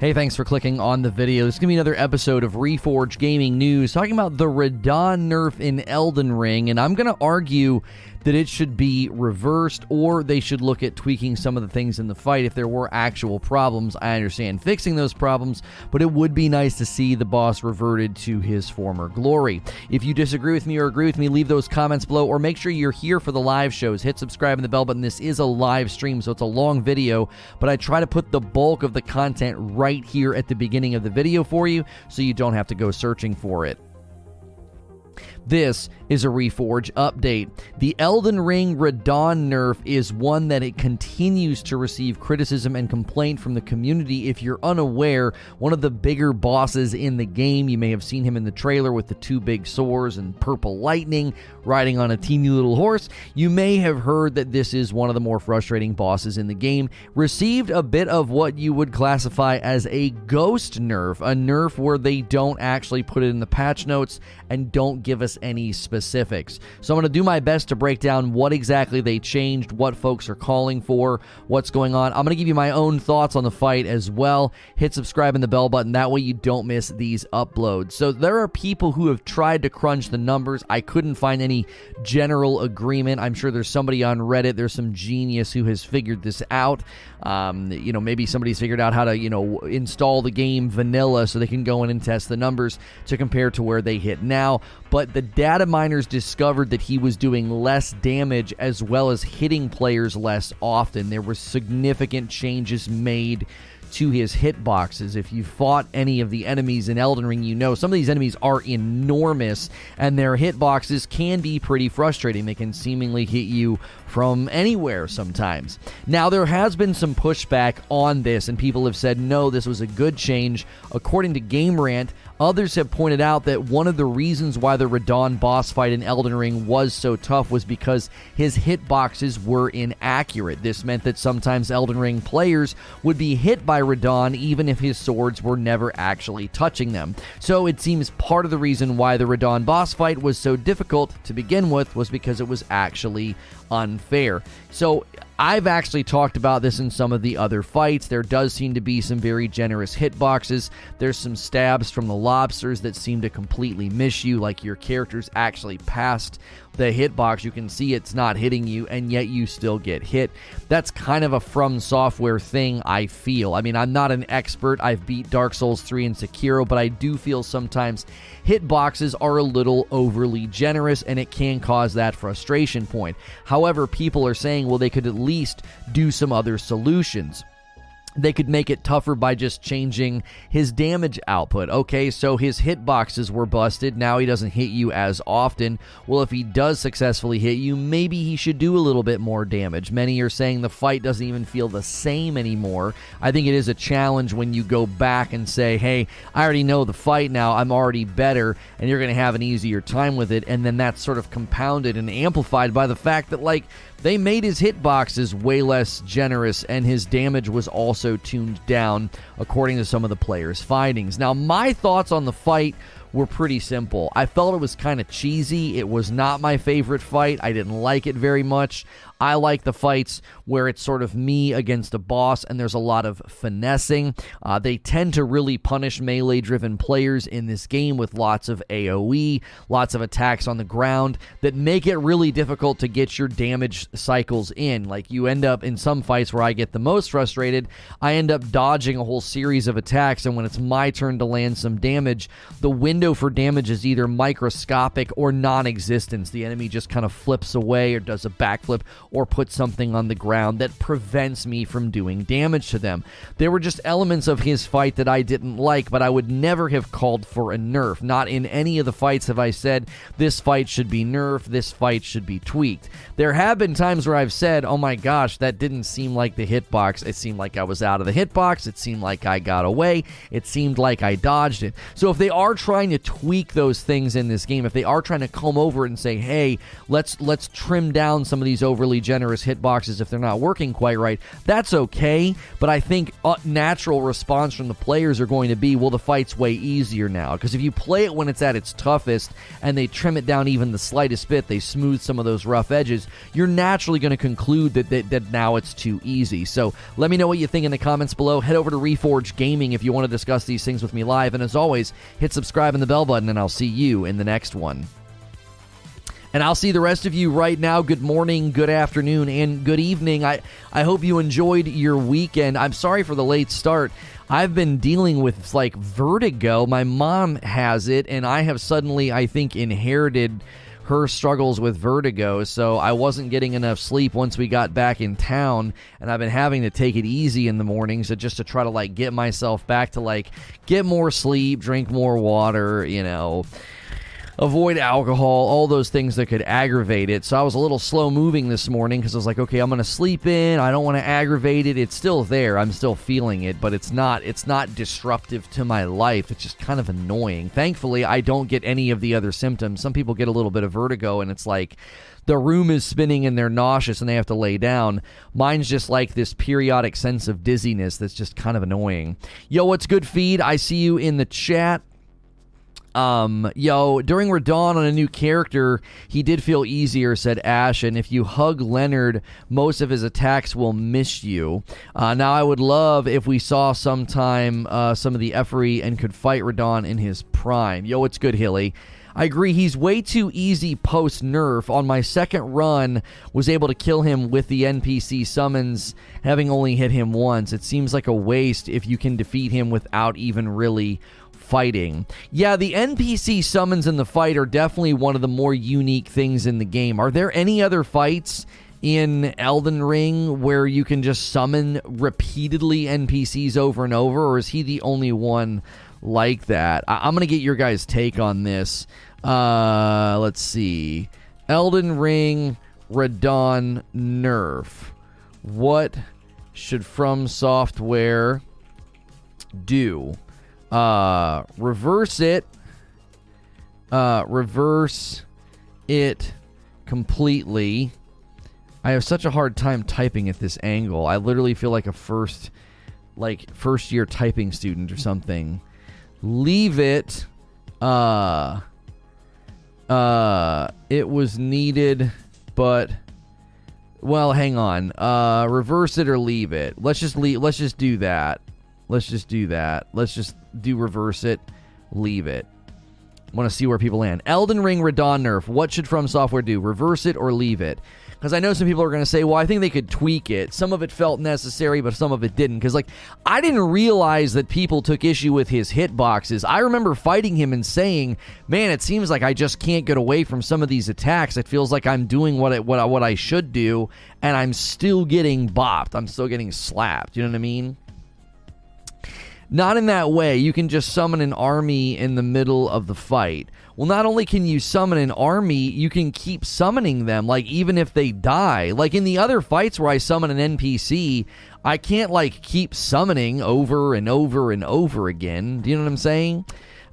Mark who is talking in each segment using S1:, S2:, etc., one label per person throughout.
S1: Hey, thanks for clicking on the video. This is going to be another episode of Reforge Gaming News talking about the Radahn nerf in Elden Ring, and I'm going to argue that it should be reversed or they should look at tweaking some of the things in the fight if there were actual problems. I understand fixing those problems, but it would be nice to see the boss reverted to his former glory. If you disagree with me or agree with me, leave those comments below or make sure you're here for the live shows. Hit subscribe and the bell button. This is a live stream, so it's a long video, but I try to put the bulk of the content right here at the beginning of the video for you so you don't have to go searching for it. This is a Reforge update. The Elden Ring Radahn nerf is one that it continues to receive criticism and complaint from the community. If you're unaware, one of the bigger bosses in the game, you may have seen him in the trailer with the two big swords and purple lightning riding on a teeny little horse. You may have heard that this is one of the more frustrating bosses in the game. Received a bit of what you would classify as a ghost nerf, a nerf where they don't actually put it in the patch notes and don't give us any specifics. So I'm going to do my best to break down what exactly they changed, what folks are calling for, what's going on. I'm going to give you my own thoughts on the fight as well. Hit subscribe and the bell button. That way you don't miss these uploads. So there are people who have tried to crunch the numbers. I couldn't find any general agreement. I'm sure there's somebody on Reddit, there's some genius who has figured this out. Um, you know, maybe somebody's figured out how to, you know, install the game vanilla so they can go in and test the numbers to compare to where they hit now. But the data miners discovered that he was doing less damage as well as hitting players less often. There were significant changes made to his hitboxes. If you fought any of the enemies in Elden Ring, you know some of these enemies are enormous, and their hitboxes can be pretty frustrating. They can seemingly hit you from anywhere sometimes. Now, there has been some pushback on this, and people have said, no, this was a good change. According to Game Rant, Others have pointed out that one of the reasons why the Radahn boss fight in Elden Ring was so tough was because his hitboxes were inaccurate. This meant that sometimes Elden Ring players would be hit by Radahn even if his swords were never actually touching them. So it seems part of the reason why the Radahn boss fight was so difficult to begin with was because it was actually unfair. So I've actually talked about this in some of the other fights. There does seem to be some very generous hitboxes. There's some stabs from the lobsters that seem to completely miss you, like your character's actually past the hitbox. You can see it's not hitting you, and yet you still get hit. That's kind of a From Software thing, I feel. I mean, I'm not an expert. I've beat Dark Souls 3 and Sekiro, but I do feel sometimes hitboxes are a little overly generous, and it can cause that frustration point. However, people are saying, well, they could at least do some other solutions they could make it tougher by just changing his damage output. Okay, so his hitboxes were busted. Now he doesn't hit you as often. Well, if he does successfully hit you, maybe he should do a little bit more damage. Many are saying the fight doesn't even feel the same anymore. I think it is a challenge when you go back and say, hey, I already know the fight now. I'm already better, and you're going to have an easier time with it. And then that's sort of compounded and amplified by the fact that, like, they made his hitboxes way less generous, and his damage was also tuned down, according to some of the players' findings. Now, my thoughts on the fight were pretty simple. I felt it was kind of cheesy. It was not my favorite fight. I didn't like it very much. I like the fights where it's sort of me against a boss and there's a lot of finessing. Uh, they tend to really punish melee driven players in this game with lots of AoE, lots of attacks on the ground that make it really difficult to get your damage cycles in. Like you end up in some fights where I get the most frustrated, I end up dodging a whole series of attacks, and when it's my turn to land some damage, the window for damage is either microscopic or non existent. The enemy just kind of flips away or does a backflip or put something on the ground that prevents me from doing damage to them. There were just elements of his fight that I didn't like, but I would never have called for a nerf. Not in any of the fights have I said this fight should be nerfed, this fight should be tweaked. There have been times where I've said, oh my gosh, that didn't seem like the hitbox. It seemed like I was out of the hitbox. It seemed like I got away. It seemed like I dodged it. So if they are trying to tweak those things in this game, if they are trying to comb over and say, "Hey, let's let's trim down some of these overly generous hitboxes if they're not working quite right," that's okay. But I think natural response from the players are going to be, "Well, the fight's way easier now." Because if you play it when it's at its toughest and they trim it down even the slightest bit, they smooth some of those rough edges. You're naturally going to conclude that, that that now it's too easy. So let me know what you think in the comments below. Head over to Reforge Gaming if you want to discuss these things with me live. And as always, hit subscribe and the bell button, and I'll see you in the next one. And I'll see the rest of you right now. Good morning, good afternoon, and good evening. I, I hope you enjoyed your weekend. I'm sorry for the late start. I've been dealing with like vertigo. My mom has it, and I have suddenly, I think, inherited her struggles with vertigo. So I wasn't getting enough sleep once we got back in town, and I've been having to take it easy in the mornings so just to try to like get myself back to like get more sleep, drink more water, you know avoid alcohol, all those things that could aggravate it. So I was a little slow moving this morning because I was like, okay, I'm going to sleep in. I don't want to aggravate it. It's still there. I'm still feeling it, but it's not it's not disruptive to my life. It's just kind of annoying. Thankfully, I don't get any of the other symptoms. Some people get a little bit of vertigo and it's like the room is spinning and they're nauseous and they have to lay down. Mine's just like this periodic sense of dizziness that's just kind of annoying. Yo, what's good, feed? I see you in the chat. Um, yo, during Radahn on a new character, he did feel easier, said Ash, and if you hug Leonard, most of his attacks will miss you. Uh, now, I would love if we saw sometime uh, some of the Efreet and could fight Radahn in his prime. Yo, it's good, Hilly. I agree. He's way too easy post nerf. On my second run, was able to kill him with the NPC summons, having only hit him once. It seems like a waste if you can defeat him without even really fighting. Yeah, the NPC summons in the fight are definitely one of the more unique things in the game. Are there any other fights in Elden Ring where you can just summon repeatedly NPCs over and over, or is he the only one like that? I- am going to get your guys' take on this. Uh, let's see. Elden Ring, Radahn Nerf. What should From Software do? Uh, reverse it, uh, reverse it completely. I have such a hard time typing at this angle. I literally feel like a first, like first year typing student or something. Leave it. Uh, uh, it was needed, but well, hang on. Uh, reverse it or leave it. Let's just leave. Let's just do that. Let's just do that. Let's just do reverse it, leave it. Want to see where people land. Elden Ring Radahn nerf. What should From Software do? Reverse it or leave it? Because I know some people are going to say, well, I think they could tweak it. Some of it felt necessary, but some of it didn't. Because, like, I didn't realize that people took issue with his hitboxes. I remember fighting him and saying, man, it seems like I just can't get away from some of these attacks. It feels like I'm doing what, what, what I should do, and I'm still getting bopped. I'm still getting slapped. You know what I mean? Not in that way. You can just summon an army in the middle of the fight. Well, not only can you summon an army, you can keep summoning them, like even if they die. Like in the other fights where I summon an NPC, I can't like keep summoning over and over and over again. Do you know what I'm saying?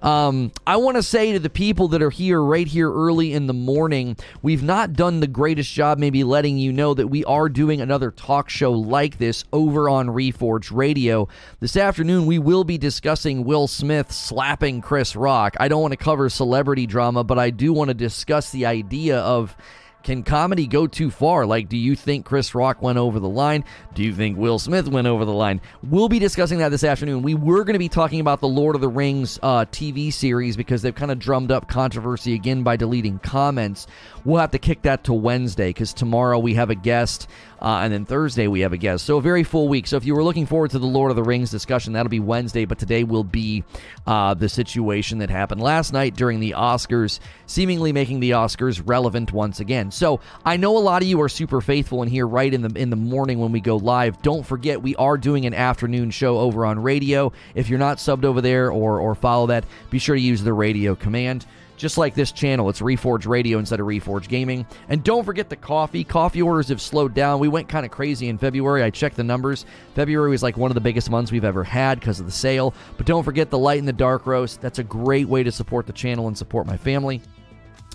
S1: Um, I want to say to the people that are here right here early in the morning, we've not done the greatest job maybe letting you know that we are doing another talk show like this over on Reforge Radio. This afternoon, we will be discussing Will Smith slapping Chris Rock. I don't want to cover celebrity drama, but I do want to discuss the idea of can comedy go too far? Like, do you think Chris Rock went over the line? Do you think Will Smith went over the line? We'll be discussing that this afternoon. We were going to be talking about the Lord of the Rings uh, TV series because they've kind of drummed up controversy again by deleting comments. We'll have to kick that to Wednesday because tomorrow we have a guest uh, and then Thursday we have a guest. So a very full week. So if you were looking forward to the Lord of the Rings discussion, that'll be Wednesday. But today will be uh, the situation that happened last night during the Oscars, seemingly making the Oscars relevant once again. So I know a lot of you are super faithful in here right in the in the morning when we go live. Don't forget we are doing an afternoon show over on radio. If you're not subbed over there or or follow that, be sure to use the radio command just like this channel. It's Reforge Radio instead of Reforge Gaming. And don't forget the coffee. Coffee orders have slowed down. We went kind of crazy in February. I checked the numbers. February was like one of the biggest months we've ever had because of the sale. But don't forget the light and the dark roast. That's a great way to support the channel and support my family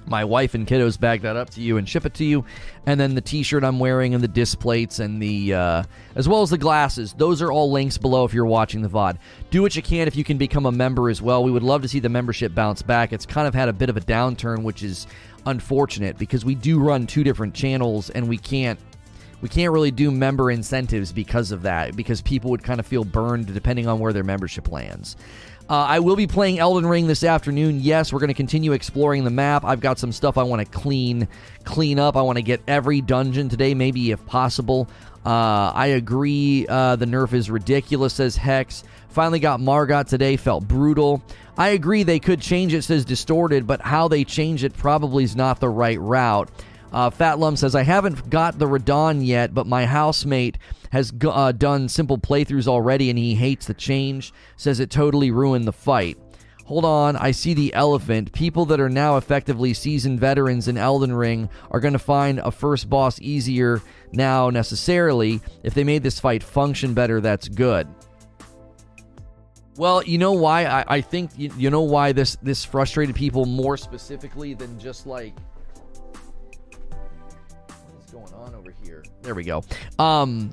S1: my wife and kiddos bag that up to you and ship it to you. And then the t-shirt i'm wearing and the disc plates and the uh, as well as the glasses. Those are all links below if you're watching the vod do what you can if you can become a member as well. We would love to see the membership bounce back. It's kind of had a bit of a downturn which is unfortunate because we do run two different channels and we can't we can't really do member incentives because of that because people would kind of feel burned depending on where their membership lands uh, I will be playing Elden Ring this afternoon. Yes, we're going to continue exploring the map. I've got some stuff I want to clean clean up. I want to get every dungeon today, maybe if possible. Uh, I agree. Uh, the nerf is ridiculous, says Hex. Finally got Margit today. Felt brutal. I agree they could change it, says Distorted, but how they change it probably is not the right route. Uh, Fat says, I haven't got the Radahn yet, but my housemate has uh, done simple playthroughs already and he hates the change. Says it totally ruined the fight. Hold on, I see the elephant. People that are now effectively seasoned veterans in Elden Ring are going to find a first boss easier now, necessarily. If they made this fight function better, that's good. Well, you know why? I, I think you, you know why this this frustrated people more specifically than just like what's going on over here. There we go. Um,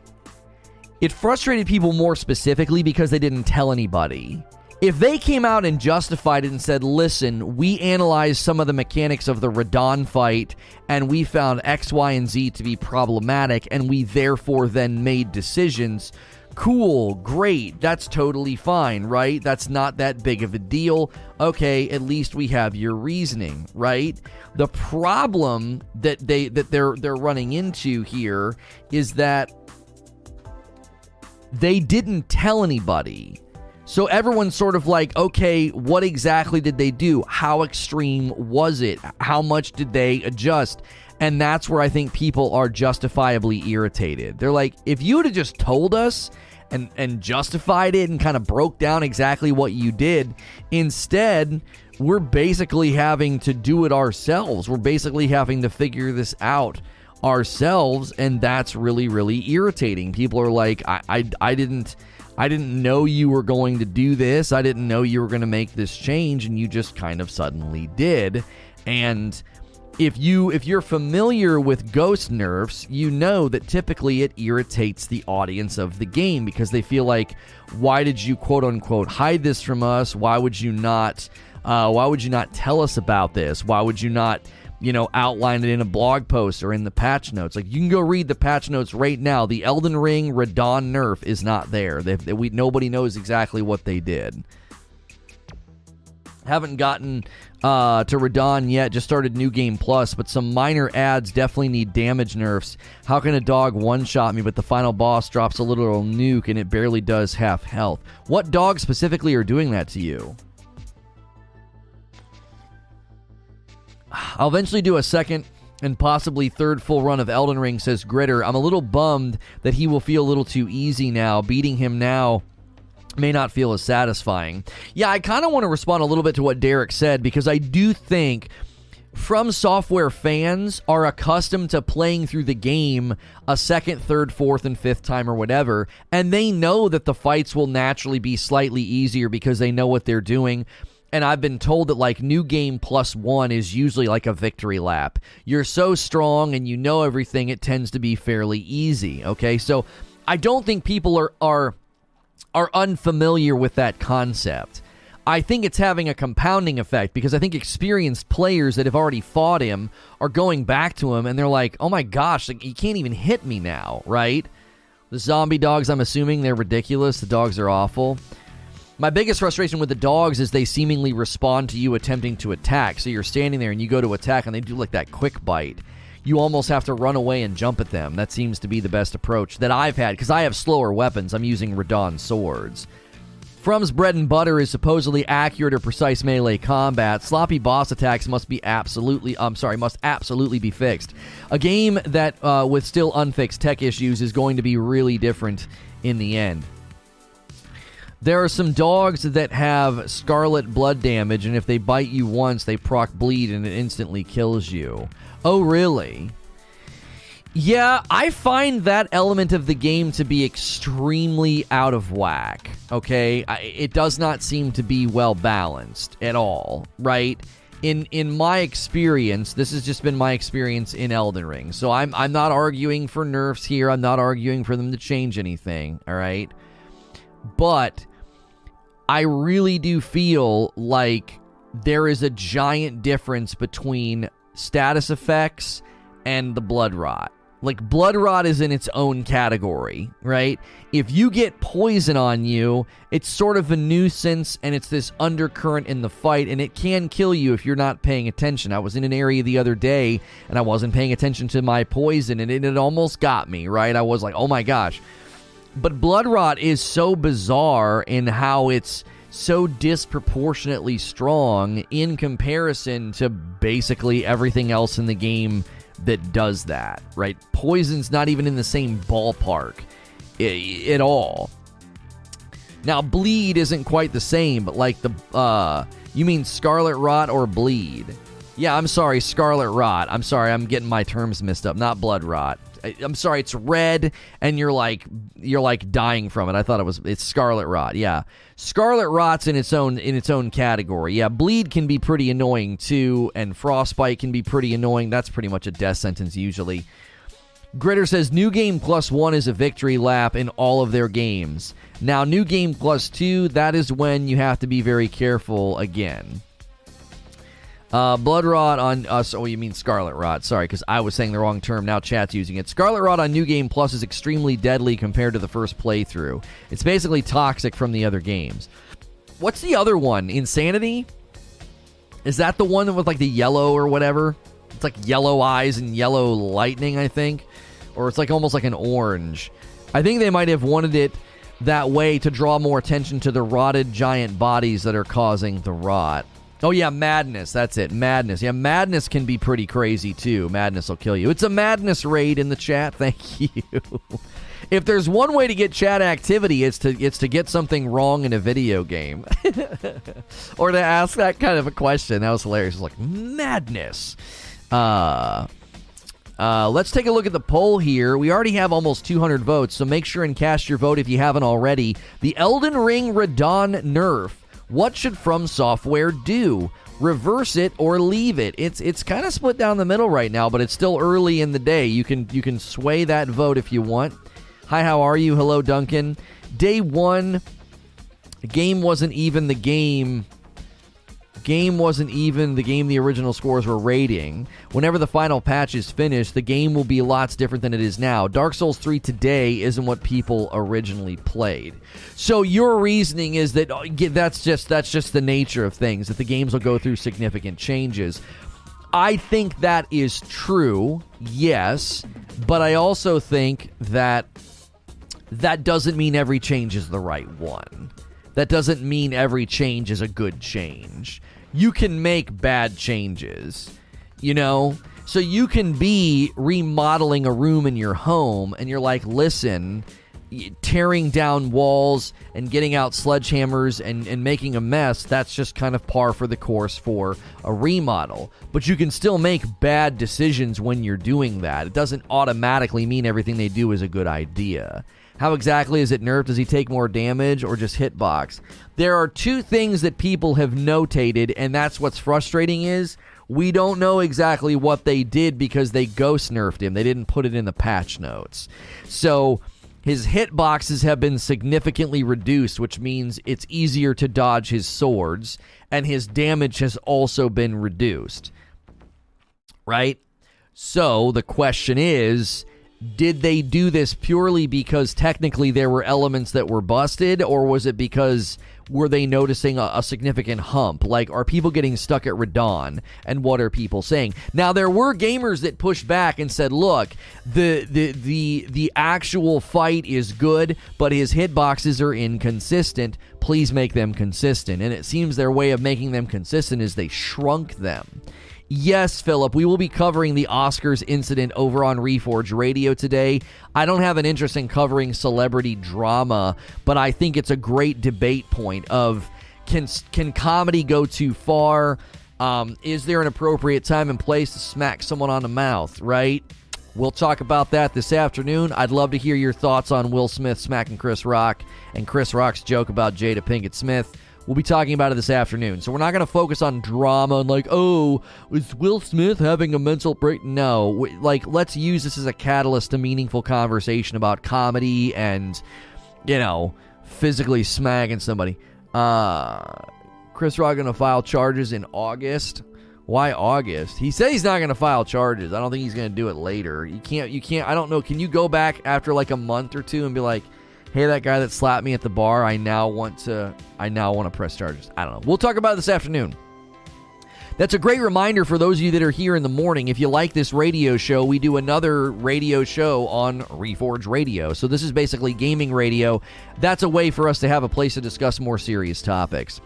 S1: it frustrated people more specifically because they didn't tell anybody. If they came out and justified it and said, listen, we analyzed some of the mechanics of the Radahn fight and we found X, Y, and Z to be problematic, and we therefore then made decisions, cool, great, that's totally fine, right? That's not that big of a deal. Okay, at least we have your reasoning, right? The problem that they that they're they're running into here is that they didn't tell anybody. So everyone's sort of like, okay, what exactly did they do? How extreme was it? How much did they adjust? And that's where I think people are justifiably irritated. They're like, if you would have just told us and, and justified it and kind of broke down exactly what you did, instead, we're basically having to do it ourselves. We're basically having to figure this out ourselves and that's really really irritating. People are like I, I i didn't i didn't know you were going to do this. I didn't know you were going to make this change and you just kind of suddenly did. And if you if you're familiar with ghost nerfs you know that typically it irritates the audience of the game because they feel like why did you quote unquote hide this from us? Why would you not uh, why would you not tell us about this? Why would you not you know, outline it in a blog post or in the patch notes. Like you can go read the patch notes right now. The Elden Ring Radahn nerf is not there. They, they, we nobody knows exactly what they did. Haven't gotten uh, to Radahn yet. Just started New Game Plus, but some minor ads definitely need damage nerfs. How can a dog one shot me, but the final boss drops a literal nuke and it barely does half health? What dogs specifically are doing that to you? I'll eventually do a second and possibly third full run of Elden Ring, says Gritter. I'm a little bummed that he will feel a little too easy now. Beating him now may not feel as satisfying. Yeah, I kind of want to respond a little bit to what Derek said because I do think from software fans are accustomed to playing through the game a second, third, fourth, and fifth time or whatever, and they know that the fights will naturally be slightly easier because they know what they're doing and I've been told that like new game plus one is usually like a victory lap. You're so strong and you know everything, it tends to be fairly easy. Okay, so I don't think people are are are unfamiliar with that concept. I think it's having a compounding effect because I think experienced players that have already fought him are going back to him and they're like, "Oh my gosh, like, he can't even hit me now!" Right? The zombie dogs, I'm assuming they're ridiculous. The dogs are awful. My biggest frustration with the dogs is they seemingly respond to you attempting to attack. So you're standing there and you go to attack and they do like that quick bite. You almost have to run away and jump at them. That seems to be the best approach that I've had because I have slower weapons. I'm using Radahn swords. From's bread and butter is supposedly accurate or precise melee combat. Sloppy boss attacks must be absolutely, I'm sorry, must absolutely be fixed. A game that, uh, with still unfixed tech issues, is going to be really different in the end. There are some dogs that have scarlet blood damage, and if they bite you once, they proc bleed and it instantly kills you. Oh, really? Yeah, I find that element of the game to be extremely out of whack. Okay, I, it does not seem to be well balanced at all, right? In in my experience, this has just been my experience in Elden Ring. So I'm I'm not arguing for nerfs here. I'm not arguing for them to change anything. All right, but I really do feel like there is a giant difference between status effects and the blood rot. Like blood rot is in its own category, right? If you get poison on you, it's sort of a nuisance and it's this undercurrent in the fight and it can kill you if you're not paying attention. I was in an area the other day and I wasn't paying attention to my poison and it, it almost got me, right? I was like, "Oh my gosh." But blood rot is so bizarre in how it's so disproportionately strong in comparison to basically everything else in the game that does that, right? Poison's not even in the same ballpark at all. Now, bleed isn't quite the same, but like the, uh, you mean scarlet rot or bleed? Yeah, I'm sorry, scarlet rot. I'm sorry, I'm getting my terms mixed up, not blood rot. I'm sorry, it's red, and you're like you're like dying from it. I thought it was it's scarlet rot. Yeah, scarlet rot's in its own in its own category. Yeah, bleed can be pretty annoying too, and frostbite can be pretty annoying. That's pretty much a death sentence usually. Gritter says new game plus one is a victory lap in all of their games. Now, new game plus two, that is when you have to be very careful again. Uh, blood rot on us. Oh, you mean scarlet rot? Sorry, because I was saying the wrong term. Now chat's using it. Scarlet rot on New Game Plus is extremely deadly compared to the first playthrough. It's basically toxic from the other games. What's the other one? Insanity? Is that the one with like the yellow or whatever? It's like yellow eyes and yellow lightning, I think, or it's like almost like an orange. I think they might have wanted it that way to draw more attention to the rotted giant bodies that are causing the rot. Oh yeah, madness. That's it. Madness. Yeah, madness can be pretty crazy too. Madness will kill you. It's a madness raid in the chat. Thank you. if there's one way to get chat activity, it's to it's to get something wrong in a video game, or to ask that kind of a question. That was hilarious. It's like madness. Uh, uh, let's take a look at the poll here. We already have almost 200 votes, so make sure and cast your vote if you haven't already. The Elden Ring Radahn nerf what should From Software do? Reverse it or leave it. It's it's kind of split down the middle right now, but it's still early in the day. You can you can sway that vote if you want. Hi, how are you? Hello, Duncan. Day one, game wasn't even the game game wasn't even the game the original scores were rating. Whenever the final patch is finished, the game will be lots different than it is now. Dark Souls 3 today isn't what people originally played. So your reasoning is that oh, that's just that's just the nature of things that the games will go through significant changes. I think that is true. Yes, but I also think that that doesn't mean every change is the right one. That doesn't mean every change is a good change you can make bad changes, you know? So you can be remodeling a room in your home and you're like, listen, tearing down walls and getting out sledgehammers and, and making a mess, that's just kind of par for the course for a remodel. But you can still make bad decisions when you're doing that. It doesn't automatically mean everything they do is a good idea. How exactly is it nerfed? Does he take more damage or just hitbox? There are two things that people have notated, and that's what's frustrating is we don't know exactly what they did because they ghost nerfed him. They didn't put it in the patch notes. So his hitboxes have been significantly reduced, which means it's easier to dodge his swords, and his damage has also been reduced. Right? So the question is did they do this purely because technically there were elements that were busted, or was it because were they noticing a, a, significant hump? Like, are people getting stuck at Radahn? And what are people saying? Now, there were gamers that pushed back and said, "Look, the the the the actual fight is good, but his hitboxes are inconsistent. Please make them consistent." And it seems their way of making them consistent is they shrunk them Yes, Philip, we will be covering the Oscars incident over on Reforge Radio today. I don't have an interest in covering celebrity drama, but I think it's a great debate point of can can comedy go too far? Um, is there an appropriate time and place to smack someone on the mouth, right? We'll talk about that this afternoon. I'd love to hear your thoughts on Will Smith smacking Chris Rock and Chris Rock's joke about Jada Pinkett Smith. We'll be talking about it this afternoon. So we're not going to focus on drama and like, oh, is Will Smith having a mental break? No. Like, let's use this as a catalyst to meaningful conversation about comedy and, you know, physically smacking somebody. Uh, Chris Rock going to file charges in August. Why August? He said he's not going to file charges. I don't think he's going to do it later. You can't. You can't. I don't know. Can you go back after like a month or two and be like, hey, that guy that slapped me at the bar, I now want to I now want to press charges. I don't know. We'll talk about it this afternoon. That's a great reminder for those of you that are here in the morning. If you like this radio show, we do another radio show on Reforge Radio. So this is basically gaming radio. That's a way for us to have a place to discuss more serious topics.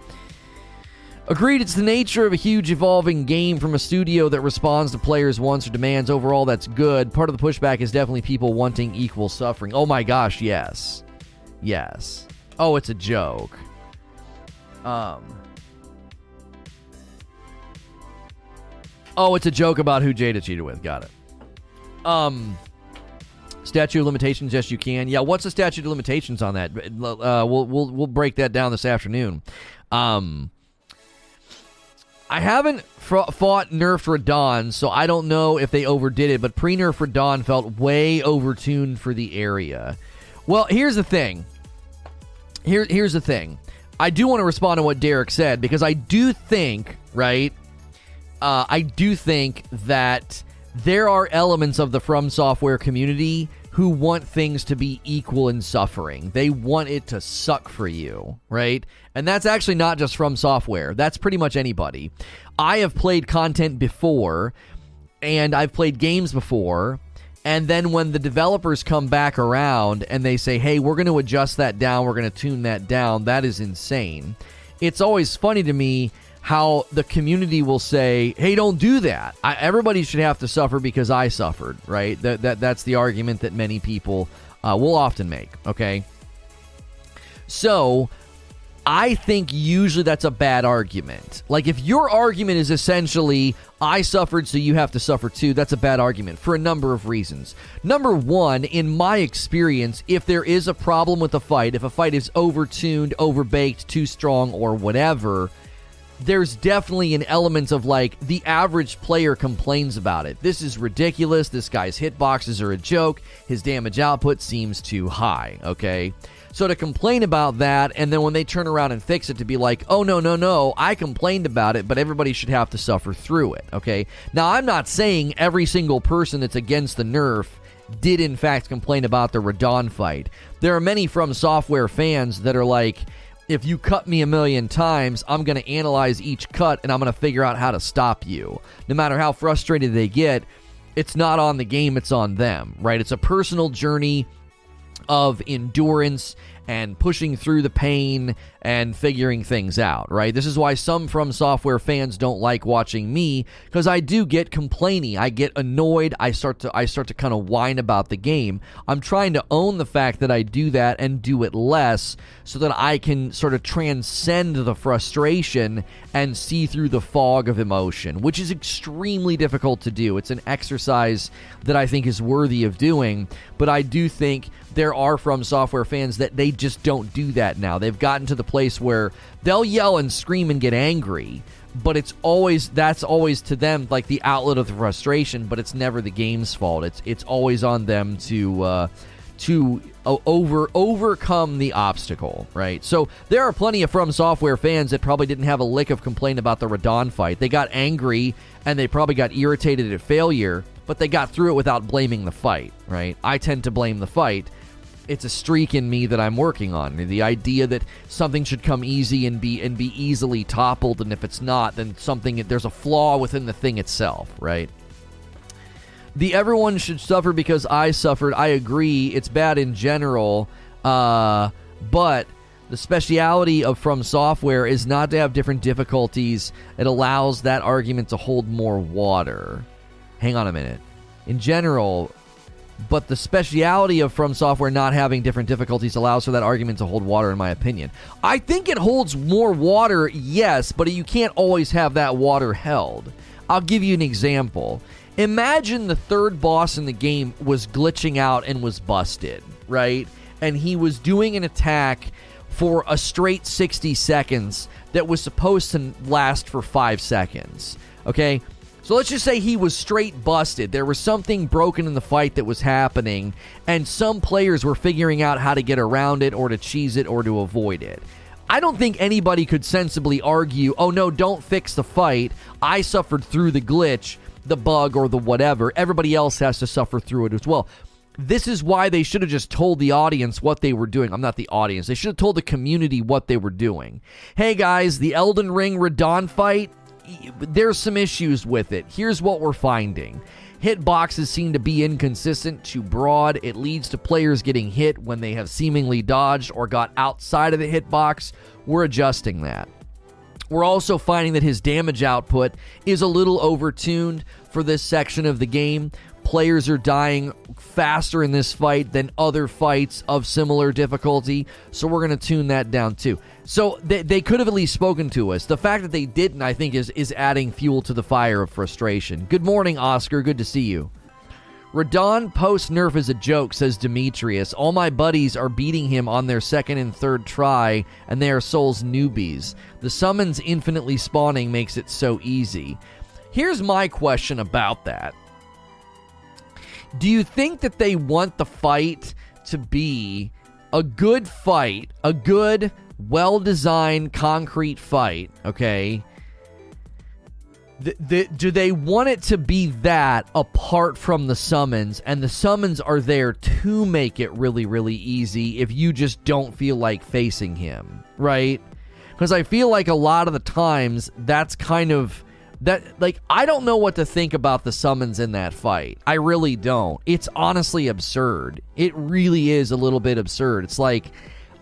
S1: Agreed, it's the nature of a huge evolving game from a studio that responds to players' wants or demands. Overall, that's good. Part of the pushback is definitely people wanting equal suffering. Oh my gosh, yes. Yes. Oh, it's a joke. Um. Oh, it's a joke about who Jada cheated with. Got it. Um. Statute of limitations, yes, you can. Yeah, what's the statute of limitations on that? Uh, we'll we'll we'll break that down this afternoon. Um. I haven't fought Nerf Radahn, so I don't know if they overdid it, but pre Nerf Radahn felt way overtuned for the area. Well, here's the thing here, here's the thing. I do want to respond to what Derek said because I do think, right? Uh, I do think that there are elements of the From Software community who want things to be equal in suffering. They want it to suck for you, right? And that's actually not just From Software, that's pretty much anybody. I have played content before, and I've played games before and then when the developers come back around and they say, hey, we're going to adjust that down, we're going to tune that down, that is insane. It's always funny to me how the community will say, "Hey, don't do that. I, everybody should have to suffer because I suffered." Right? That that that's the argument that many people uh, will often make. Okay. So I think usually that's a bad argument. Like if your argument is essentially I suffered so you have to suffer too, that's a bad argument for a number of reasons. Number 1, in my experience, if there is a problem with a fight, if a fight is overtuned, overbaked, too strong or whatever, there's definitely an element of like the average player complains about it. This is ridiculous. This guy's hitboxes are a joke. His damage output seems too high, okay? So to complain about that, and then when they turn around and fix it, to be like, oh, no, no, no, I complained about it, but everybody should have to suffer through it, okay? Now, I'm not saying every single person that's against the nerf did in fact complain about the Radahn fight. There are many from software fans that are like, if you cut me a million times, I'm going to analyze each cut and I'm going to figure out how to stop you. No matter how frustrated they get, it's not on the game, it's on them, right? It's a personal journey of endurance and pushing through the pain and figuring things out, right? This is why some From Software fans don't like watching me because I do get complainy. I get annoyed. I start to I start to kind of whine about the game. I'm trying to own the fact that I do that and do it less so that I can sort of transcend the frustration and see through the fog of emotion, which is extremely difficult to do. It's an exercise that I think is worthy of doing, but I do think there are From Software fans that they just don't do that now. They've gotten to the place where they'll yell and scream and get angry, but it's always that's always to them like the outlet of the frustration, but it's never the game's fault. It's it's always on them to uh, to uh, over overcome the obstacle, right? So there are plenty of From Software fans that probably didn't have a lick of complaint about the Radahn fight. They got angry and they probably got irritated at failure, but they got through it without blaming the fight, right? I tend to blame the fight it's a streak in me that I'm working on. The idea that something should come easy and be and be easily toppled, and if it's not, then something there's a flaw within the thing itself, right? The everyone should suffer because I suffered. I agree. It's bad in general, uh, but The speciality of From Software is not to have different difficulties. It allows that argument to hold more water. Hang on a minute. In general, but the speciality of From Software not having different difficulties allows for that argument to hold water, in my opinion. I think it holds more water, yes, but you can't always have that water held. I'll give you an example. Imagine the third boss in the game was glitching out and was busted, right? And he was doing an attack for a straight 60 seconds that was supposed to last for five seconds. Okay? So let's just say he was straight busted. There was something broken in the fight that was happening, and some players were figuring out how to get around it or to cheese it or to avoid it. I don't think anybody could sensibly argue, oh no, don't fix the fight. I suffered through the glitch, the bug, or the whatever. Everybody else has to suffer through it as well. This is why they should have just told the audience what they were doing. I'm not the audience. They should have told the community what they were doing. Hey guys, the Elden Ring Radahn fight, there's some issues with it. Here's what we're finding. Hitboxes seem to be inconsistent, too broad. It leads to players getting hit when they have seemingly dodged or got outside of the hitbox. We're adjusting that. We're also finding that his damage output is a little overtuned for this section of the game. Players are dying faster in this fight than other fights of similar difficulty, so we're going to tune that down too. So they, they could have at least spoken to us. The fact that they didn't, I think, is is adding fuel to the fire of frustration. Good morning, Oscar. Good to see you. Radahn post nerf is a joke, says Demetrius. All my buddies are beating him on their second and third try, and they are Souls newbies. The summons infinitely spawning makes it so easy. Here's my question about that. Do you think that they want the fight to be a good fight, a good, well designed, concrete fight? Okay. The, the, do they want it to be that apart from the summons and the summons are there to make it really really easy if you just don't feel like facing him right because i feel like a lot of the times that's kind of that like I don't know what to think about the summons in that fight. I really don't. It's honestly absurd. It really is a little bit absurd. It's like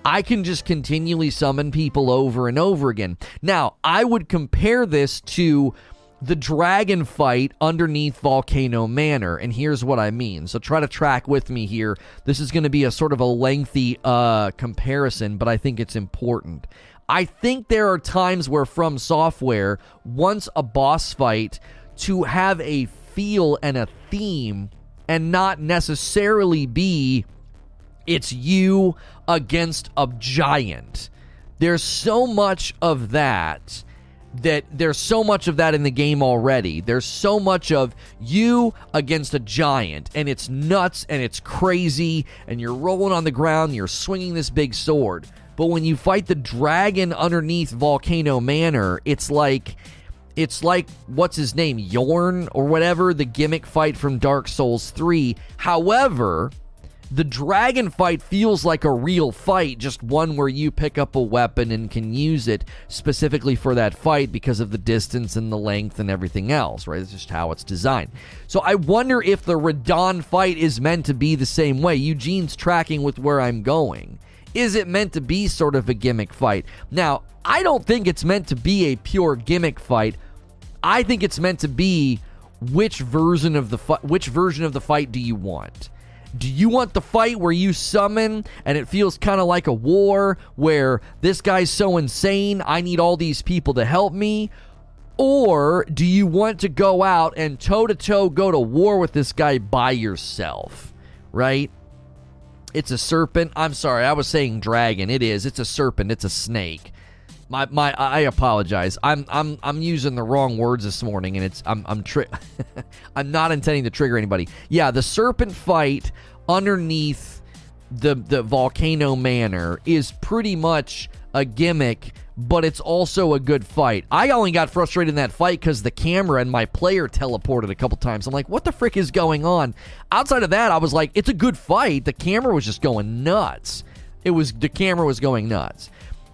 S1: I can just continually summon people over and over again. Now, I would compare this to the dragon fight underneath Volcano Manor, and here's what I mean. So try to track with me here. This is going to be a sort of a lengthy uh, comparison, but I think it's important. I think there are times where From Software wants a boss fight to have a feel and a theme and not necessarily be it's you against a giant. There's so much of that that there's so much of that in the game already. There's so much of you against a giant, and it's nuts and it's crazy, and you're rolling on the ground, and you're swinging this big sword. But when you fight the dragon underneath Volcano Manor, it's like it's like what's his name Yhorm or whatever the gimmick fight from Dark Souls 3. However, the dragon fight feels like a real fight, just one where you pick up a weapon and can use it specifically for that fight because of the distance and the length and everything else, right? It's just how it's designed. So I wonder if the Radahn fight is meant to be the same way. Eugene's tracking with where I'm going. Is it meant to be sort of a gimmick fight? Now, I don't think it's meant to be a pure gimmick fight. I think it's meant to be which version of the fu- which version of the fight do you want? Do you want the fight where you summon and it feels kind of like a war where this guy's so insane, I need all these people to help me? Or do you want to go out and toe to toe go to war with this guy by yourself? Right? It's a serpent. I'm sorry, I was saying dragon. It is. It's a serpent. It's a snake. My my I apologize. I'm I'm I'm using the wrong words this morning and it's I'm I'm tri- I'm not intending to trigger anybody. Yeah, the serpent fight underneath the the volcano manor is pretty much a gimmick but it's also a good fight. I only got frustrated in that fight because the camera and my player teleported a couple times. I'm like, what the frick is going on? Outside of that, I was like, it's a good fight. The camera was just going nuts. It was the camera was going nuts.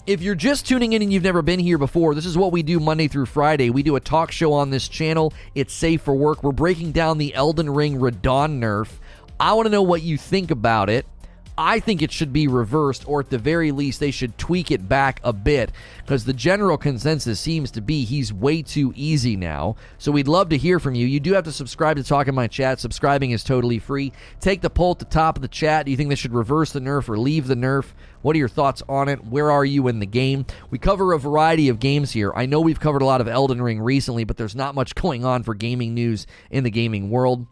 S1: If you're just tuning in and you've never been here before, this is what we do Monday through Friday. We do a talk show on this channel. It's safe for work. We're breaking down the Elden Ring Radahn nerf. I want to know what you think about it. I think it should be reversed, or at the very least, they should tweak it back a bit because the general consensus seems to be he's way too easy now. So we'd love to hear from you. You do have to subscribe to Talk in My Chat. Subscribing is totally free. Take the poll at the top of the chat. Do you think they should reverse the nerf or leave the nerf? What are your thoughts on it? Where are you in the game? We cover a variety of games here. I know we've covered a lot of Elden Ring recently, but there's not much going on for gaming news in the gaming world.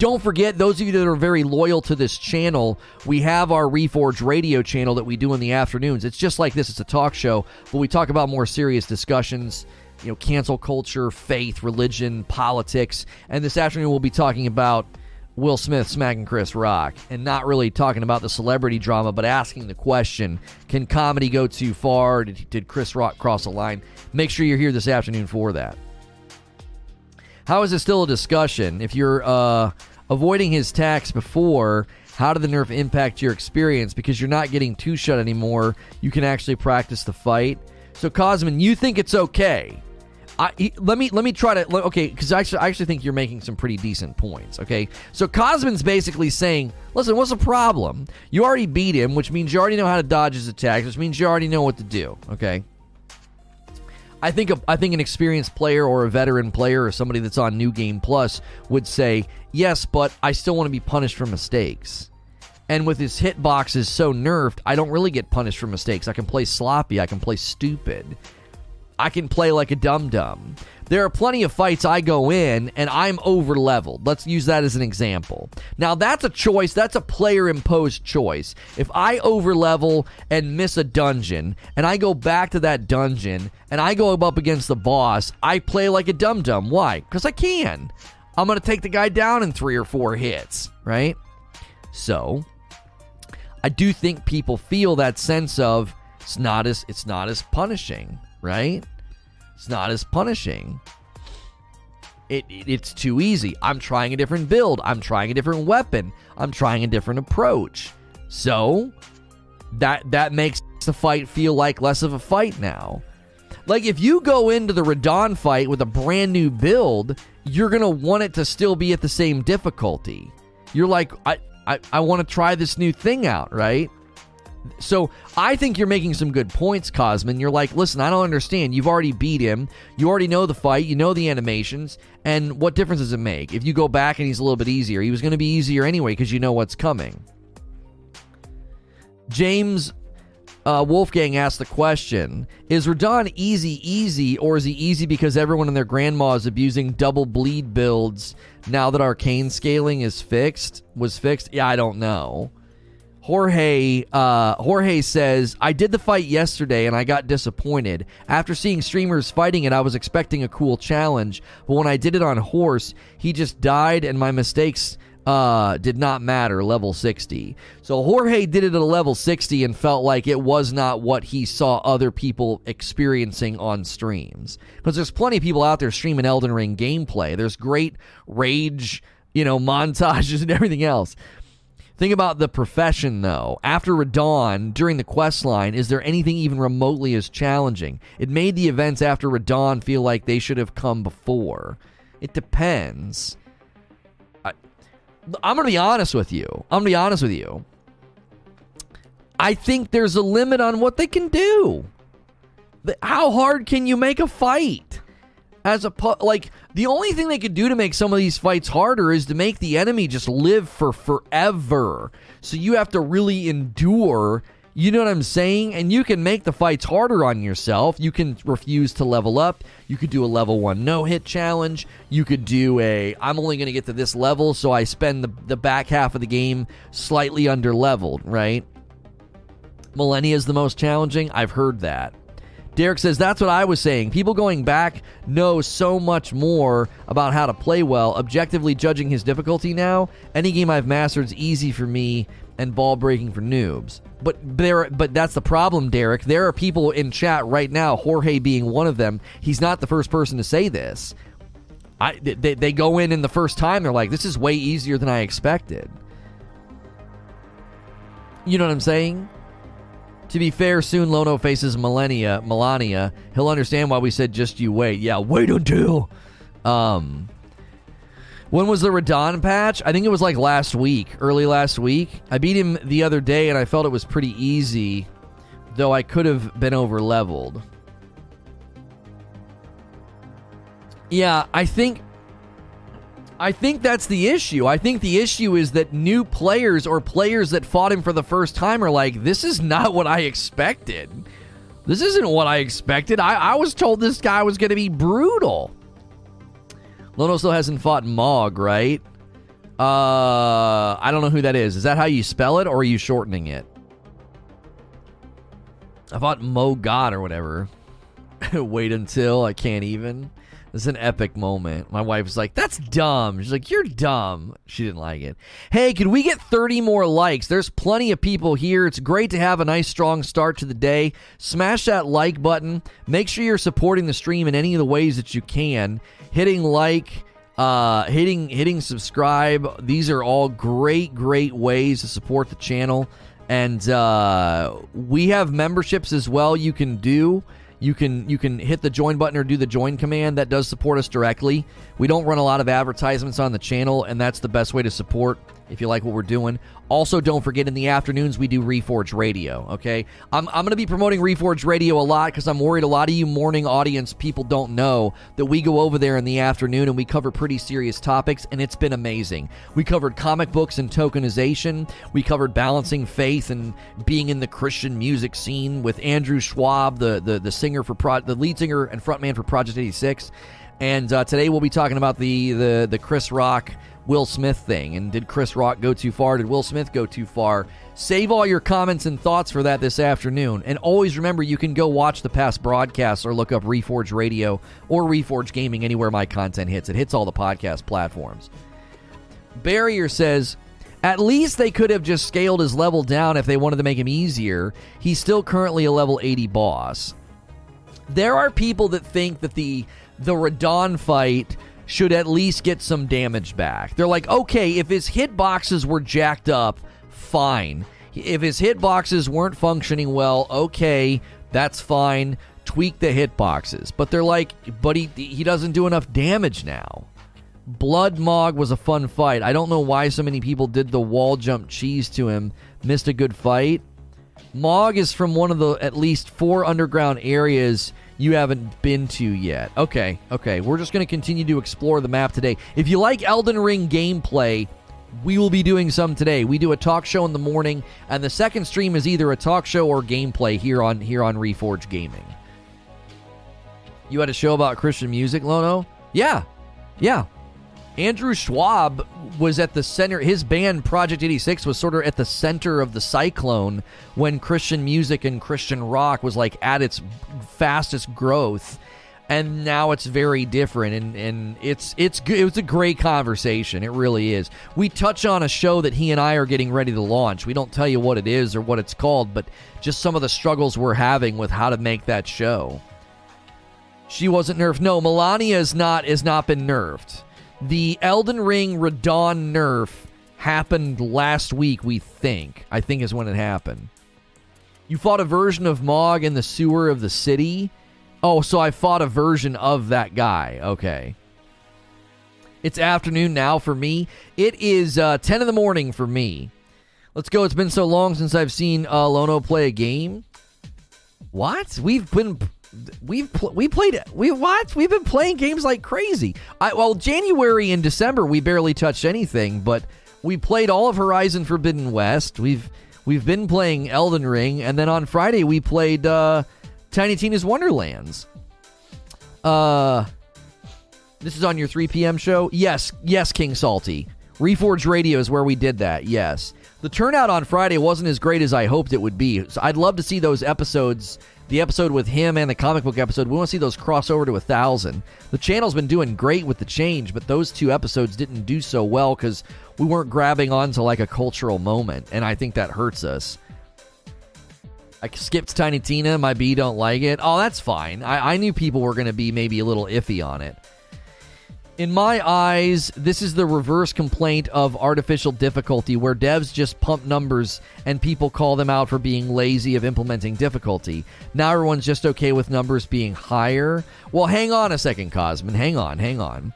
S1: Don't forget, those of you that are very loyal to this channel, we have our Reforge radio channel that we do in the afternoons. It's just like this, it's a talk show, but we talk about more serious discussions, you know, cancel culture, faith, religion, politics. And this afternoon, we'll be talking about Will Smith smacking Chris Rock and not really talking about the celebrity drama, but asking the question can comedy go too far? Did, did Chris Rock cross a line? Make sure you're here this afternoon for that. How is it still a discussion? If you're uh, avoiding his tax before, how did the nerf impact your experience? Because you're not getting two shot anymore, you can actually practice the fight. So, Cosmin, you think it's okay? I, let me let me try to okay because I actually, I actually think you're making some pretty decent points. Okay, so Cosmin's basically saying, listen, what's the problem? You already beat him, which means you already know how to dodge his attacks, which means you already know what to do. Okay, I think a, I think an experienced player or a veteran player or somebody that's on New Game Plus would say yes, but I still want to be punished for mistakes. And with his hitboxes so nerfed, I don't really get punished for mistakes. I can play sloppy. I can play stupid. I can play like a dum dum. There are plenty of fights I go in and I'm over leveled. Let's use that as an example. Now, that's a choice, that's a player imposed choice. If I over level and miss a dungeon and I go back to that dungeon and I go up against the boss, I play like a dum dum. Why? Because I can. I'm going to take the guy down in three or four hits, right? So, I do think people feel that sense of it's not as it's not as punishing, right? It's not as punishing. It, it, it's too easy. I'm trying a different build. I'm trying a different weapon. I'm trying a different approach. So that that makes the fight feel like less of a fight now. Like if you go into the Radahn fight with a brand new build, you're gonna want it to still be at the same difficulty. You're like, I I, I want to try this new thing out, right? So I think you're making some good points, Cosmin. You're like, listen, I don't understand. You've already beat him. You already know the fight. You know the animations. And what difference does it make? If you go back and he's a little bit easier, he was going to be easier anyway because you know what's coming. James uh, Wolfgang asked the question Is Radahn easy, easy, or is he easy because everyone and their grandma is abusing double bleed builds now that arcane scaling is fixed? Was fixed? Yeah, I don't know. Jorge uh, Jorge says, I did the fight yesterday and I got disappointed. After seeing streamers fighting it, I was expecting a cool challenge, but when I did it on horse, he just died and my mistakes uh, did not matter. Level 60. So Jorge did it at a level 60 and felt like it was not what he saw other people experiencing on streams. Because there's plenty of people out there streaming Elden Ring gameplay. There's great rage, you know, montages and everything else. Think about the profession, though. After Radahn, during the quest line, is there anything even remotely as challenging? It made the events after Radahn feel like they should have come before. It depends. I, I'm going to be honest with you. I'm going to be honest with you. I think there's a limit on what they can do. How hard can you make a fight? As a like the only thing they could do to make some of these fights harder is to make the enemy just live for forever. So you have to really endure. You know what I'm saying? And you can make the fights harder on yourself. You can refuse to level up. You could do a level one no hit challenge. You could do a I'm only going to get to this level, so I spend the, the back half of the game slightly under leveled, right? Malenia is the most challenging. I've heard that. Derek says, That's what I was saying. People going back know so much more about how to play well. Objectively judging his difficulty now, any game I've mastered is easy for me and ball breaking for noobs. But there, but that's the problem, Derek. There are people in chat right now, Jorge being one of them. He's not the first person to say this. I, they, they go in in the first time, they're like, this is way easier than I expected. You know what I'm saying? To be fair, soon Lono faces Malenia, Malenia. He'll understand why we said just you wait. Yeah, wait until. Um, When was the Radahn patch? I think it was like last week, early last week. I beat him the other day and I felt it was pretty easy, though I could have been over leveled. Yeah, I think I think that's the issue. I think the issue is that new players or players that fought him for the first time are like, this is not what I expected. This isn't what I expected. I, I was told this guy was going to be brutal. Lono still hasn't fought Mog, right? Uh, I don't know who that is. Is that how you spell it, or are you shortening it? I thought Mo God or whatever. Wait until I can't even. This is an epic moment. My wife was like, That's dumb. She's like, You're dumb. She didn't like it. Hey, could we get 30 more likes? There's plenty of people here. It's great to have a nice, strong start to the day. Smash that like button. Make sure you're supporting the stream in any of the ways that you can. Hitting like, uh, hitting hitting subscribe. These are all great, great ways to support the channel. And uh, we have memberships as well you can do. You can you can hit the join button or do the join command. That does support us directly. We don't run a lot of advertisements on the channel, and that's the best way to support if you like what we're doing. Also, don't forget in the afternoons we do Reforge Radio. Okay, I'm, I'm going to be promoting Reforge Radio a lot because I'm worried a lot of you morning audience people don't know that we go over there in the afternoon and we cover pretty serious topics, and it's been amazing. We covered comic books and tokenization. We covered balancing faith and being in the Christian music scene with Andrew Schwab, the the, the singer for Pro, the lead singer and frontman for Project 86. And uh, today we'll be talking about the the the Chris Rock Will Smith thing. And did Chris Rock go too far? Did Will Smith go too far? Save all your comments and thoughts for that this afternoon. And always remember you can go watch the past broadcasts or look up Reforge Radio or Reforge Gaming anywhere my content hits. It hits all the podcast platforms. Barrier says, at least they could have just scaled his level down if they wanted to make him easier. He's still currently a level 80 boss. There are people that think that the the Radahn fight should at least get some damage back. They're like, okay, if his hitboxes were jacked up, fine. If his hitboxes weren't functioning well, okay, that's fine. Tweak the hitboxes. But they're like, but he, he doesn't do enough damage now. Blood Mog was a fun fight. I don't know why so many people did the wall jump cheese to him. Missed a good fight. Mog is from one of the at least four underground areas you haven't been to yet. Okay, okay. We're just going to continue to explore the map today. If you like Elden Ring gameplay, we will be doing some today. We do a talk show in the morning, and the second stream is either a talk show or gameplay here on here on Reforge Gaming. You had a show about Christian music, Lono? Yeah, yeah. Andrew Schwab was at the center. His band Project 86 was sort of at the center of the cyclone when Christian music and Christian rock was like at its fastest growth. And now it's very different, and, and it's it's it was a great conversation. It really is. We touch on a show that he and I are getting ready to launch. We don't tell you what it is or what it's called, but just some of the struggles we're having with how to make that show. She wasn't nerfed. No, Malenia is not is not been nerfed. The Elden Ring Radahn nerf happened last week, we think. I think is when it happened. You fought a version of Mog in the sewer of the city. Oh, so I fought a version of that guy. Okay. It's afternoon now for me. It is uh, 10 in the morning for me. Let's go. It's been so long since I've seen uh, Lono play a game. What? We've been we've pl- we played we what we've been playing games like crazy. I well January and December we barely touched anything, but we played all of Horizon Forbidden West. We've we've been playing Elden Ring, and then on Friday we played uh, Tiny Tina's Wonderlands. Uh, this is on your 3 p.m. show. Yes, yes, King Salty. Reforge Radio is where we did that. Yes, the turnout on Friday wasn't as great as I hoped it would be. So I'd love to see those episodes the episode with him and the comic book episode, we want to see those cross over to a thousand. The channel's been doing great with the change, but those two episodes didn't do so well because we weren't grabbing onto like a cultural moment, and I think that hurts us. I skipped Tiny Tina. My B don't like it. Oh, that's fine. I, I knew people were going to be maybe a little iffy on it. In my eyes, this is the reverse complaint of artificial difficulty, where devs just pump numbers and people call them out for being lazy of implementing difficulty. Now everyone's just okay with numbers being higher. Well, hang on a second, Cosmin. Hang on, hang on.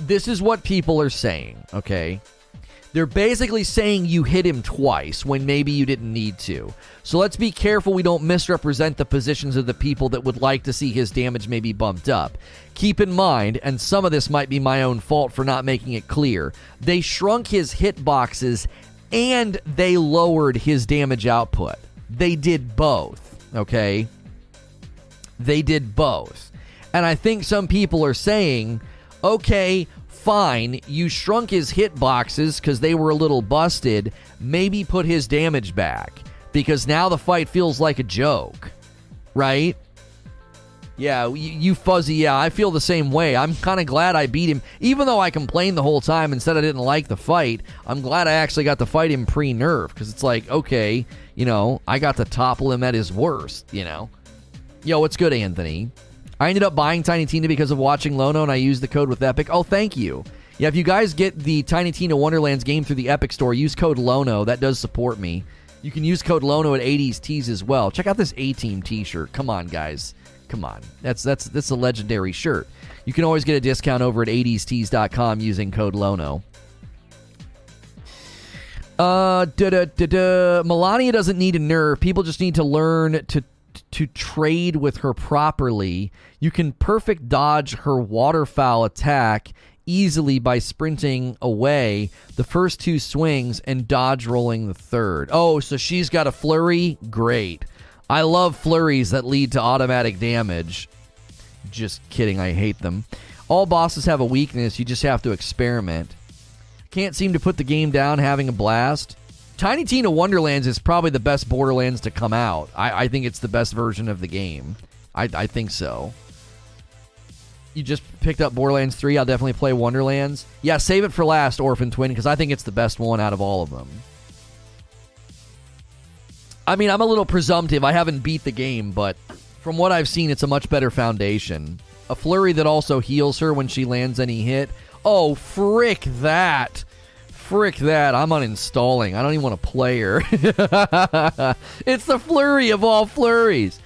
S1: this is what people are saying, okay? They're basically saying you hit him twice when maybe you didn't need to. So let's be careful we don't misrepresent the positions of the people that would like to see his damage maybe bumped up. Keep in mind, and some of this might be my own fault for not making it clear, they shrunk his hitboxes and they lowered his damage output. They did both, okay? They did both. And I think some people are saying, okay, fine, you shrunk his hitboxes because they were a little busted. Maybe put his damage back because now the fight feels like a joke, right? Yeah, you, you fuzzy. Yeah, I feel the same way. I'm kind of glad I beat him, even though I complained the whole time and said I didn't like the fight. I'm glad I actually got to fight him pre nerf because it's like, okay, you know, I got to topple him at his worst. You know, yo, what's good, Anthony? I ended up buying Tiny Tina because of watching Lono, and I used the code with Epic. Oh, thank you. Yeah, if you guys get the Tiny Tina Wonderlands game through the Epic Store, use code Lono. That does support me. You can use code Lono at 80s Tees as well. Check out this A Team T-shirt. Come on, guys. Come on. That's that's that's a legendary shirt. You can always get a discount over at 80stees.com using code Lono. Uh, da da da da. Malenia doesn't need a nerf. People just need to learn to to trade with her properly. You can perfect dodge her waterfowl attack easily by sprinting away the first two swings and dodge rolling the third. Oh, so she's got a flurry? Great. I love flurries that lead to automatic damage. Just kidding, I hate them. All bosses have a weakness, you just have to experiment. Can't seem to put the game down having a blast. Tiny Tina Wonderlands is probably the best Borderlands to come out. I, I think it's the best version of the game. I, I think so. You just picked up Borderlands 3. I'll definitely play Wonderlands. Yeah, save it for last, Orphan Twin, because I think it's the best one out of all of them. I mean, I'm a little presumptive. I haven't beat the game, but from what I've seen, it's a much better foundation. A flurry that also heals her when she lands any hit. Oh, frick that. Frick that. I'm uninstalling. I don't even want to play her. it's the flurry of all flurries.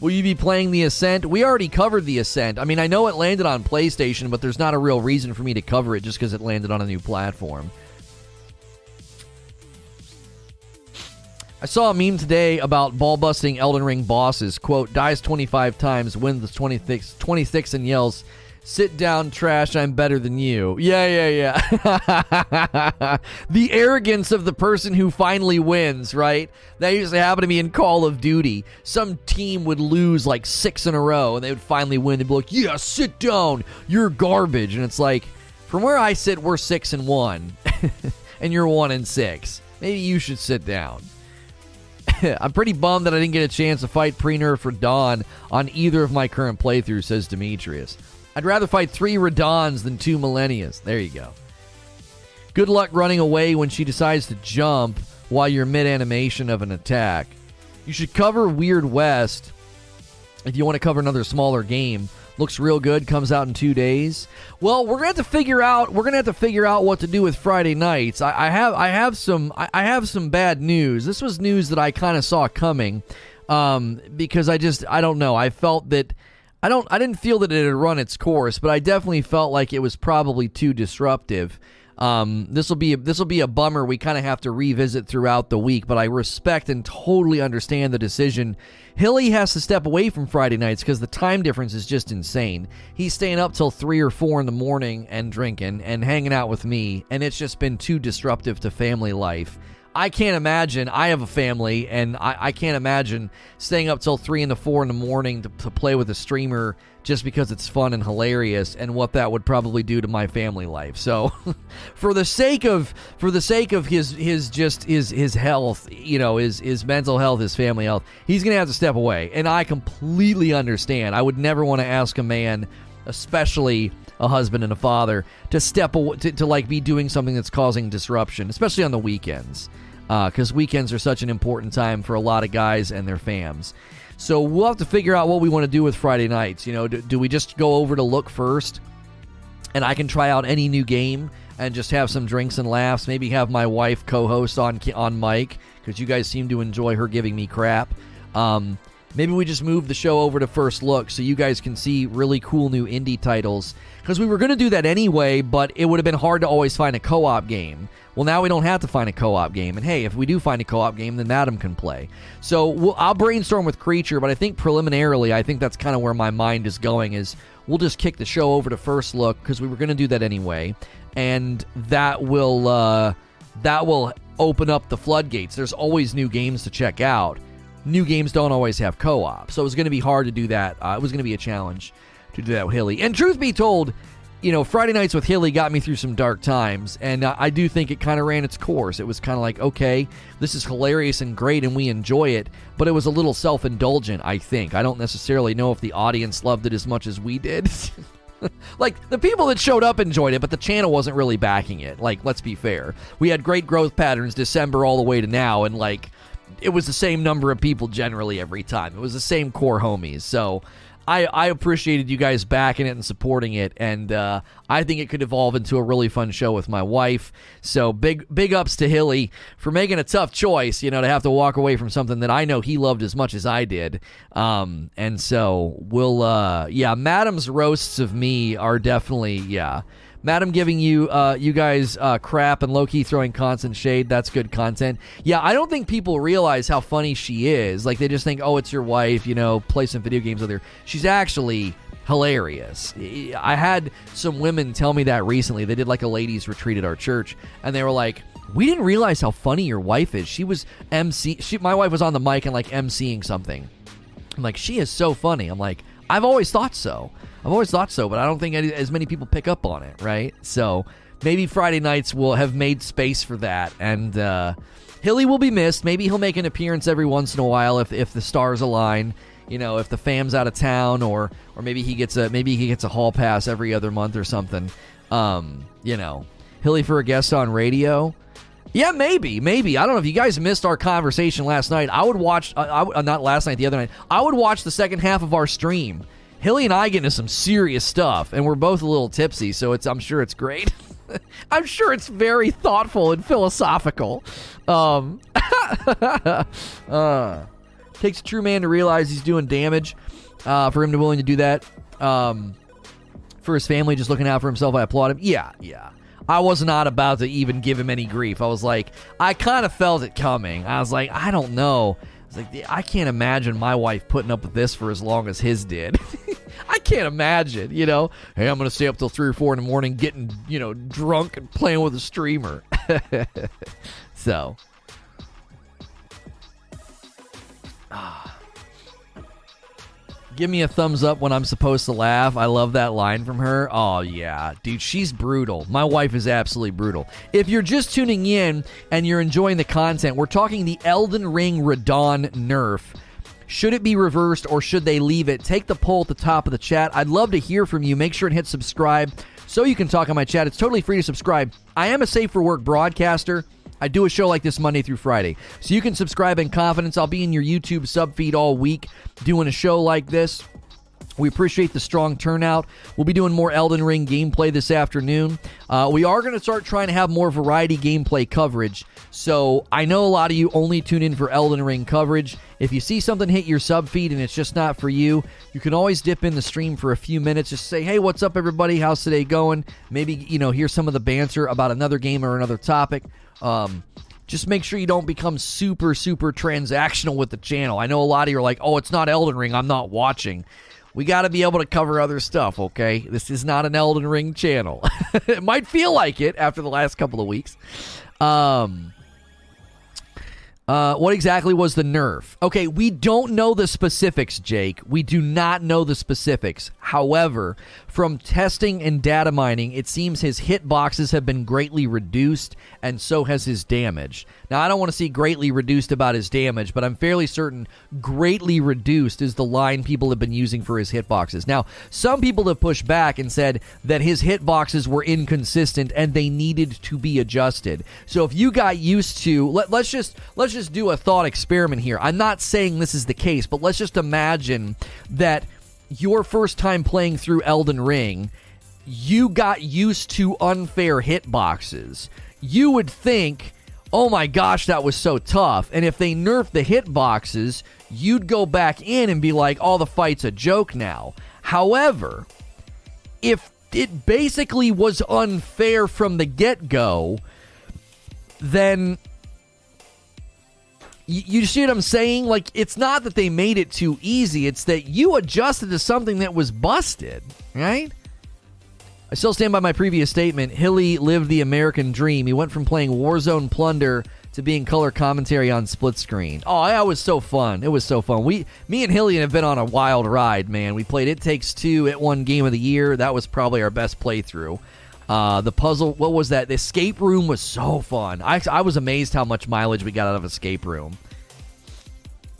S1: Will you be playing the Ascent? We already covered the Ascent. I mean, I know it landed on PlayStation, but there's not a real reason for me to cover it just because it landed on a new platform. I saw a meme today about ball busting Elden Ring bosses. Quote, dies 25 times, wins 26, 26 and yells, Sit down, trash. I'm better than you. Yeah, yeah, yeah. the arrogance of the person who finally wins, right? That used to happen to me in Call of Duty. Some team would lose like six in a row and they would finally win. They'd be like, yeah, sit down. You're garbage. And it's like, from where I sit, we're six and one, and you're one and six. Maybe you should sit down. I'm pretty bummed that I didn't get a chance to fight pre nerf for Dawn on either of my current playthroughs, says Demetrius. I'd rather fight three Radahns than two Malenias. There you go. Good luck running away when she decides to jump while you're mid animation of an attack. You should cover Weird West if you want to cover another smaller game. Looks real good, comes out in two days. Well, we're gonna have to figure out we're gonna have to figure out what to do with Friday nights. I, I have I have some I, I have some bad news. This was news that I kind of saw coming. Um, because I just I don't know. I felt that I don't I didn't feel that it had run its course, but I definitely felt like it was probably too disruptive. Um, this will be this will be a bummer. We kind of have to revisit throughout the week, but I respect and totally understand the decision. Hilly has to step away from Friday nights because the time difference is just insane. He's staying up till three or four in the morning and drinking and hanging out with me, and it's just been too disruptive to family life. I can't imagine. I have a family, and I, I, can't imagine staying up till three in the four in the morning to, to play with a streamer just because it's fun and hilarious, and what that would probably do to my family life. So, for the sake of for the sake of his his just his his health, you know, his his mental health, his family health, he's gonna have to step away, and I completely understand. I would never want to ask a man, especially a husband and a father to step away, to, to like be doing something that's causing disruption, especially on the weekends because uh, weekends are such an important time for a lot of guys and their fams. So we'll have to figure out what we want to do with Friday nights. You know, do, do we just go over to look first, and I can try out any new game and just have some drinks and laughs? Maybe have my wife co-host on on mic because you guys seem to enjoy her giving me crap. Um, maybe we just move the show over to first look so you guys can see really cool new indie titles. Because we were going to do that anyway, but it would have been hard to always find a co op game. Well, now we don't have to find a co op game. And hey, if we do find a co op game, then Madam can play. So we'll, I'll brainstorm with Creature, but I think preliminarily, I think that's kind of where my mind is going is we'll just kick the show over to first look because we were going to do that anyway. And that will, uh, that will open up the floodgates. There's always new games to check out. New games don't always have co op. So it was going to be hard to do that. Uh, it was going to be a challenge to do that with Hilly. And truth be told, you know, Friday nights with Hilly got me through some dark times, and uh, I do think it kind of ran its course. It was kind of like, okay, this is hilarious and great, and we enjoy it, but it was a little self indulgent, I think. I don't necessarily know if the audience loved it as much as we did. like, the people that showed up enjoyed it, but the channel wasn't really backing it. Like, let's be fair. We had great growth patterns December all the way to now, and like, it was the same number of people generally every time. It was the same core homies. So, I, I appreciated you guys backing it and supporting it, and uh, I think it could evolve into a really fun show with my wife. So big big ups to Hilly for making a tough choice, you know, to have to walk away from something that I know he loved as much as I did. Um, and so we'll, uh, yeah, Madam's roasts of me are definitely, yeah. Madam giving you uh, you guys uh, crap and low key throwing constant shade. That's good content. Yeah, I don't think people realize how funny she is. Like they just think, oh, it's your wife. You know, play some video games with her. She's actually hilarious. I had some women tell me that recently. They did like a ladies retreat at our church, and they were like, "We didn't realize how funny your wife is. She was MC. She, my wife was on the mic and like MCing something. I'm like, she is so funny. I'm like, I've always thought so. I've always thought so, but I don't think any, as many people pick up on it, right? So maybe Friday nights will have made space for that, and uh, Hilly will be missed. Maybe he'll make an appearance every once in a while if if the stars align. You know, if the fam's out of town, or or maybe he gets a maybe he gets a hall pass every other month or something. Um, you know, Hilly for a guest on radio. Yeah, maybe, maybe. I don't know if you guys missed our conversation last night. I would watch, uh, I, uh, not last night, the other night. I would watch the second half of our stream Hilly and I get into some serious stuff, and we're both a little tipsy, so it's I'm sure it's great. I'm sure it's very thoughtful and philosophical. Um, uh, takes a true man to realize he's doing damage. Uh, for him to be willing to do that, um, for his family, just looking out for himself, I applaud him. Yeah, yeah. I was not about to even give him any grief. I was like, I kind of felt it coming. I was like, I don't know. It's like I can't imagine my wife putting up with this for as long as his did. I can't imagine, you know. Hey, I'm gonna stay up till three or four in the morning, getting you know drunk and playing with a streamer. so, ah. Give me a thumbs up when I'm supposed to laugh. I love that line from her. Oh, yeah. Dude, she's brutal. My wife is absolutely brutal. If you're just tuning in and you're enjoying the content, we're talking the Elden Ring Radahn nerf. Should it be reversed or should they leave it? Take the poll at the top of the chat. I'd love to hear from you. Make sure and hit subscribe so you can talk on my chat. It's totally free to subscribe. I am a safe for work broadcaster. I do a show like this Monday through Friday. So you can subscribe in confidence. I'll be in your YouTube sub feed all week doing a show like this. We appreciate the strong turnout. We'll be doing more Elden Ring gameplay this afternoon. Uh, we are going to start trying to have more variety gameplay coverage. So I know a lot of you only tune in for Elden Ring coverage. If you see something hit your sub feed and it's just not for you, you can always dip in the stream for a few minutes. Just say, hey, what's up, everybody? How's today going? Maybe, you know, hear some of the banter about another game or another topic. Um, just make sure you don't become super, super transactional with the channel. I know a lot of you are like, oh, it's not Elden Ring. I'm not watching. We got to be able to cover other stuff, okay? This is not an Elden Ring channel. it might feel like it after the last couple of weeks. Um, uh, what exactly was the nerf? Okay, we don't know the specifics, Jake. We do not know the specifics. However, from testing and data mining, it seems his hit boxes have been greatly reduced, and so has his damage. Now, I don't want to see greatly reduced about his damage, but I'm fairly certain greatly reduced is the line people have been using for his hitboxes. Now, some people have pushed back and said that his hitboxes were inconsistent and they needed to be adjusted. So if you got used to let, let's just let's just do a thought experiment here. I'm not saying this is the case, but let's just imagine that your first time playing through Elden Ring, you got used to unfair hitboxes. You would think oh my gosh, that was so tough. And if they nerf the hitboxes, you'd go back in and be like, oh, the fight's a joke now. However, if it basically was unfair from the get go, then you see what I'm saying? Like, it's not that they made it too easy, it's that you adjusted to something that was busted, right? I still stand by my previous statement. Hilly lived the American dream. He went from playing Warzone Plunder to being color commentary on split screen. Oh, that was so fun. It was so fun. We, me and Hillian have been on a wild ride, man. We played It Takes Two at one game of the year. That was probably our best playthrough. Uh, the puzzle, what was that? The escape room was so fun. I, I was amazed how much mileage we got out of escape room.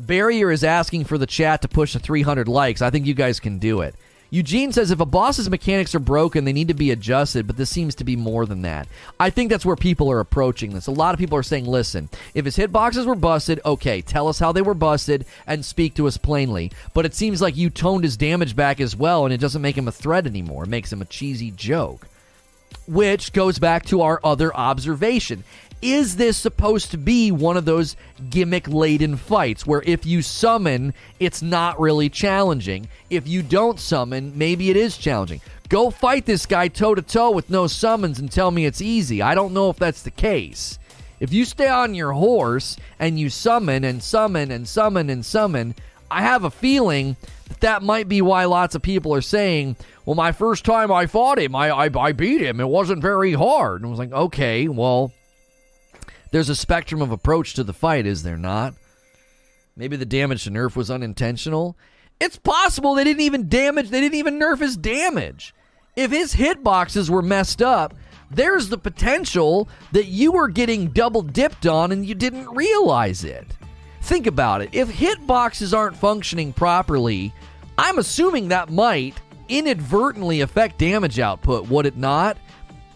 S1: Barrier is asking for the chat to push to 300 likes. I think you guys can do it. Eugene says if a boss's mechanics are broken, they need to be adjusted, but this seems to be more than that. I think that's where people are approaching this. A lot of people are saying, listen, if his hitboxes were busted, okay, tell us how they were busted and speak to us plainly. But it seems like you toned his damage back as well, and it doesn't make him a threat anymore. It makes him a cheesy joke. Which goes back to our other observation is this supposed to be one of those gimmick laden fights where if you summon, it's not really challenging? If you don't summon, maybe it is challenging. Go fight this guy toe to toe with no summons and tell me it's easy. I don't know if that's the case. If you stay on your horse and you summon and summon and summon and summon, I have a feeling that that might be why lots of people are saying, well, my first time I fought him, I, I, I beat him. It wasn't very hard. And I was like, okay, well, there's a spectrum of approach to the fight, is there not? Maybe the damage to Nerf was unintentional. It's possible they didn't even damage, they didn't even nerf his damage. If his hitboxes were messed up, there's the potential that you were getting double dipped on and you didn't realize it. Think about it. If hitboxes aren't functioning properly, I'm assuming that might inadvertently affect damage output, would it not?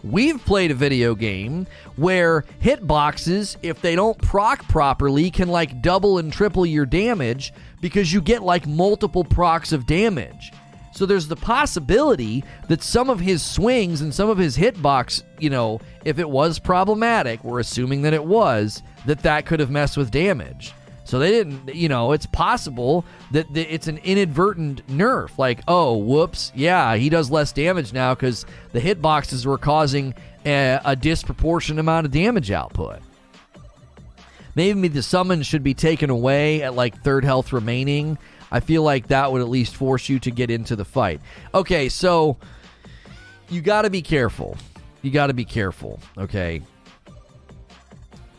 S1: We've played a video game where hitboxes, if they don't proc properly, can like double and triple your damage because you get like multiple procs of damage. So there's the possibility that some of his swings and some of his hitbox, you know, if it was problematic, we're assuming that it was, that that could have messed with damage. So they didn't, you know, it's possible that it's an inadvertent nerf. Like, oh, whoops, yeah, he does less damage now because the hitboxes were causing a, a disproportionate amount of damage output. Maybe the summon should be taken away at like third health remaining. I feel like that would at least force you to get into the fight. Okay, so you got to be careful. You got to be careful, okay?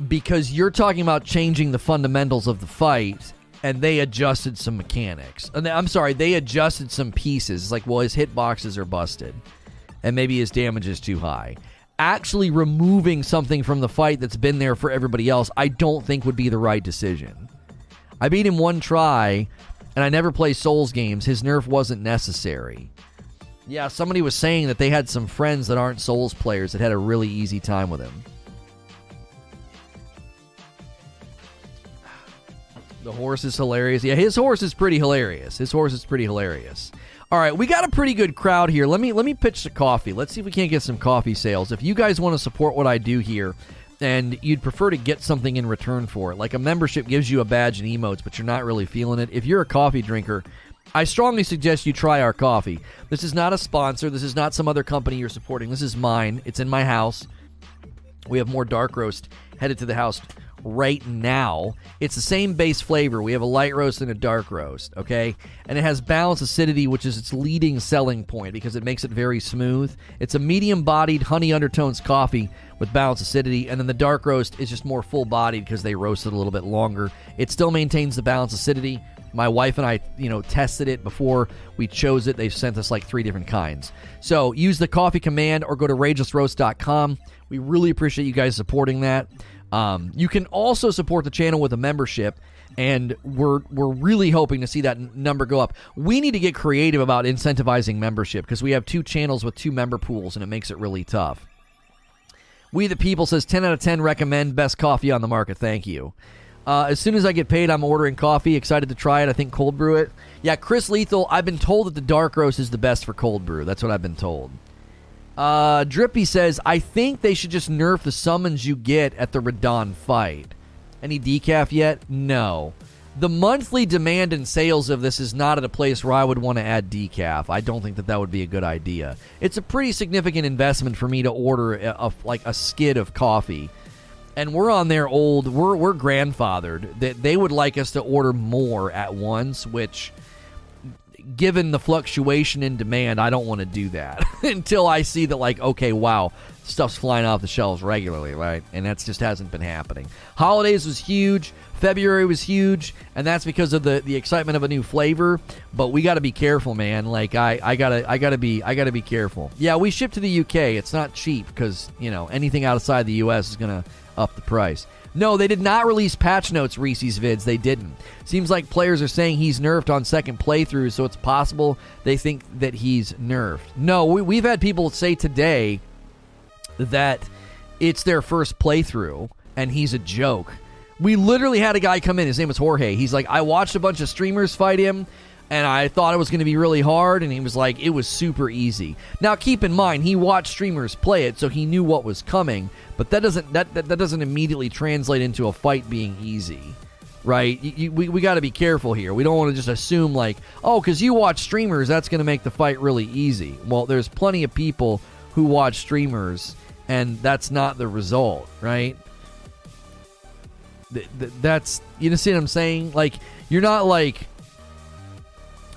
S1: Because you're talking about changing the fundamentals of the fight and they adjusted some mechanics. And I'm sorry, they adjusted some pieces. It's like, well, his hitboxes are busted and maybe his damage is too high. Actually removing something from the fight that's been there for everybody else, I don't think would be the right decision. I beat him one try and I never play Souls games. His nerf wasn't necessary. Yeah, somebody was saying that they had some friends that aren't Souls players that had a really easy time with him. The horse is hilarious. Yeah, his horse is pretty hilarious. His horse is pretty hilarious. All right, we got a pretty good crowd here. Let me let me pitch the coffee. Let's see if we can't get some coffee sales. If you guys want to support what I do here and you'd prefer to get something in return for it, like a membership gives you a badge and emotes, but you're not really feeling it. If you're a coffee drinker, I strongly suggest you try our coffee. This is not a sponsor. This is not some other company you're supporting. This is mine. It's in my house. We have more dark roast headed to the house right now. It's the same base flavor. We have a light roast and a dark roast, okay? And it has balanced acidity, which is its leading selling point because it makes it very smooth. It's a medium bodied honey undertones coffee with balanced acidity, and then the dark roast is just more full bodied because they roast it a little bit longer. It still maintains the balanced acidity. My wife and I, you know, tested it before we chose it. They've sent us like three different kinds. So use the coffee command or go to ragelessroast.com. We really appreciate you guys supporting that. Um, you can also support the channel with a membership, and we're we're really hoping to see that n- number go up. We need to get creative about incentivizing membership because we have two channels with two member pools, and it makes it really tough. We the people says ten out of ten recommend best coffee on the market. Thank you. Uh, as soon as I get paid, I'm ordering coffee. Excited to try it. I think cold brew it. Yeah, Chris Lethal. I've been told that the dark roast is the best for cold brew. That's what I've been told. Uh, Drippy says, I think they should just nerf the summons you get at the Radahn fight. Any decaf yet? No. The monthly demand and sales of this is not at a place where I would want to add decaf. I don't think that that would be a good idea. It's a pretty significant investment for me to order a, a like a skid of coffee and we're on their old we're we're grandfathered that they would like us to order more at once which given the fluctuation in demand i don't want to do that until i see that like okay wow stuff's flying off the shelves regularly right? And that's just hasn't been happening. Holidays was huge february was huge and that's because of the the excitement of a new flavor. But we got to be careful man. Like i i gotta i gotta be i gotta be careful. Yeah we ship to the uk it's not cheap because you know anything outside the us is gonna up the price. No, they did not release patch notes, Reese's vids. They didn't. Seems like players are saying he's nerfed on second playthroughs, so it's possible they think that he's nerfed. No, we, have had people say today that it's their first playthrough and he's a joke. We literally had a guy come in. His name was Jorge. He's like, I watched a bunch of streamers fight him and I thought it was going to be really hard, and he was like, it was super easy. Now, keep in mind, he watched streamers play it, so he knew what was coming, but that doesn't that that, that doesn't immediately translate into a fight being easy, right? You, you, we we got to be careful here. We don't want to just assume like, oh, because you watch streamers, that's going to make the fight really easy. Well, there's plenty of people who watch streamers, and that's not the result, right? that's you know see what I'm saying? Like you're not like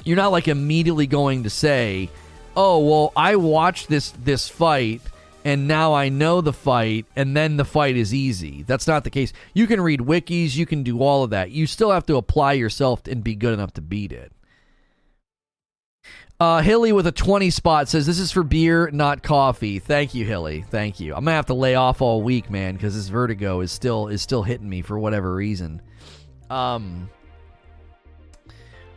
S1: you're not like immediately going to say, "Oh, well, I watched this this fight and now I know the fight and then the fight is easy." That's not the case. You can read wikis, you can do all of that. You still have to apply yourself and be good enough to beat it. Uh, Hilly with a 20 spot says, This is for beer, not coffee. Thank you, Hilly. Thank you. I'm going to have to lay off all week, man, because this vertigo is still is still hitting me for whatever reason. Um,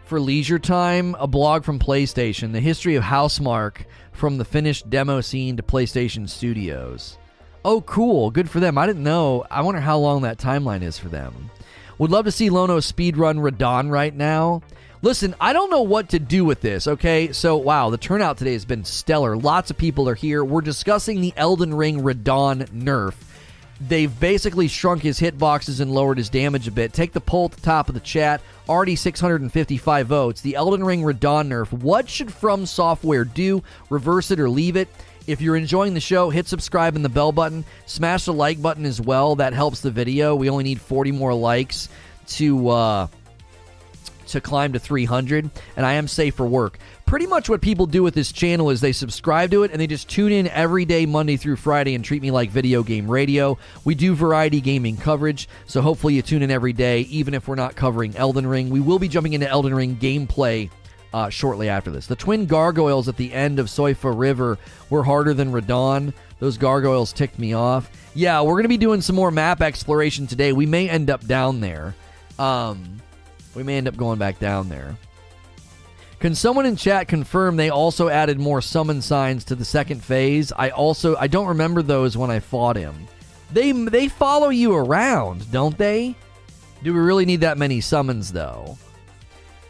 S1: for leisure time, a blog from PlayStation, the history of Housemarque from the finished demo scene to PlayStation Studios. Oh, cool. Good for them. I didn't know. I wonder how long that timeline is for them. Would love to see Lono speedrun Radahn right now. Listen, I don't know what to do with this, okay? So, wow, the turnout today has been stellar. Lots of people are here. We're discussing the Elden Ring Radahn nerf. They've basically shrunk his hitboxes and lowered his damage a bit. Take the poll at the top of the chat. Already 655 votes. The Elden Ring Radahn nerf. What should From Software do? Reverse it or leave it? If you're enjoying the show, hit subscribe and the bell button. Smash the like button as well. That helps the video. We only need 40 more likes to uh, to climb to 300, and I am safe for work. Pretty much what people do with this channel is they subscribe to it and they just tune in every day, Monday through Friday, and treat me like video game radio. We do variety gaming coverage, so hopefully you tune in every day, even if we're not covering Elden Ring. We will be jumping into Elden Ring gameplay uh, shortly after this. The twin gargoyles at the end of Siofra River were harder than Radahn. Those gargoyles ticked me off. Yeah, we're going to be doing some more map exploration today. We may end up down there. Um, we may end up going back down there. Can someone in chat confirm they also added more summon signs to the second phase? I also I don't remember those when I fought him. They they follow you around, don't they? Do we really need that many summons though?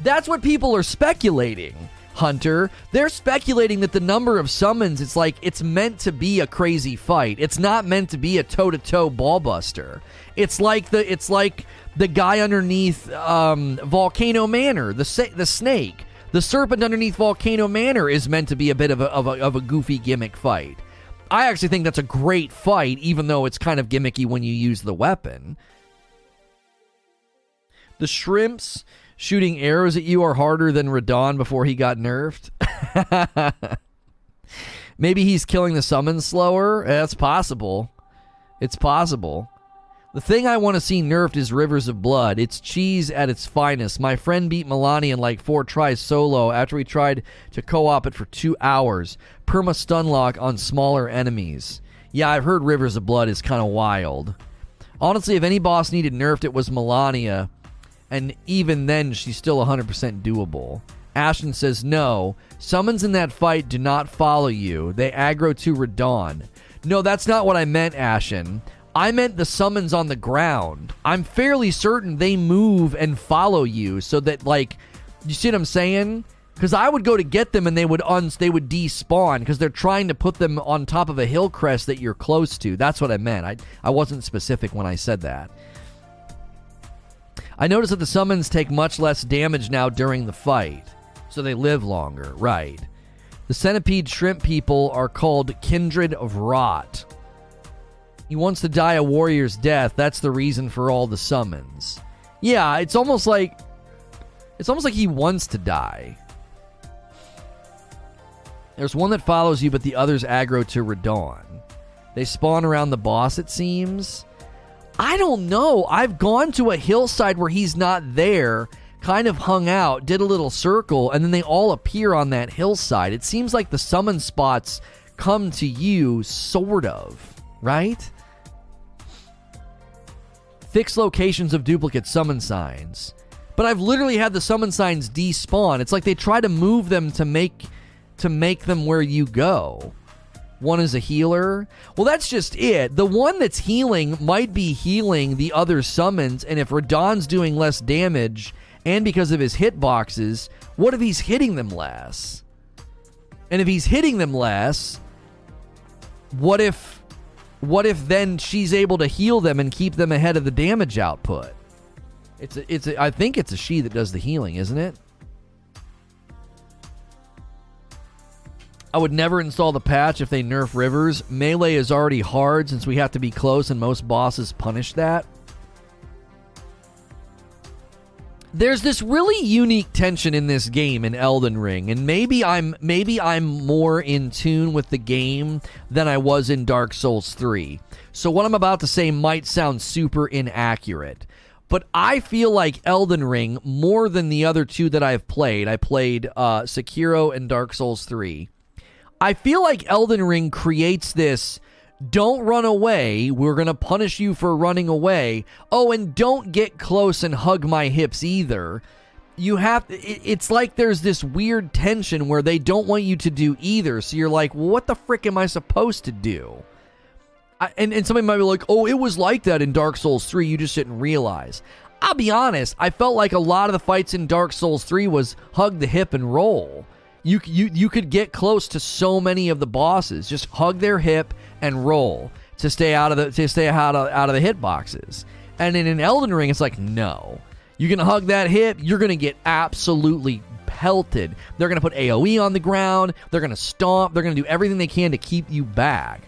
S1: That's what people are speculating. Hunter, they're speculating that the number of summons it's like it's meant to be a crazy fight. It's not meant to be a toe-to-toe ballbuster. It's like the it's like the guy underneath um, Volcano Manor, the sa- the snake, the serpent underneath Volcano Manor is meant to be a bit of a, of a of a goofy gimmick fight. I actually think that's a great fight, even though it's kind of gimmicky when you use the weapon. The shrimps shooting arrows at you are harder than Radahn before he got nerfed. Maybe he's killing the summons slower. That's possible. It's possible. The thing I want to see nerfed is Rivers of Blood. It's cheese at its finest. My friend beat Malenia in like four tries solo after we tried to co op it for two hours. Perma stunlock on smaller enemies. Yeah, I've heard Rivers of Blood is kind of wild. Honestly, if any boss needed nerfed, it was Malenia, And even then, she's still 100% doable. Ashton says no. Summons in that fight do not follow you. They aggro to Radahn. No, that's not what I meant, Ashen. I meant the summons on the ground. I'm fairly certain they move and follow you so that, like, you see what I'm saying? Because I would go to get them and they would they would despawn because they're trying to put them on top of a hill crest that you're close to. That's what I meant. I I wasn't specific when I said that. I noticed that the summons take much less damage now during the fight, so they live longer. Right. The centipede shrimp people are called kindred of rot. He wants to die a warrior's death. That's the reason for all the summons. Yeah, it's almost like it's almost like he wants to die. There's one that follows you, but the others aggro to Radahn. They spawn around the boss, it seems. I don't know. I've gone to a hillside where he's not there, kind of hung out, did a little circle, and then they all appear on that hillside. It seems like the summon spots come to you, sort of, right? Fix locations of duplicate summon signs. But I've literally had the summon signs despawn. It's like they try to move them to make to make them where you go. One is a healer. Well, that's just it. The one that's healing might be healing the other summons, and if Radahn's doing less damage, and because of his hitboxes, what if he's hitting them less? And if he's hitting them less, what if what if then she's able to heal them and keep them ahead of the damage output? It's a, it's a, I think it's a she that does the healing, isn't it? I would never install the patch if they nerf rivers. Melee is already hard since we have to be close and most bosses punish that. There's this really unique tension in this game in Elden Ring, and maybe I'm maybe I'm more in tune with the game than I was in Dark Souls 3. So what I'm about to say might sound super inaccurate. But I feel like Elden Ring, more than the other two that I've played, I played uh, Sekiro and Dark Souls 3 I feel like Elden Ring creates this don't run away. We're going to punish you for running away. Oh, and don't get close and hug my hips either. You have it's like there's this weird tension where they don't want you to do either. So you're like, well, what the frick am I supposed to do? I, and, and somebody might be like, oh, it was like that in Dark Souls 3. You just didn't realize. I'll be honest, I felt like a lot of the fights in Dark Souls 3 was hug the hip and roll. You you you could get close to so many of the bosses. Just hug their hip and roll to stay out of the to stay out of out of the hit boxes. And in an Elden Ring, it's like no. You can hug that hip, you're gonna get absolutely pelted. They're gonna put AOE on the ground. They're gonna stomp. They're gonna do everything they can to keep you back.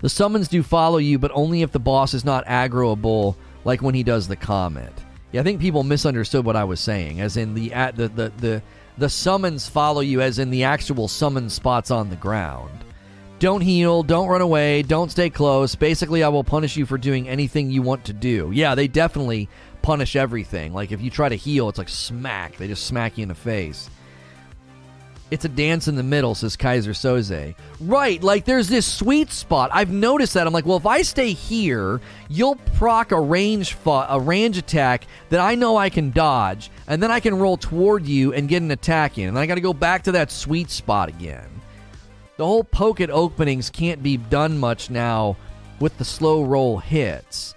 S1: The summons do follow you, but only if the boss is not aggroable, like when he does the comment. Yeah, I think people misunderstood what I was saying, as in the at the the the the summons follow you, as in the actual summon spots on the ground. Don't heal, don't run away, don't stay close. Basically, I will punish you for doing anything you want to do. Yeah, they definitely punish everything. Like if you try to heal, it's like smack. They just smack you in the face. It's a dance in the middle, says Kaiser Soze. Right, like there's this sweet spot. I've noticed that. I'm like, well, if I stay here, you'll proc a range fu- a range attack that I know I can dodge, and then I can roll toward you and get an attack in. And I got to go back to that sweet spot again. The whole poke at openings can't be done much now with the slow roll hits.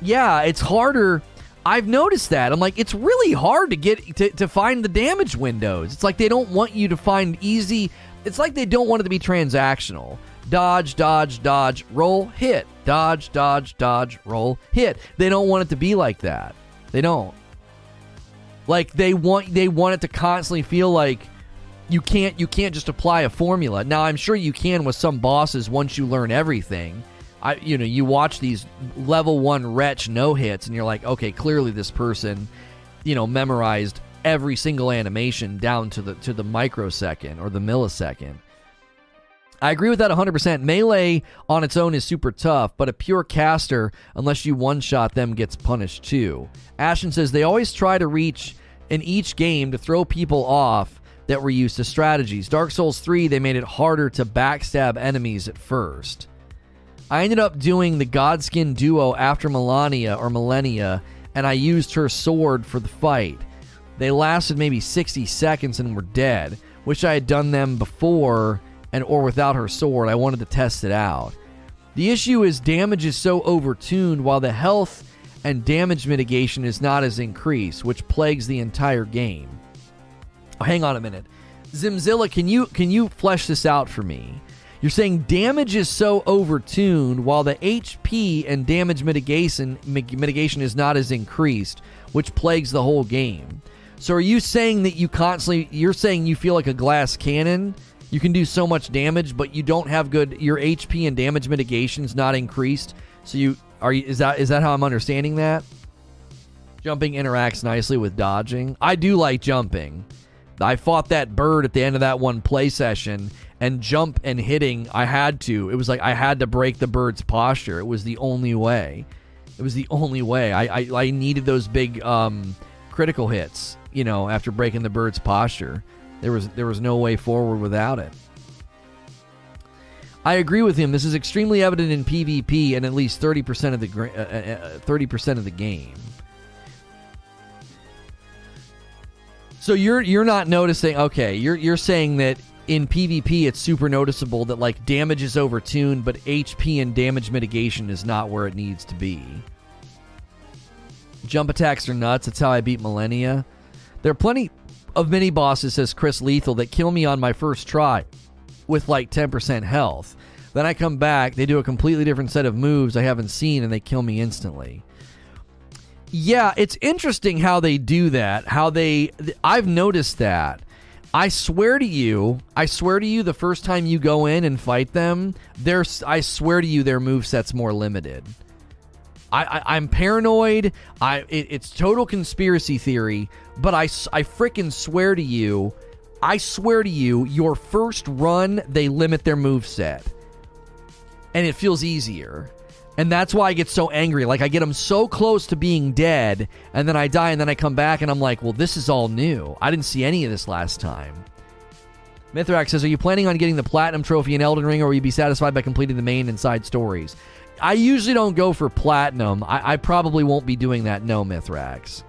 S1: Yeah, it's harder I've noticed that. I'm like, it's really hard to get to, to find the damage windows. It's like they don't want you to find easy. It's like they don't want it to be transactional. Dodge, dodge, dodge, roll, hit. Dodge, dodge, dodge, roll, hit. They don't want it to be like that. They don't. Like they want they want it to constantly feel like you can't you can't just apply a formula. Now I'm sure you can with some bosses once you learn everything I you know you watch these level one wretch no hits and you're like okay clearly this person you know memorized every single animation down to the to the microsecond or the millisecond. I agree with that 100%. Melee on its own is super tough, but a pure caster, unless you one shot them, gets punished too. Ashton says they always try to reach in each game to throw people off that were used to strategies. Dark Souls 3, they made it harder to backstab enemies at first. I ended up doing the Godskin duo after Melania or Millennia, and I used her sword for the fight. They lasted maybe 60 seconds and were dead. Wish I had done them before and or without her sword. I wanted to test it out. The issue is damage is so overtuned while the health and damage mitigation is not as increased, which plagues the entire game. Oh, hang on a minute. Zimzilla, can you can you flesh this out for me? You're saying damage is so overtuned while the HP and damage mitigation mitigation is not as increased, which plagues the whole game. So are you saying that you constantly you're saying you feel like a glass cannon? You can do so much damage, but you don't have good your HP and damage mitigation is not increased. So you are you, is that is that how I'm understanding that? Jumping interacts nicely with dodging. I do like jumping. I fought that bird at the end of that one play session and jump and hitting, I had to. It was like I had to break the bird's posture. It was the only way. It was the only way. I I, I needed those big um, critical hits, you know, after breaking the bird's posture. There was there was no way forward without it. I agree with him. This is extremely evident in PvP and at least 30% of the uh, uh, 30% uh, of the game. So you're you're not noticing okay, you're you're saying that in PvP it's super noticeable that like damage is overtuned but HP and damage mitigation is not where it needs to be. Jump attacks are nuts. That's how I beat Malenia. There are plenty of mini bosses, says Chris Lethal, that kill me on my first try with like 10% health. Then I come back, they do a completely different set of moves I haven't seen, and they kill me instantly. Yeah, it's interesting how they do that. How they. I've noticed that. I swear to you, I swear to you, the first time you go in and fight them, I swear to you, their move set's more limited. I, am paranoid. I it, it's total conspiracy theory, but I, I freaking swear to you, I swear to you, your first run they limit their move set, and it feels easier. And that's why I get so angry. Like I get them so close to being dead, and then I die, and then I come back, and I'm like, well, this is all new. I didn't see any of this last time. Mithrax says, Are you planning on getting the platinum trophy in Elden Ring, or will you be satisfied by completing the main and side stories? I usually don't go for platinum. I, I probably won't be doing that, no, Mithrax.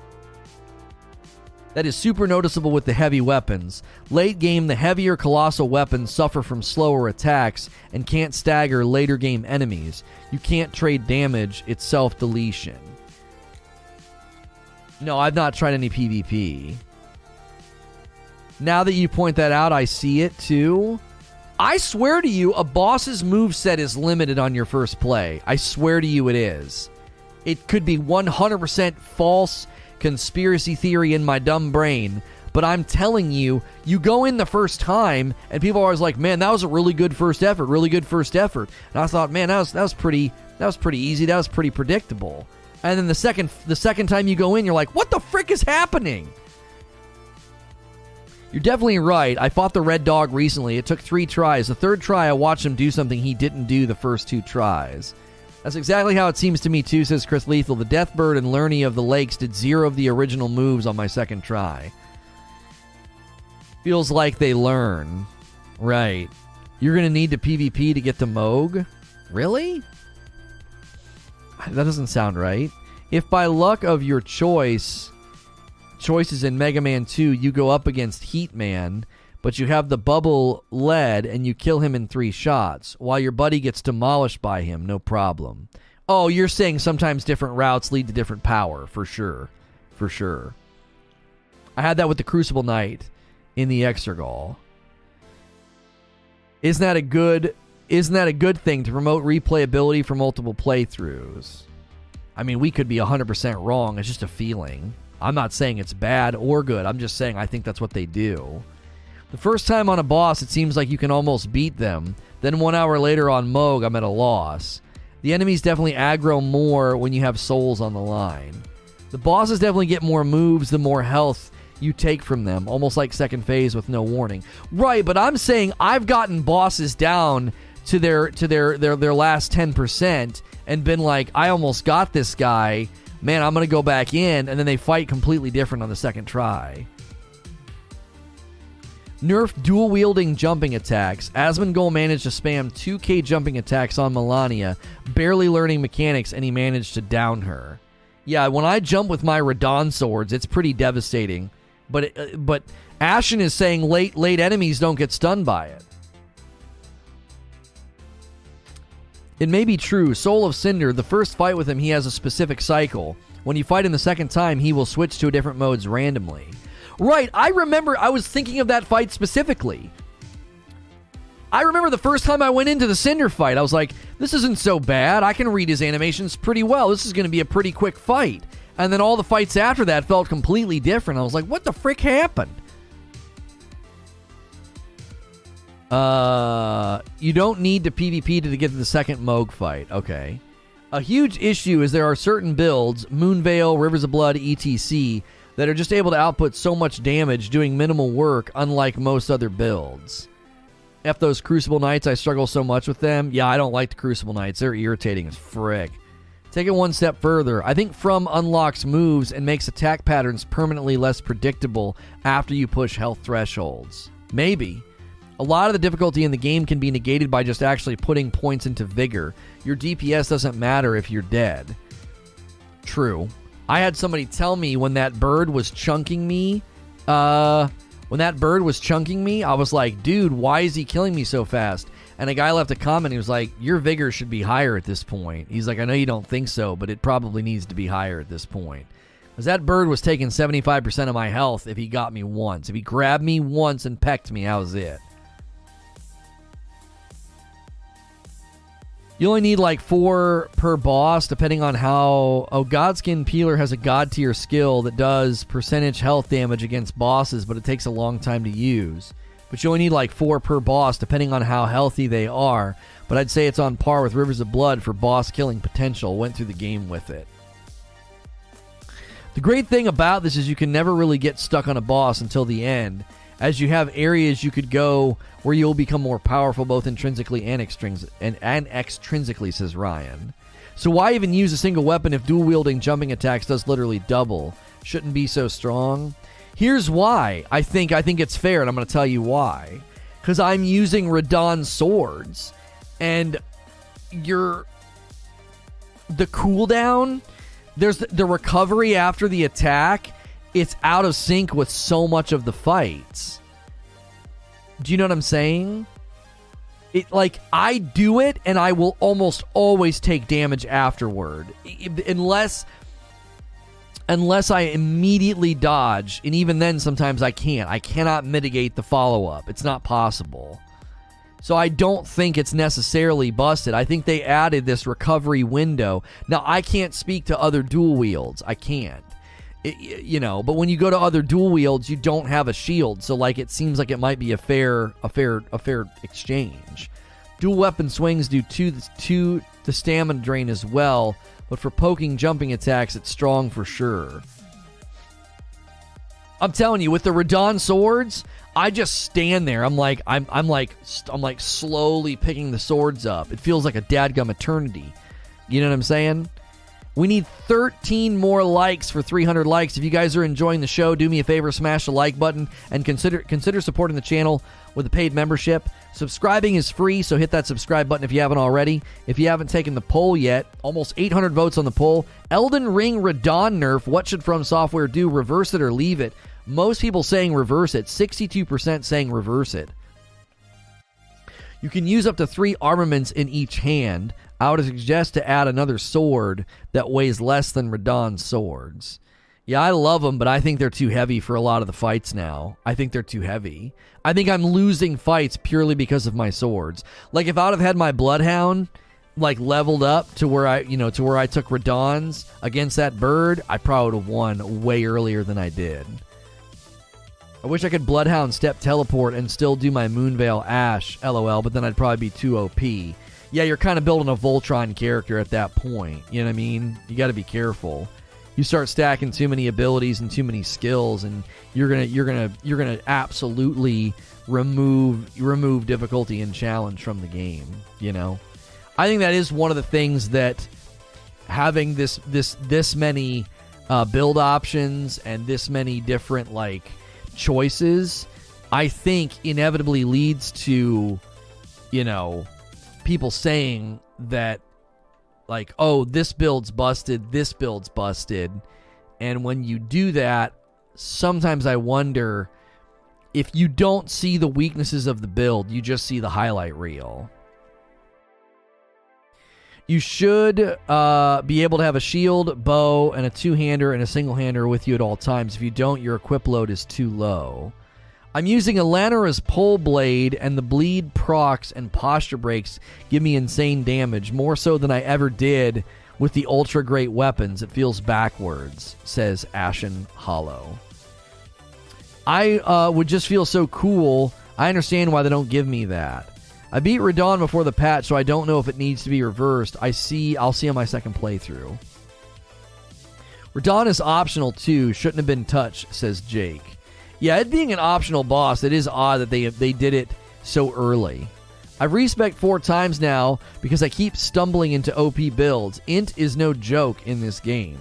S1: That is super noticeable with the heavy weapons. Late game, the heavier colossal weapons suffer from slower attacks and can't stagger later game enemies. You can't trade damage, it's self deletion. No, I've not tried any PvP. Now that you point that out, I see it too. I swear to you, a boss's move set is limited on your first play. I swear to you, it is. It could be 100% false conspiracy theory in my dumb brain. But I'm telling you, you go in the first time, and people are always like, "Man, that was a really good first effort, really good first effort." And I thought, "Man, that was that was pretty that was pretty easy. That was pretty predictable." And then the second the second time you go in, you're like, "What the frick is happening?" You're definitely right. I fought the red dog recently. It took three tries. The third try, I watched him do something he didn't do the first two tries. That's exactly how it seems to me, too, says Chris Lethal. The Deathbird and Liurnia of the Lakes did zero of the original moves on my second try. Feels like they learn. Right. You're going to need the PvP to get the Mohg? Really? That doesn't sound right. If by luck of your choice, choices in Mega Man 2, you go up against Heat Man but you have the bubble lead and you kill him in three shots while your buddy gets demolished by him, no problem. Oh, you're saying sometimes different routes lead to different power, for sure. For sure. I had that with the Crucible Knight in the Evergaol. Isn't that a good isn't that a good thing to promote replayability for multiple playthroughs? I mean, we could be 100% wrong. It's just a feeling. I'm not saying it's bad or good. I'm just saying I think that's what they do. The first time on a boss, it seems like you can almost beat them. Then one hour later on Mohg, I'm at a loss. The enemies definitely aggro more when you have souls on the line. The bosses definitely get more moves the more health you take from them, almost like second phase with no warning. Right, but I'm saying I've gotten bosses down to their to their their, their last 10% and been like, I almost got this guy. Man, I'm going to go back in and then they fight completely different on the second try. Nerf dual wielding jumping attacks. Asmongold managed to spam 2k jumping attacks on Melania, barely learning mechanics, and he managed to down her. Yeah, when I jump with my Radahn swords, it's pretty devastating. But uh, but Ashen is saying late late enemies don't get stunned by it. It may be true. Soul of Cinder, the first fight with him, he has a specific cycle. When you fight him the second time, he will switch to a different modes randomly. Right. I remember I was thinking of that fight specifically. I remember the first time I went into the Cinder fight, I was like, this isn't so bad. I can read his animations pretty well. This is going to be a pretty quick fight. And then all the fights after that felt completely different. I was like, what the frick happened? Uh, you don't need to PvP to get to the second Mohg fight. Okay. A huge issue is there are certain builds, Moonveil, Rivers of Blood, etc., that are just able to output so much damage doing minimal work, unlike most other builds. F those Crucible Knights, I struggle so much with them. Yeah, I don't like the Crucible Knights. They're irritating as frick. Take it one step further. I think From unlocks moves and makes attack patterns permanently less predictable after you push health thresholds. Maybe. A lot of the difficulty in the game can be negated by just actually putting points into vigor. Your DPS doesn't matter if you're dead. True. I had somebody tell me when that bird was chunking me, uh, when that bird was chunking me, I was like, dude, why is he killing me so fast? And a guy left a comment. He was like, Your vigor should be higher at this point. He's like, I know you don't think so, but it probably needs to be higher at this point. Because that bird was taking 75% of my health if he got me once. If he grabbed me once and pecked me, that was it. You only need like four per boss, depending on how. Oh, Godskin Peeler has a god tier skill that does percentage health damage against bosses, but it takes a long time to use. But you only need like four per boss, depending on how healthy they are. But I'd say it's on par with Rivers of Blood for boss killing potential. Went through the game with it. The great thing about this is you can never really get stuck on a boss until the end as you have areas you could go where you'll become more powerful both intrinsically and, extrins- and, and extrinsically, says Ryan. So why even use a single weapon if dual wielding jumping attacks does literally double? Shouldn't be so strong. Here's why. I think I think it's fair, and I'm going to tell you why. Because I'm using Radahn swords, and you're the cooldown. There's the, the recovery after the attack it's out of sync with so much of the fights. Do you know what I'm saying? It like I do it and I will almost always take damage afterward unless unless I immediately dodge and even then sometimes I can't. I cannot mitigate the follow-up. It's not possible. So I don't think it's necessarily busted. I think they added this recovery window. Now I can't speak to other dual wields. I can't it, you know but when you go to other dual wields you don't have a shield. So like it seems like it might be a fair a fair a fair exchange. Dual weapon swings do two two the stamina drain as well but for poking jumping attacks it's strong for sure. I'm telling you with the radahn swords i just stand there. I'm like i'm i'm like i'm like slowly picking the swords up. It feels like a dadgum eternity. You know what i'm saying we need 13 more likes for 300 likes. If you guys are enjoying the show, do me a favor, smash the like button and consider consider supporting the channel with a paid membership. Subscribing is free, so hit that subscribe button if you haven't already. If you haven't taken the poll yet, almost 800 votes on the poll. Elden Ring Radahn nerf. What should From Software do? Reverse it or leave it? Most people saying reverse it. 62% saying reverse it. You can use up to three armaments in each hand. I would suggest to add another sword that weighs less than Radahn's swords. Yeah, I love them, but I think they're too heavy for a lot of the fights now. I think they're too heavy. I think I'm losing fights purely because of my swords. Like if I would have had my Bloodhound like leveled up to where I, you know, to where I took Radahn's against that bird, I probably would have won way earlier than I did. I wish I could Bloodhound step teleport and still do my Moonveil Ash, lol, but then I'd probably be too OP yeah, you're kind of building a Voltron character at that point. You know what I mean? You got to be careful. You start stacking too many abilities and too many skills, and you're gonna you're gonna you're gonna absolutely remove remove difficulty and challenge from the game. You know, I think that is one of the things that having this this this many uh, build options and this many different like choices, I think inevitably leads to you know people saying that like oh this build's busted this build's busted and when you do that sometimes i wonder if you don't see the weaknesses of the build you just see the highlight reel You should uh, be able to have a shield, bow, and a two hander and a single hander with you at all times. If you don't, your equip load is too low. I'm using Eleonora's pole blade, and the bleed procs and posture breaks give me insane damage, more so than I ever did with the ultra great weapons. It feels backwards, says Ashen Hollow. I uh, would just feel so cool. I understand why they don't give me that. I beat Radahn before the patch, so I don't know if it needs to be reversed. I see. I'll see on my second playthrough. Radahn is optional too. Shouldn't have been touched, says Jake. Yeah, it being an optional boss, it is odd that they they did it so early. I've respec four times now because I keep stumbling into OP builds. Int is no joke in this game.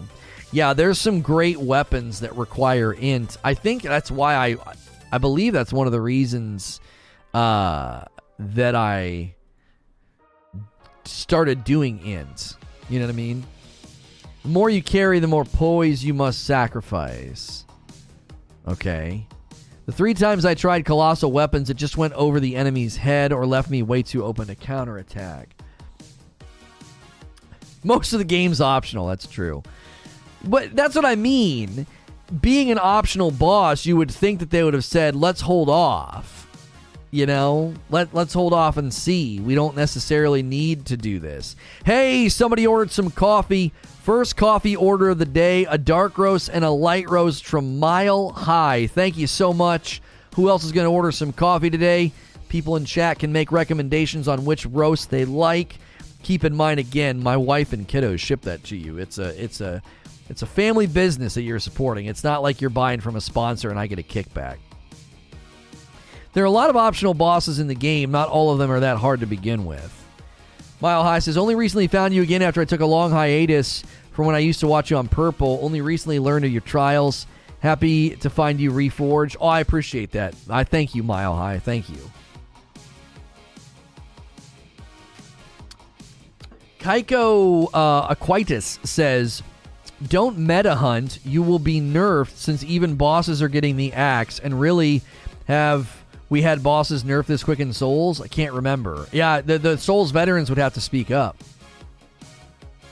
S1: Yeah, there's some great weapons that require int. I think that's why I I believe that's one of the reasons uh, that I started doing int. You know what I mean? The more you carry, the more poise you must sacrifice. Okay. The three times I tried colossal weapons, it just went over the enemy's head or left me way too open to counterattack. Most of the game's optional, that's true. But that's what I mean. Being an optional boss, you would think that they would have said, let's hold off. You know, let let's hold off and see. We don't necessarily need to do this. Hey, somebody ordered some coffee. First coffee order of the day: a dark roast and a light roast from Mile High. Thank you so much. Who else is going to order some coffee today? People in chat can make recommendations on which roast they like. Keep in mind again, my wife and kiddos ship that to you. It's a it's a it's a family business that you're supporting. It's not like you're buying from a sponsor and I get a kickback. There are a lot of optional bosses in the game. Not all of them are that hard to begin with. Mile High says, Only recently found you again after I took a long hiatus from when I used to watch you on Purple. Only recently learned of your trials. Happy to find you reforged. Oh, I appreciate that. I thank you, Mile High. Thank you. Kaiko uh, Aquitus says, Don't meta hunt. You will be nerfed since even bosses are getting the axe. And really, have we had bosses nerf this quick in Souls? I can't remember. Yeah, the, the Souls veterans would have to speak up.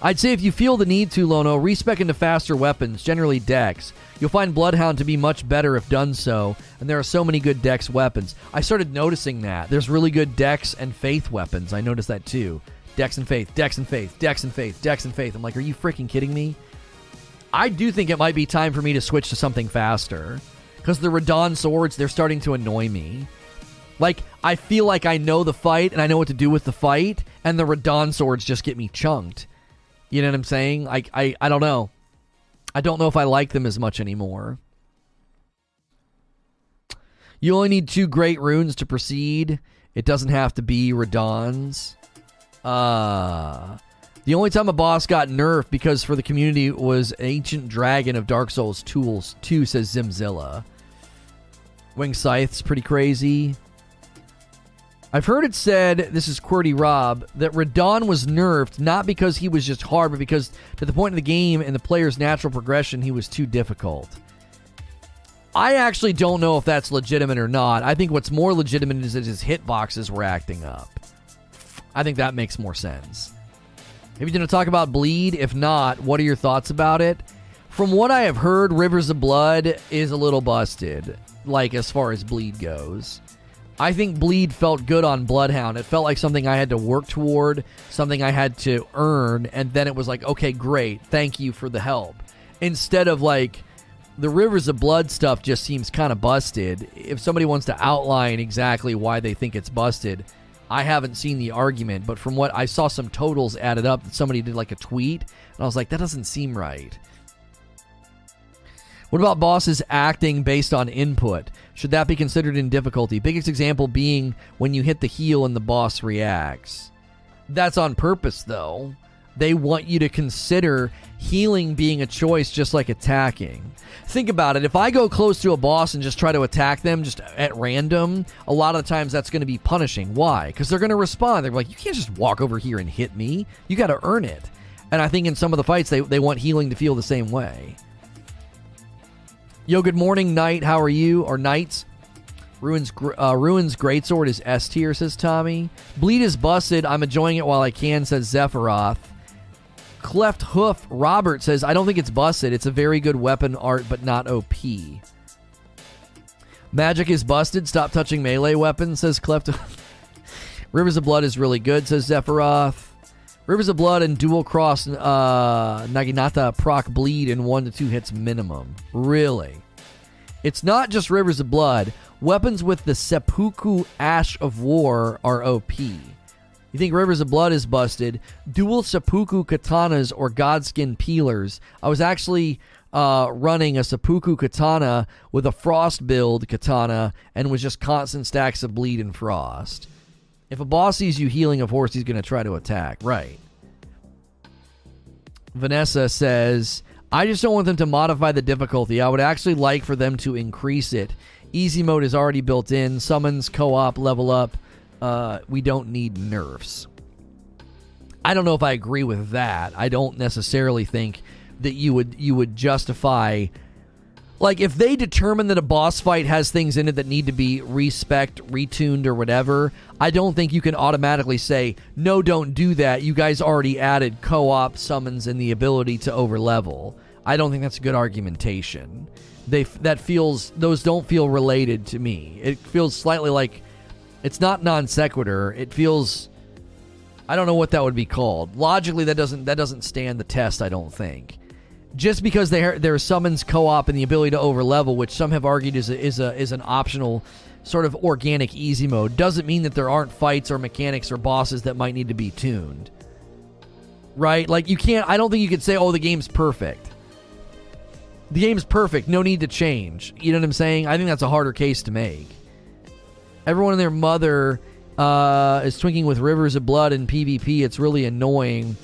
S1: I'd say if you feel the need to, Lono, respec into faster weapons, generally Dex. You'll find Bloodhound to be much better if done so, and there are so many good Dex weapons. I started noticing that. There's really good Dex and Faith weapons. I noticed that too. Dex and Faith, Dex and Faith, Dex and Faith, Dex and Faith. I'm like, are you freaking kidding me? I do think it might be time for me to switch to something faster. Because the Radahn swords, they're starting to annoy me. Like, I feel like I know the fight and I know what to do with the fight, and the Radahn swords just get me chunked. You know what I'm saying? Like, I, I don't know. I don't know if I like them as much anymore. You only need two great runes to proceed. It doesn't have to be Radahn's. Uh, the only time a boss got nerfed because for the community was Ancient Dragon of Dark Souls Tools 2, says Zimzilla. Wing Scythe's pretty crazy. I've heard it said, this is QWERTY Rob, that Radahn was nerfed not because he was just hard, but because to the point of the game and the player's natural progression, he was too difficult. I actually don't know if that's legitimate or not. I think what's more legitimate is that his hitboxes were acting up. I think that makes more sense. Have you going to talk about Bleed? If not, what are your thoughts about it? From what I have heard, Rivers of Blood is a little busted, like as far as Bleed goes. I think Bleed felt good on Bloodhound. It felt like something I had to work toward, something I had to earn, and then it was like, okay, great, thank you for the help. Instead of like, the Rivers of Blood stuff just seems kind of busted. If somebody wants to outline exactly why they think it's busted, I haven't seen the argument, but from what I saw some totals added up, that somebody did like a tweet, and I was like, that doesn't seem right. What about bosses acting based on input? Should that be considered in difficulty? Biggest example being when you hit the heal and the boss reacts. That's on purpose, though. They want you to consider healing being a choice just like attacking. Think about it. If I go close to a boss and just try to attack them just at random, a lot of times that's going to be punishing. Why? Because they're going to respond. They're like, you can't just walk over here and hit me. You got to earn it. And I think in some of the fights, they, they want healing to feel the same way. Yo, good morning, night. How are you? Or Knights? Ruins uh, Ruins Greatsword is S tier, says Tommy. Bleed is busted. I'm enjoying it while I can, says Zephyroth. Cleft Hoof Robert says, I don't think it's busted. It's a very good weapon art, but not OP. Magic is busted. Stop touching melee weapons, says Cleft. Rivers of Blood is really good, says Zephyroth. Rivers of Blood and Dual Cross uh, Naginata proc bleed in one to two hits minimum. Really? It's not just Rivers of Blood. Weapons with the Seppuku Ash of War are OP. You think Rivers of Blood is busted? Dual Seppuku katanas or Godskin peelers. I was actually uh, running a Seppuku katana with a Frost build katana and was just constant stacks of bleed and Frost. If a boss sees you healing a horse, he's going to try to attack. Right. Vanessa says, I just don't want them to modify the difficulty. I would actually like for them to increase it. Easy mode is already built in. Summons, co op, level up. Uh, we don't need nerfs. I don't know if I agree with that. I don't necessarily think that you would you would justify like if they determine that a boss fight has things in it that need to be respec retuned or whatever i don't think you can automatically say no don't do that you guys already added co-op summons and the ability to overlevel i don't think that's a good argumentation they that feels those don't feel related to me. It feels slightly like it's not non sequitur. It feels I don't know what that would be called. Logically, that doesn't that doesn't stand the test. I don't think. Just because there there summons co-op and the ability to overlevel, which some have argued is a, is a is an optional sort of organic easy mode, doesn't mean that there aren't fights or mechanics or bosses that might need to be tuned. Right? Like you can't. I don't think you could say, "Oh, the game's perfect." the game's perfect, no need to change. You know what I'm saying? I think that's a harder case to make. Everyone and their mother uh, is twinking with rivers of blood in PvP. It's really annoying.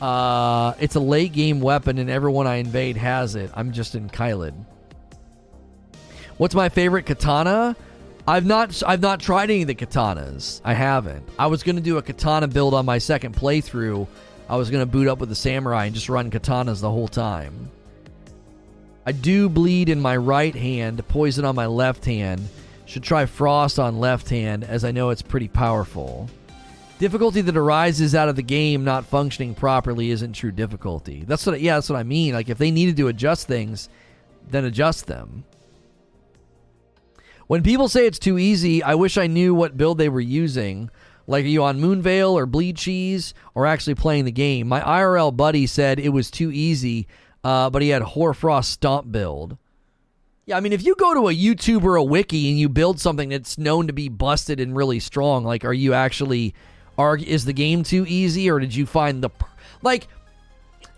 S1: Uh, it's a late game weapon, and everyone I invade has it. I'm just in Caelid. What's my favorite katana? I've not I've not tried any of the katanas. I haven't. I was gonna do a katana build on my second playthrough. I was gonna boot up with the samurai and just run katanas the whole time. I do bleed in my right hand, poison on my left hand. Should try frost on left hand, as I know it's pretty powerful. Difficulty that arises out of the game not functioning properly isn't true difficulty. That's what, yeah, that's what I mean. Like if they needed to adjust things, then adjust them. When people say it's too easy, I wish I knew what build they were using. Like, are you on Moonveil or Bleed Cheese or actually playing the game? My IRL buddy said it was too easy, uh, but he had Hoarfrost Stomp build. Yeah, I mean, if you go to a YouTube or a wiki and you build something that's known to be busted and really strong, like, are you actually, are is the game too easy, or did you find the, like,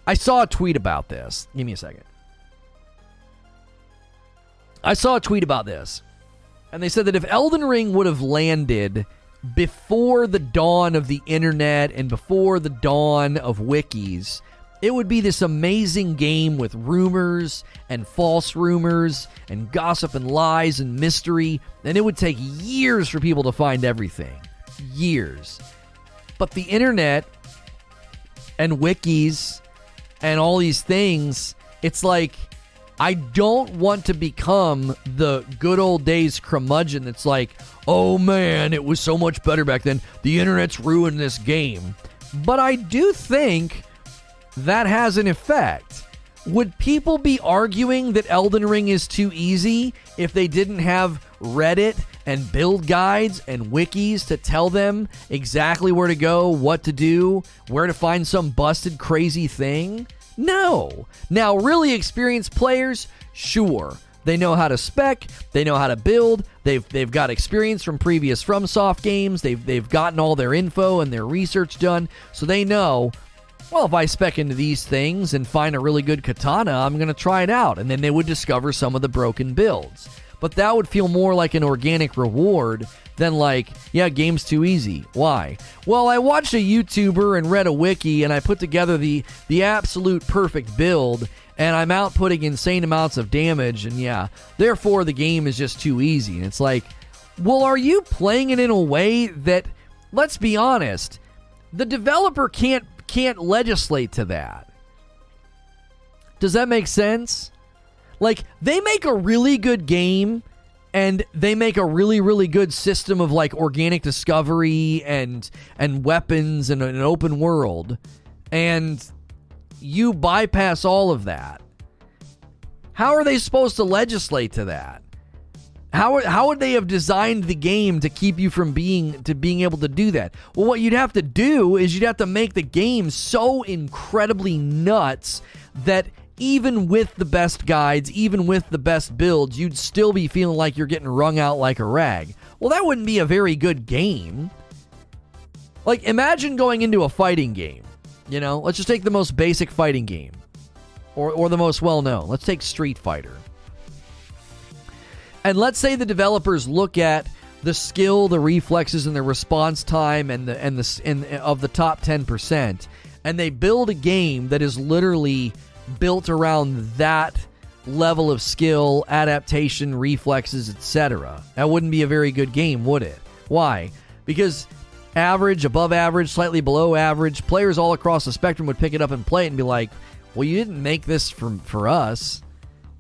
S1: I saw a tweet about this. Give me a second. I saw a tweet about this, and they said that if Elden Ring would have landed before the dawn of the internet and before the dawn of wikis, it would be this amazing game with rumors and false rumors and gossip and lies and mystery, and it would take years for people to find everything. Years. But the internet and wikis and all these things, it's like I don't want to become the good old days curmudgeon that's like, oh man, it was so much better back then. The internet's ruined this game. But I do think that has an effect. Would people be arguing that Elden Ring is too easy if they didn't have Reddit and build guides and wikis to tell them exactly where to go, what to do, where to find some busted crazy thing? No. Now, really experienced players, sure. They know how to spec, they know how to build, they've they've got experience from previous FromSoft games, they've they've gotten all their info and their research done, so they know well, if I spec into these things and find a really good katana, I'm going to try it out. And then they would discover some of the broken builds. But that would feel more like an organic reward than like, yeah, game's too easy. Why? Well, I watched a YouTuber and read a wiki and I put together the the absolute perfect build and I'm outputting insane amounts of damage and yeah, therefore the game is just too easy. And it's like, well, are you playing it in a way that let's be honest, the developer can't can't legislate to that. Does that make sense? Like, they make a really good game and they make a really really good system of like organic discovery and and weapons and an open world. And you bypass all of that. How are they supposed to legislate to that? How, how would they have designed the game to keep you from being to being able to do that? Well what you'd have to do is you'd have to make the game so incredibly nuts that even with the best guides, even with the best builds, you'd still be feeling like you're getting wrung out like a rag. Well, that wouldn't be a very good game. Like, imagine going into a fighting game. You know, let's just take the most basic fighting game, or, or the most well known. Let's take Street Fighter. And let's say the developers look at the skill, the reflexes, and the response time, and the and the and uh, of the top ten percent, and they build a game that is literally built around that level of skill, adaptation, reflexes, etc. That wouldn't be a very good game, would it? Why? Because average, above average, slightly below average, players all across the spectrum would pick it up and play it and be like, "Well, you didn't make this for for us.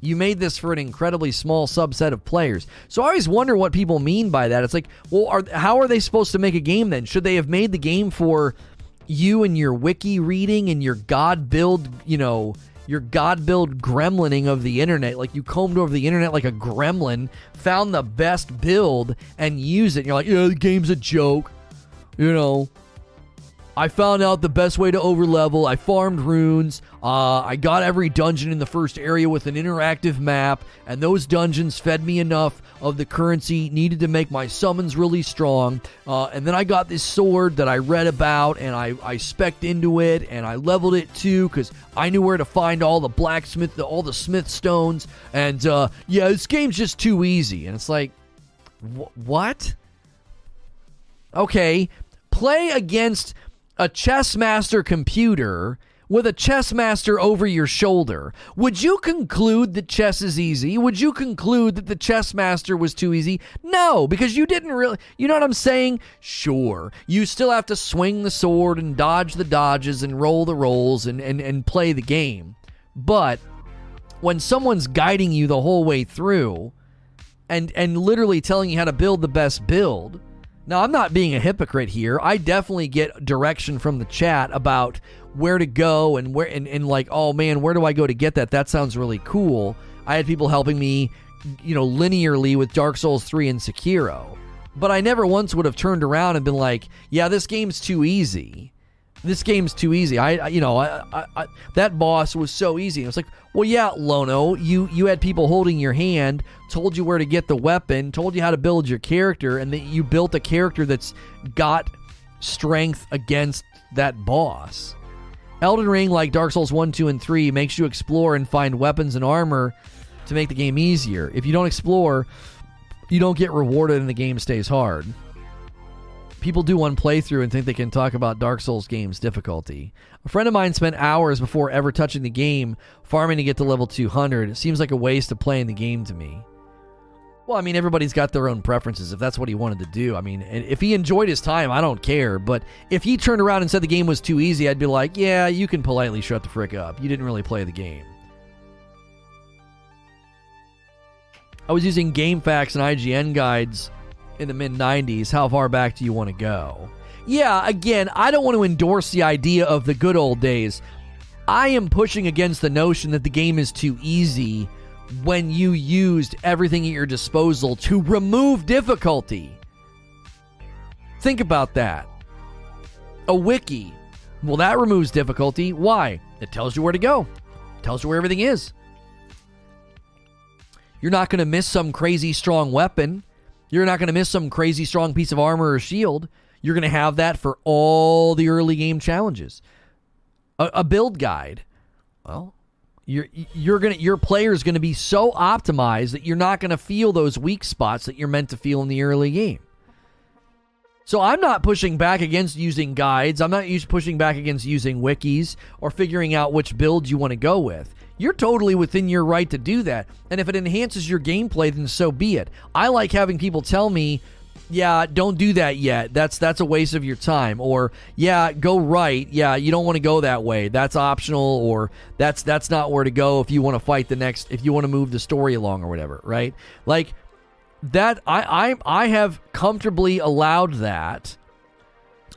S1: You made this for an incredibly small subset of players." So I always wonder what people mean by that. It's like, "Well, are, how are they supposed to make a game then? Should they have made the game for you and your wiki reading and your god build, you know, your god build gremlining of the internet. Like you combed over the internet like a gremlin, found the best build, and use it. And you're like, yeah, the game's a joke. You know, I found out the best way to overlevel. I farmed runes. Uh, I got every dungeon in the first area with an interactive map, and those dungeons fed me enough of the currency needed to make my summons really strong. Uh, and then I got this sword that I read about, and I, I specced into it, and I leveled it too because I knew where to find all the blacksmith, all the smith stones. And uh, yeah, this game's just too easy. And it's like, wh- what? Okay, play against a chess master computer with a chess master over your shoulder, would you conclude that chess is easy? Would you conclude that the chess master was too easy? No, because you didn't really. You know what I'm saying? Sure, you still have to swing the sword and dodge the dodges and roll the rolls and, and, and play the game. But when someone's guiding you the whole way through and, and literally telling you how to build the best build, now, I'm not being a hypocrite here. I definitely get direction from the chat about where to go and where and, and like, oh man, where do I go to get that? That sounds really cool. I had people helping me, you know, linearly with Dark Souls 3 and Sekiro. But I never once would have turned around and been like, yeah, this game's too easy this game's too easy. I, I you know, I, I, I, that boss was so easy. It was like, well, yeah, Lono, you you had people holding your hand, told you where to get the weapon, told you how to build your character, and that you built a character that's got strength against that boss. Elden Ring, like Dark Souls 1, 2, and 3, makes you explore and find weapons and armor to make the game easier. If you don't explore, you don't get rewarded and the game stays hard people do one playthrough and think they can talk about Dark Souls games difficulty. A friend of mine spent hours before ever touching the game farming to get to level 200. It seems like a waste of playing the game to me. Well, I mean, everybody's got their own preferences. If that's what he wanted to do, I mean, if he enjoyed his time, I don't care. But if he turned around and said the game was too easy, I'd be like, yeah, you can politely shut the frick up. You didn't really play the game. I was using GameFAQs and IGN guides in the mid 90s, how far back do you want to go? Yeah, again, I don't want to endorse the idea of the good old days. I am pushing against the notion that the game is too easy when you used everything at your disposal to remove difficulty. Think about that. A wiki. Well, that removes difficulty. Why? It tells you where to go, it tells you where everything is. You're not going to miss some crazy strong weapon. You're not going to miss some crazy strong piece of armor or shield. You're going to have that for all the early game challenges. A, a build guide. Well, you're you're gonna your player is going to be so optimized that you're not going to feel those weak spots that you're meant to feel in the early game. So I'm not pushing back against using guides. I'm not pushing back against using wikis or figuring out which build you want to go with. You're totally within your right to do that. And if it enhances your gameplay, then so be it. I like having people tell me, yeah, don't do that yet. That's that's a waste of your time. Or yeah, go right. Yeah, you don't want to go that way. That's optional. Or that's that's not where to go if you want to fight the next. If you want to move the story along or whatever. Right? Like that I, I I have comfortably allowed that.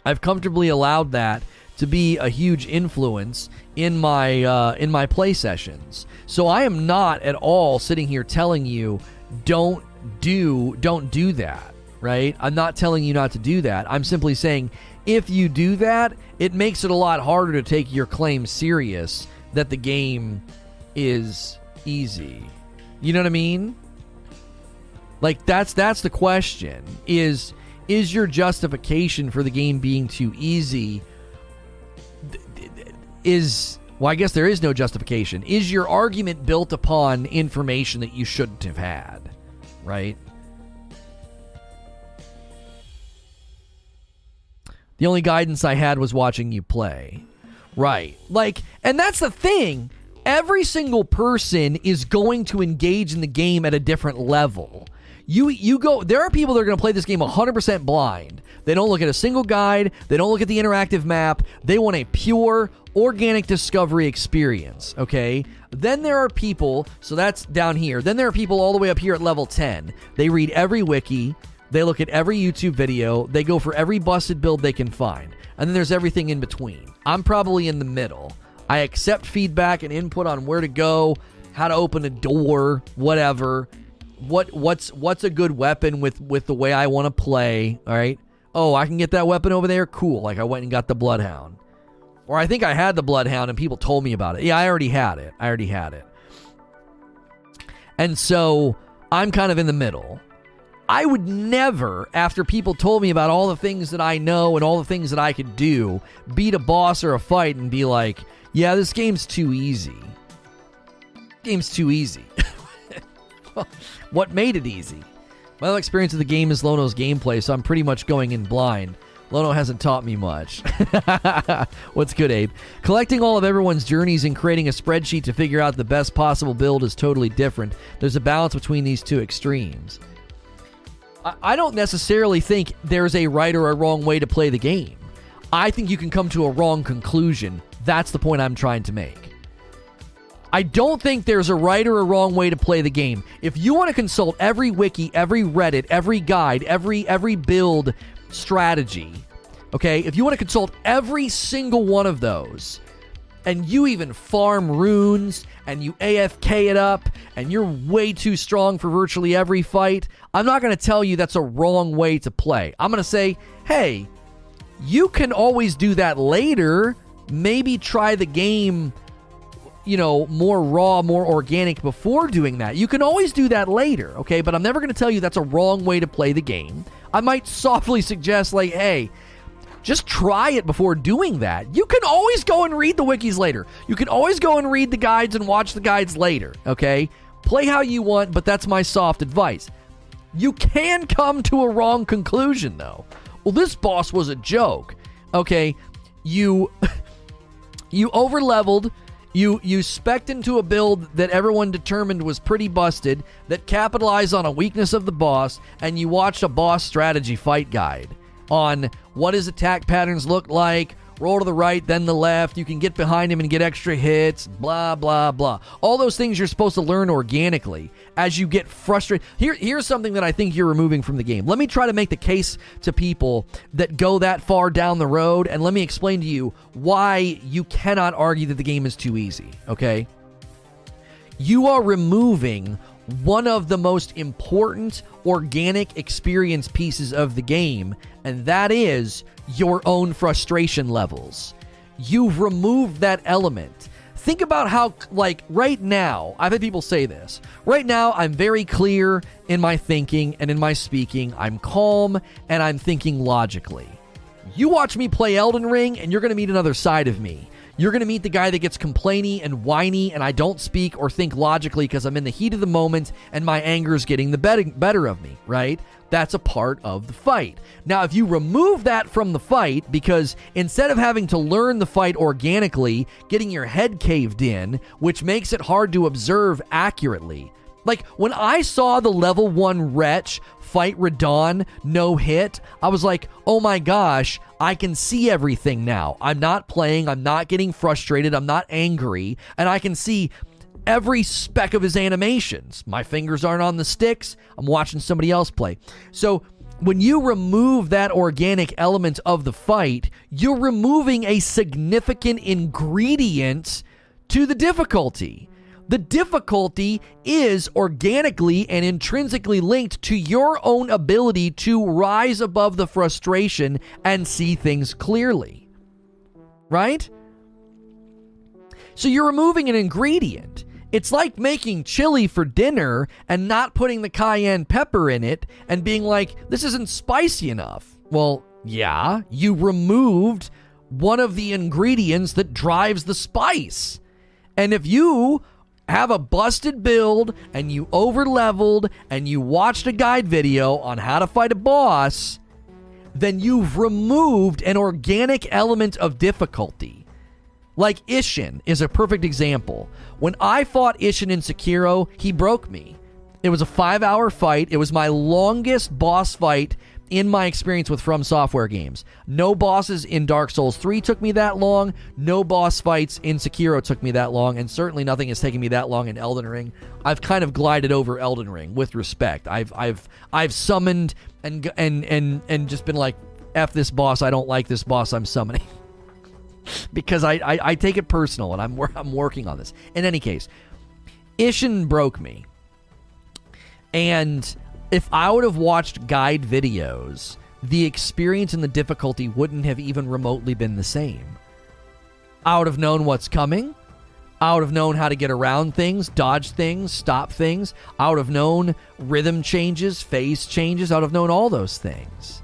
S1: I've comfortably allowed that to be a huge influence in my uh, in my play sessions. So I am not at all sitting here telling you don't do don't do that, right? I'm not telling you not to do that. I'm simply saying if you do that, it makes it a lot harder to take your claim serious that the game is easy. You know what I mean? Like that's that's the question is is your justification for the game being too easy is well I guess there is no justification. Is your argument built upon information that you shouldn't have had, right? The only guidance I had was watching you play. Right. Like, and that's the thing. Every single person is going to engage in the game at a different level. You you go there are people that are going to play this game 100% blind. They don't look at a single guide, they don't look at the interactive map. They want a pure organic discovery experience, okay? Then there are people, so that's down here. Then there are people all the way up here at level 10. They read every wiki, they look at every YouTube video, they go for every busted build they can find. And then there's everything in between. I'm probably in the middle. I accept feedback and input on where to go, how to open a door, whatever. What what's what's a good weapon with with the way I want to play, all right? Oh, I can get that weapon over there. Cool. Like I went and got the bloodhound. Or I think I had the bloodhound and people told me about it. Yeah, I already had it. I already had it. And so I'm kind of in the middle. I would never, after people told me about all the things that I know and all the things that I could do, beat a boss or a fight and be like, yeah, this game's too easy. Game's too easy. what made it easy? My experience of the game is Lono's gameplay, so I'm pretty much going in blind. Lono hasn't taught me much. What's good, Abe? Collecting all of everyone's journeys and creating a spreadsheet to figure out the best possible build is totally different. There's a balance between these two extremes. I don't necessarily think there's a right or a wrong way to play the game. I think you can come to a wrong conclusion. That's the point I'm trying to make. I don't think there's a right or a wrong way to play the game. If you want to consult every wiki, every Reddit, every guide, every every build strategy, okay? If you want to consult every single one of those, and you even farm runes and you AFK it up and you're way too strong for virtually every fight, I'm not going to tell you that's a wrong way to play. I'm going to say, hey, you can always do that later. Maybe try the game, you know, more raw, more organic before doing that. You can always do that later, okay? But I'm never going to tell you that's a wrong way to play the game. I might softly suggest, like, hey, just try it before doing that. You can always go and read the wikis later. You can always go and read the guides and watch the guides later, okay? Play how you want, but that's my soft advice. You can come to a wrong conclusion, though. Well, this boss was a joke. Okay, you you over leveled. You you specced into a build that everyone determined was pretty busted, that capitalized on a weakness of the boss, and you watched a boss strategy fight guide on what his attack patterns look like. Roll to the right, then the left. You can get behind him and get extra hits. Blah blah blah. All those things you're supposed to learn organically as you get frustrated. Here, here's something that I think you're removing from the game. Let me try to make the case to people that go that far down the road, and let me explain to you why you cannot argue that the game is too easy. Okay, you are removing one of the most important organic experience pieces of the game, and that is your own frustration levels. You've removed that element. Think about how, like, right now, I've had people say this. Right now, I'm very clear in my thinking and in my speaking. I'm calm and I'm thinking logically. You watch me play Elden Ring, and you're going to meet another side of me. You're going to meet the guy that gets complainy and whiny, and I don't speak or think logically because I'm in the heat of the moment and my anger is getting the better of me, right? That's a part of the fight. Now, if you remove that from the fight, because instead of having to learn the fight organically, getting your head caved in, which makes it hard to observe accurately, like when I saw the level one wretch fight Radahn no hit, I was like, oh my gosh, I can see everything now. I'm not playing, I'm not getting frustrated, I'm not angry, and I can see every speck of his animations. My fingers aren't on the sticks. I'm watching somebody else play. So when you remove that organic element of the fight, you're removing a significant ingredient to the difficulty. The difficulty is organically and intrinsically linked to your own ability to rise above the frustration and see things clearly. Right? So you're removing an ingredient. It's like making chili for dinner and not putting the cayenne pepper in it and being like, this isn't spicy enough. Well, yeah, you removed one of the ingredients that drives the spice. And if you have a busted build and you over leveled and you watched a guide video on how to fight a boss, then you've removed an organic element of difficulty. Like Isshin is a perfect example. When I fought Isshin in Sekiro, he broke me. It was a five hour fight. It was my longest boss fight in my experience with From Software games. No bosses in Dark Souls 3 took me that long. No boss fights in Sekiro took me that long. And certainly nothing has taken me that long in Elden Ring. I've kind of glided over Elden Ring with respect. I've I've I've summoned and and and and just been like, F this boss, I don't like this boss I'm summoning. because I, I, I, take it personal and I'm, I'm working on this. In any case, Isshin broke me. And if I would have watched guide videos, the experience and the difficulty wouldn't have even remotely been the same. I would have known what's coming. I would have known how to get around things, dodge things, stop things. I would have known rhythm changes, phase changes. I would have known all those things.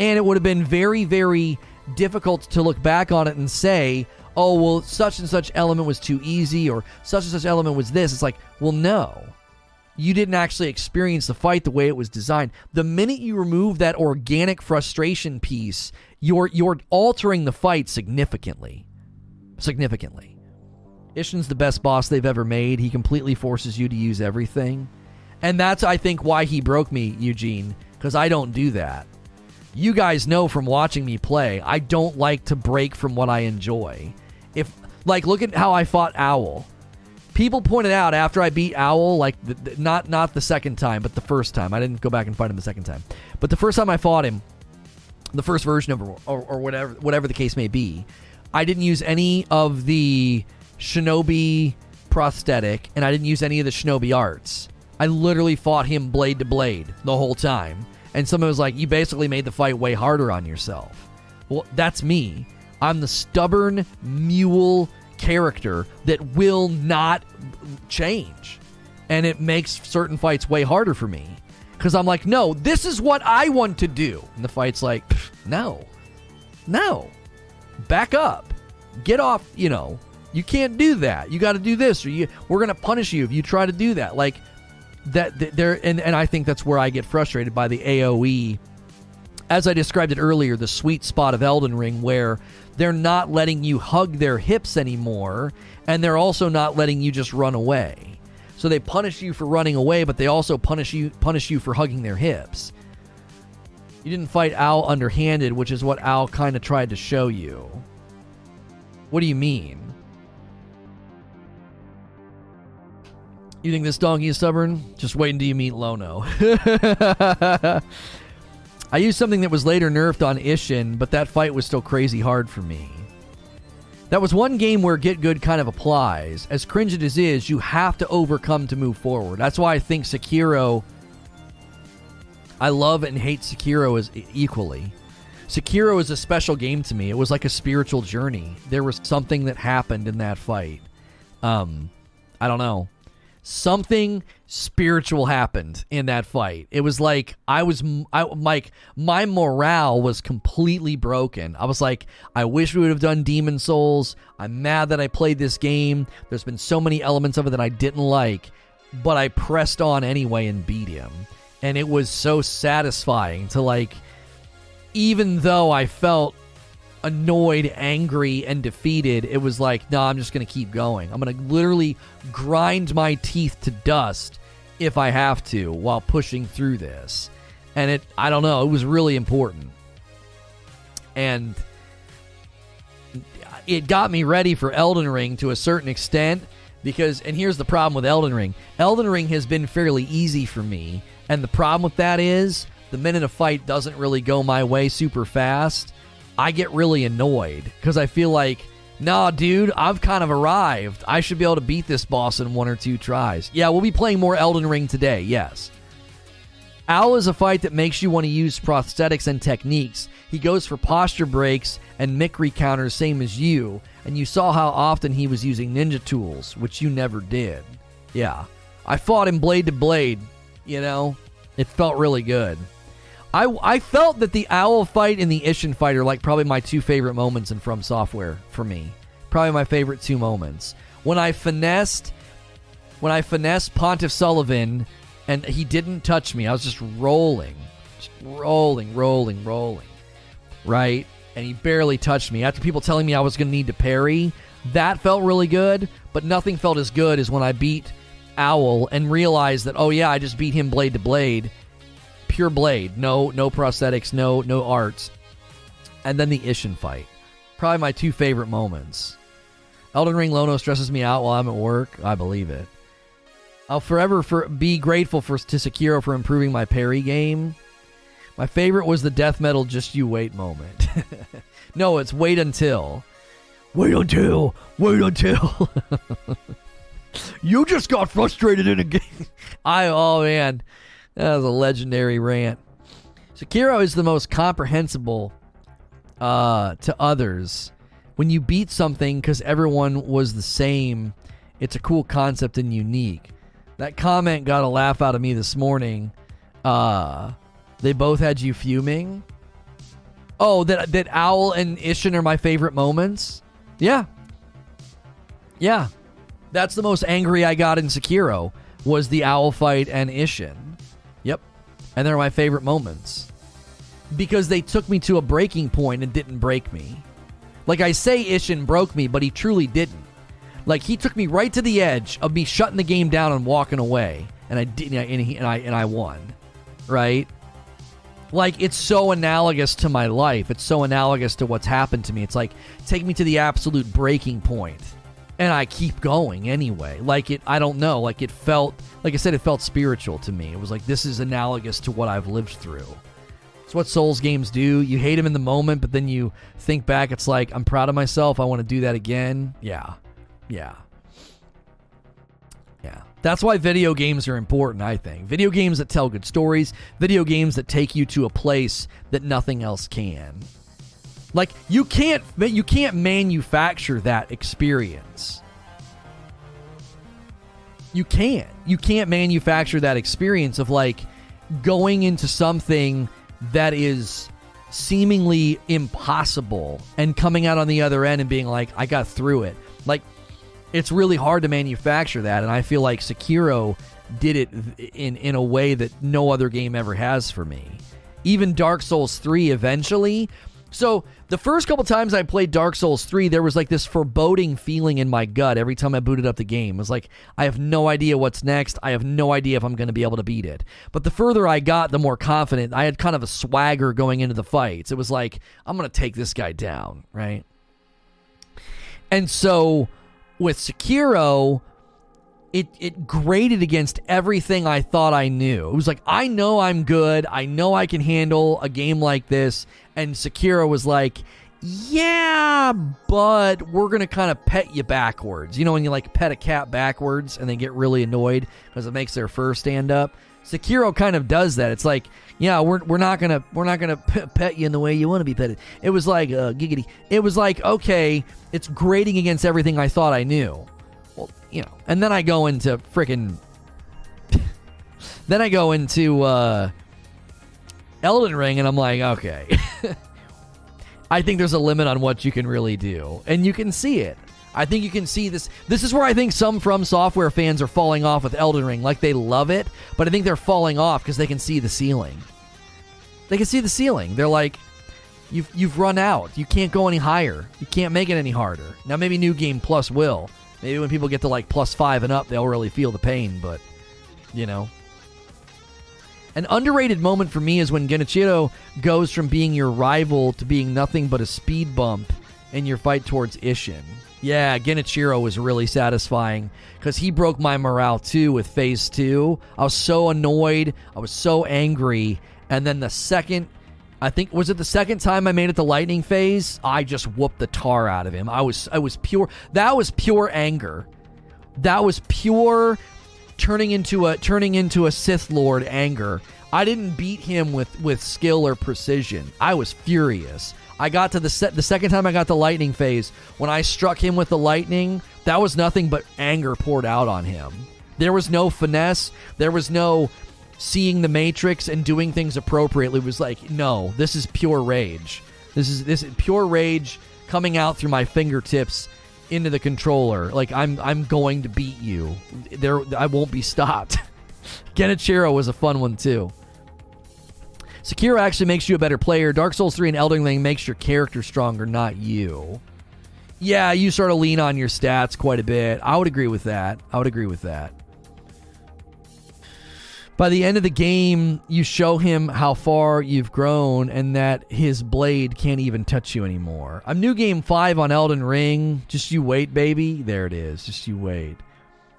S1: And it would have been very, very difficult to look back on it and say, oh, well, such and such element was too easy or such and such element was this. It's like, well, no. You didn't actually experience the fight the way it was designed. The minute you remove that organic frustration piece, you're you're altering the fight significantly. Significantly. Isshin's the best boss they've ever made. He completely forces you to use everything. And that's I think why he broke me, Eugene, because I don't do that you guys know from watching me play, I don't like to break from what I enjoy. If like look at how I fought Owl. People pointed out after I beat Owl, like the, the, not not the second time, but the first time. I didn't go back and fight him the second time, but the first time I fought him, the first version of or, or whatever whatever the case may be, I didn't use any of the Shinobi prosthetic, and I didn't use any of the Shinobi arts. I literally fought him blade to blade the whole time and someone was like, "You basically made the fight way harder on yourself." Well, that's me. I'm the stubborn mule character that will not change, and it makes certain fights way harder for me. Because I'm like, "No, this is what I want to do," and the fight's like, "No, no, back up, get off," you know. You can't do that. You got to do this, or you, we're gonna punish you if you try to do that. Like, that there and, and I think that's where I get frustrated by the AoE as I described it earlier, the sweet spot of Elden Ring where they're not letting you hug their hips anymore and they're also not letting you just run away. So they punish you for running away, but they also punish you punish you for hugging their hips. You didn't fight Owl underhanded, which is what Owl kind of tried to show you. What do you mean? You think this donkey is stubborn? Just wait until you meet Lono. I used something that was later nerfed on Isshin, but that fight was still crazy hard for me. That was one game where Get Good kind of applies. As cringe as it is, you have to overcome to move forward. That's why I think Sekiro. I love and hate Sekiro as equally. Sekiro is a special game to me. It was like a spiritual journey. There was something that happened in that fight. Um, I don't know something spiritual happened in that fight. It was like I was I like my morale was completely broken. I was like I wish we would have done Demon Souls. I'm mad that I played this game. There's been so many elements of it that I didn't like, but I pressed on anyway and beat him. And it was so satisfying to like even though I felt annoyed, angry, and defeated, it was like, no, I'm just going to keep going. I'm going to literally grind my teeth to dust if I have to while pushing through this. And it, I don't know, it was really important. And it got me ready for Elden Ring to a certain extent Because, and here's the problem with Elden Ring Elden Ring has been fairly easy for me. And the problem with that is the minute a fight doesn't really go my way super fast, I get really annoyed because I feel like, nah, dude, I've kind of arrived. I should be able to beat this boss in one or two tries. Yeah, we'll be playing more Elden Ring today, yes. Owl is a fight that makes you want to use prosthetics and techniques. He goes for posture breaks and Mikiri counters, same as you, and you saw how often he was using ninja tools, which you never did. Yeah. I fought him blade to blade, you know? It felt really good. I, I felt that the Owl fight and the Isshin fight are like probably my two favorite moments in From Software for me. Probably my favorite two moments. When I finessed when I finessed Pontiff Sulyvahn and he didn't touch me. I was just rolling, just rolling, rolling, rolling, right? And he barely touched me. After people telling me I was going to need to parry, that felt really good, but nothing felt as good as when I beat Owl and realized that oh yeah, I just beat him blade to blade, pure blade, no no prosthetics, no no arts. And then the Isshin fight. Probably my two favorite moments. Elden Ring Lono stresses me out while I'm at work. I believe it. I'll forever for, be grateful for to Sekiro for improving my parry game. My favorite was the death metal just you wait moment. no, it's wait until. Wait until. Wait until. you just got frustrated in a game. I oh man. That was a legendary rant. Sekiro is the most comprehensible uh, to others. When you beat something because everyone was the same, it's a cool concept and unique. That comment got a laugh out of me this morning. Uh, they both had you fuming. Oh, that that Owl and Isshin are my favorite moments. Yeah, yeah, that's the most angry I got in Sekiro was the Owl fight and Isshin. And they're my favorite moments because they took me to a breaking point and didn't break me. Like I say, Isshin broke me, but he truly didn't. Like he took me right to the edge of me shutting the game down and walking away, and I didn't, and, he, and I and I won, right? Like it's so analogous to my life. It's so analogous to what's happened to me. It's like take me to the absolute breaking point, and I keep going anyway. Like it, I don't know. Like it felt, like I said, it felt spiritual to me. It was like this is analogous to what I've lived through. It's what Souls games do. You hate them in the moment, but then you think back. It's like I'm proud of myself. I want to do that again. Yeah. Yeah. Yeah. That's why video games are important, I think. Video games that tell good stories, video games that take you to a place that nothing else can. Like you can't you can't manufacture that experience. You can't. You can't manufacture that experience of like going into something that is seemingly impossible and coming out on the other end and being like I got through it. Like it's really hard to manufacture that, and I feel like Sekiro did it in in a way that no other game ever has for me. Even Dark Souls 3 eventually. So, the first couple times I played Dark Souls 3, there was like this foreboding feeling in my gut every time I booted up the game. It was like, I have no idea what's next. I have no idea if I'm going to be able to beat it. But the further I got, the more confident. I had kind of a swagger going into the fights. It was like, I'm going to take this guy down, right? And so with Sekiro, it it graded against everything I thought I knew. It was like I know I'm good. I know I can handle a game like this. And Sekiro was like, yeah, but we're gonna kind of pet you backwards. You know when you like pet a cat backwards and they get really annoyed because it makes their fur stand up. Sekiro kind of does that. It's like, yeah, we're, we're not gonna we're not gonna pet you in the way you want to be petted. It was like uh, giggity. It was like okay, it's grating against everything I thought I knew. Well, you know, and then I go into freaking. then I go into uh, Elden Ring, and I'm like, okay. I think there's a limit on what you can really do, and you can see it. I think you can see this. This is where I think some From Software fans are falling off with Elden Ring. Like they love it, but I think they're falling off because they can see the ceiling. They can see the ceiling. They're like, you've you've run out. You can't go any higher. You can't make it any harder. Now maybe New Game Plus will. Maybe when people get to like plus five and up, they'll really feel the pain. But you know, an underrated moment for me is when Genichiro goes from being your rival to being nothing but a speed bump in your fight towards Isshin. Yeah, Genichiro was really satisfying because he broke my morale too with phase two. I was so annoyed. I was so angry. And then the second, I think, was it the second time I made it the lightning phase? I just whooped the tar out of him. I was, I was pure, that was pure anger. That was pure turning into a, turning into a Sith Lord anger. I didn't beat him with, with skill or precision. I was furious. I got to the set the second time I got the lightning phase when I struck him with the lightning. That was nothing but anger poured out on him. There was no finesse. There was no seeing the matrix and doing things appropriately. Was like, no, this is pure rage. This is this is pure rage coming out through my fingertips into the controller. Like I'm I'm going to beat you. There I won't be stopped. Genichiro was a fun one too. Sekiro actually makes you a better player. Dark Souls 3 and Elden Ring makes your character stronger, not you. Yeah, you sort of lean on your stats quite a bit. I would agree with that. I would agree with that. By the end of the game, you show him how far you've grown and that his blade can't even touch you anymore. I'm new game 5 on Elden Ring. Just you wait, baby. There it is. Just you wait.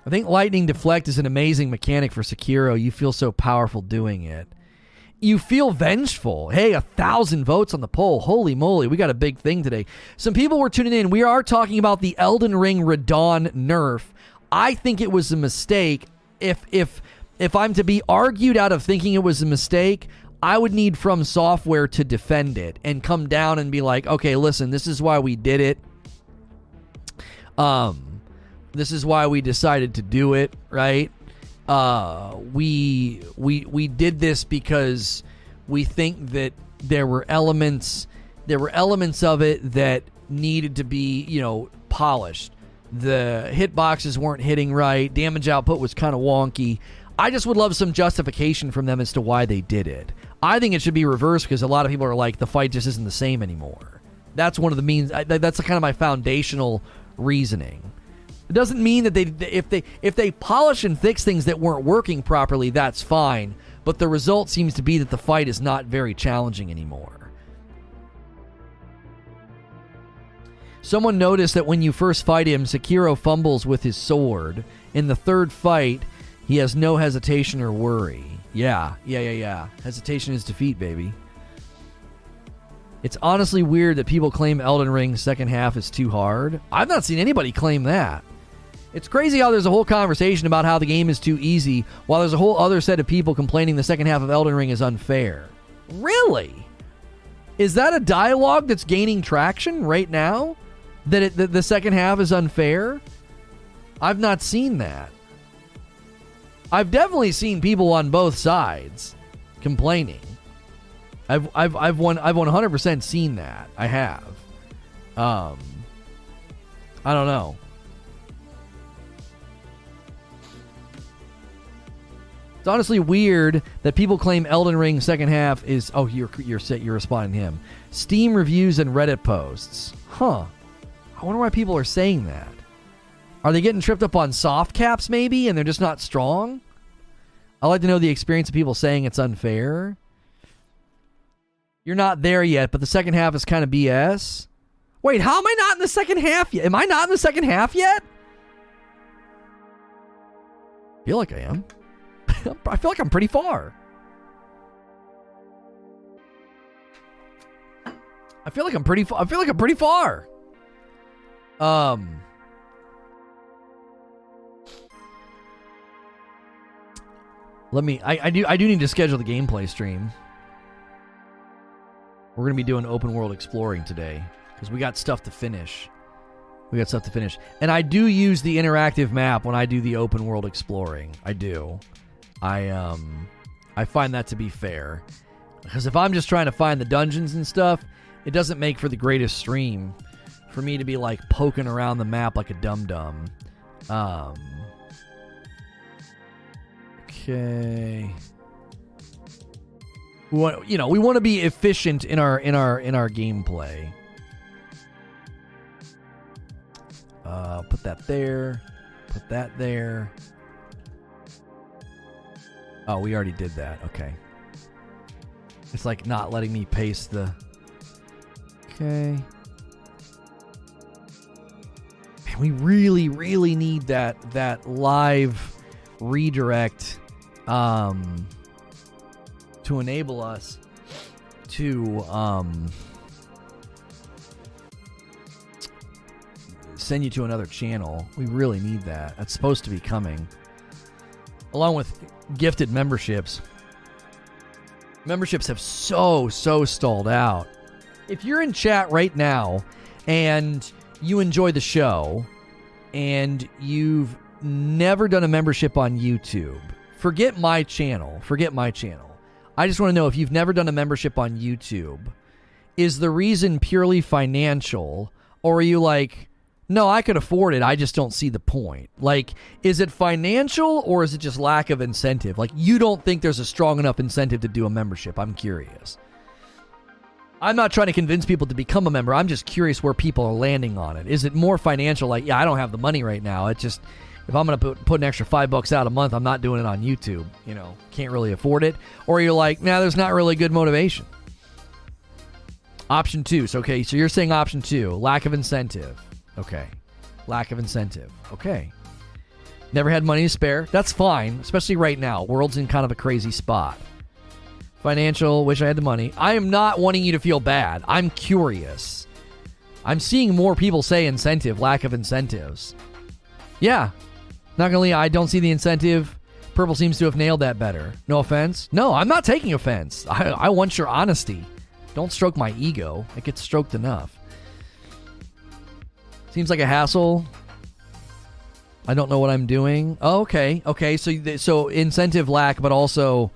S1: I think Lightning Deflect is an amazing mechanic for Sekiro. You feel so powerful doing it you feel vengeful. Hey, a thousand votes on the poll. Holy moly, we got a big thing today. Some people were tuning in. We are talking about the Elden Ring Radahn nerf. I think it was a mistake. If if if I'm to be argued out of thinking it was a mistake, I would need from software to defend it and come down and be like, okay, listen, this is why we did it. Um, this is why we decided to do it, right? uh, we we we did this because we think that there were elements there were elements of it that needed to be you know polished. The hitboxes weren't hitting right. Damage output was kind of wonky. I just would love some justification from them as to why they did it. I think it should be reversed because a lot of people are like the fight just isn't the same anymore. That's one of the means. That's kind of my foundational reasoning. It doesn't mean that they if they if they polish and fix things that weren't working properly, that's fine. But the result seems to be that the fight is not very challenging anymore. Someone noticed that when you first fight him, Sekiro fumbles with his sword. In the third fight, he has no hesitation or worry. Yeah, yeah, yeah, yeah. Hesitation is defeat, baby. It's honestly weird that people claim Elden Ring's second half is too hard. I've not seen anybody claim that. It's crazy how there's a whole conversation about how the game is too easy, while there's a whole other set of people complaining the second half of Elden Ring is unfair. Really? Is that a dialogue that's gaining traction right now? That, it, that the second half is unfair? I've not seen that. I've definitely seen people on both sides complaining. I've I've I've one I've 100% seen that. I have. Um I don't know. It's honestly weird that people claim Elden Ring second half is oh you're you're you're responding to him. Steam reviews and Reddit posts. Huh. I wonder why people are saying that. Are they getting tripped up on soft caps maybe and they're just not strong? I like to know the experience of people saying it's unfair. You're not there yet, but the second half is kind of BS. Wait, how am I not in the second half yet? Am I not in the second half yet? feel like I am. I feel like I'm pretty far. I feel like I'm pretty. I feel like I'm pretty far. Um. Let me. I, I do. I do need to schedule the gameplay stream. We're gonna be doing open world exploring today because we got stuff to finish. We got stuff to finish, and I do use the interactive map when I do the open world exploring. I do. I um I find that to be fair. Because if I'm just trying to find the dungeons and stuff, it doesn't make for the greatest stream for me to be like poking around the map like a dum dum. Um Okay. We want, you know, we want to be efficient in our in our in our gameplay. Uh, put that there. Put that there. Oh, we already did that. Okay. It's like not letting me paste the. Okay. And we really, really need that that live redirect um, to enable us to um, send you to another channel. We really need that. That's supposed to be coming. Along with gifted memberships. Memberships have so, so stalled out. If you're in chat right now and you enjoy the show and you've never done a membership on YouTube, forget my channel. Forget my channel. I just want to know if you've never done a membership on YouTube, is the reason purely financial, or are you like, no, I could afford it. I just don't see the point. Like, is it financial or is it just lack of incentive? Like, you don't think there's a strong enough incentive to do a membership? I'm curious. I'm not trying to convince people to become a member. I'm just curious where people are landing on it. Is it more financial? Like, yeah, I don't have the money right now. It just, if I'm going to put, put an extra five bucks out a month, I'm not doing it on YouTube. You know, can't really afford it. Or you're like, nah, there's not really good motivation. Option two. So, okay, so you're saying option two, lack of incentive. Okay. Lack of incentive. Okay. Never had money to spare. That's fine, especially right now. World's in kind of a crazy spot. Financial, wish I had the money. I am not wanting you to feel bad. I'm curious. I'm seeing more people say incentive, lack of incentives. Yeah. Not gonna lie, I don't see the incentive. Purple seems to have nailed that better. No offense. No, I'm not taking offense. I, I want your honesty. Don't stroke my ego. It gets stroked enough. Seems like a hassle. I don't know what I'm doing. Oh, okay, okay. So so incentive lack, but also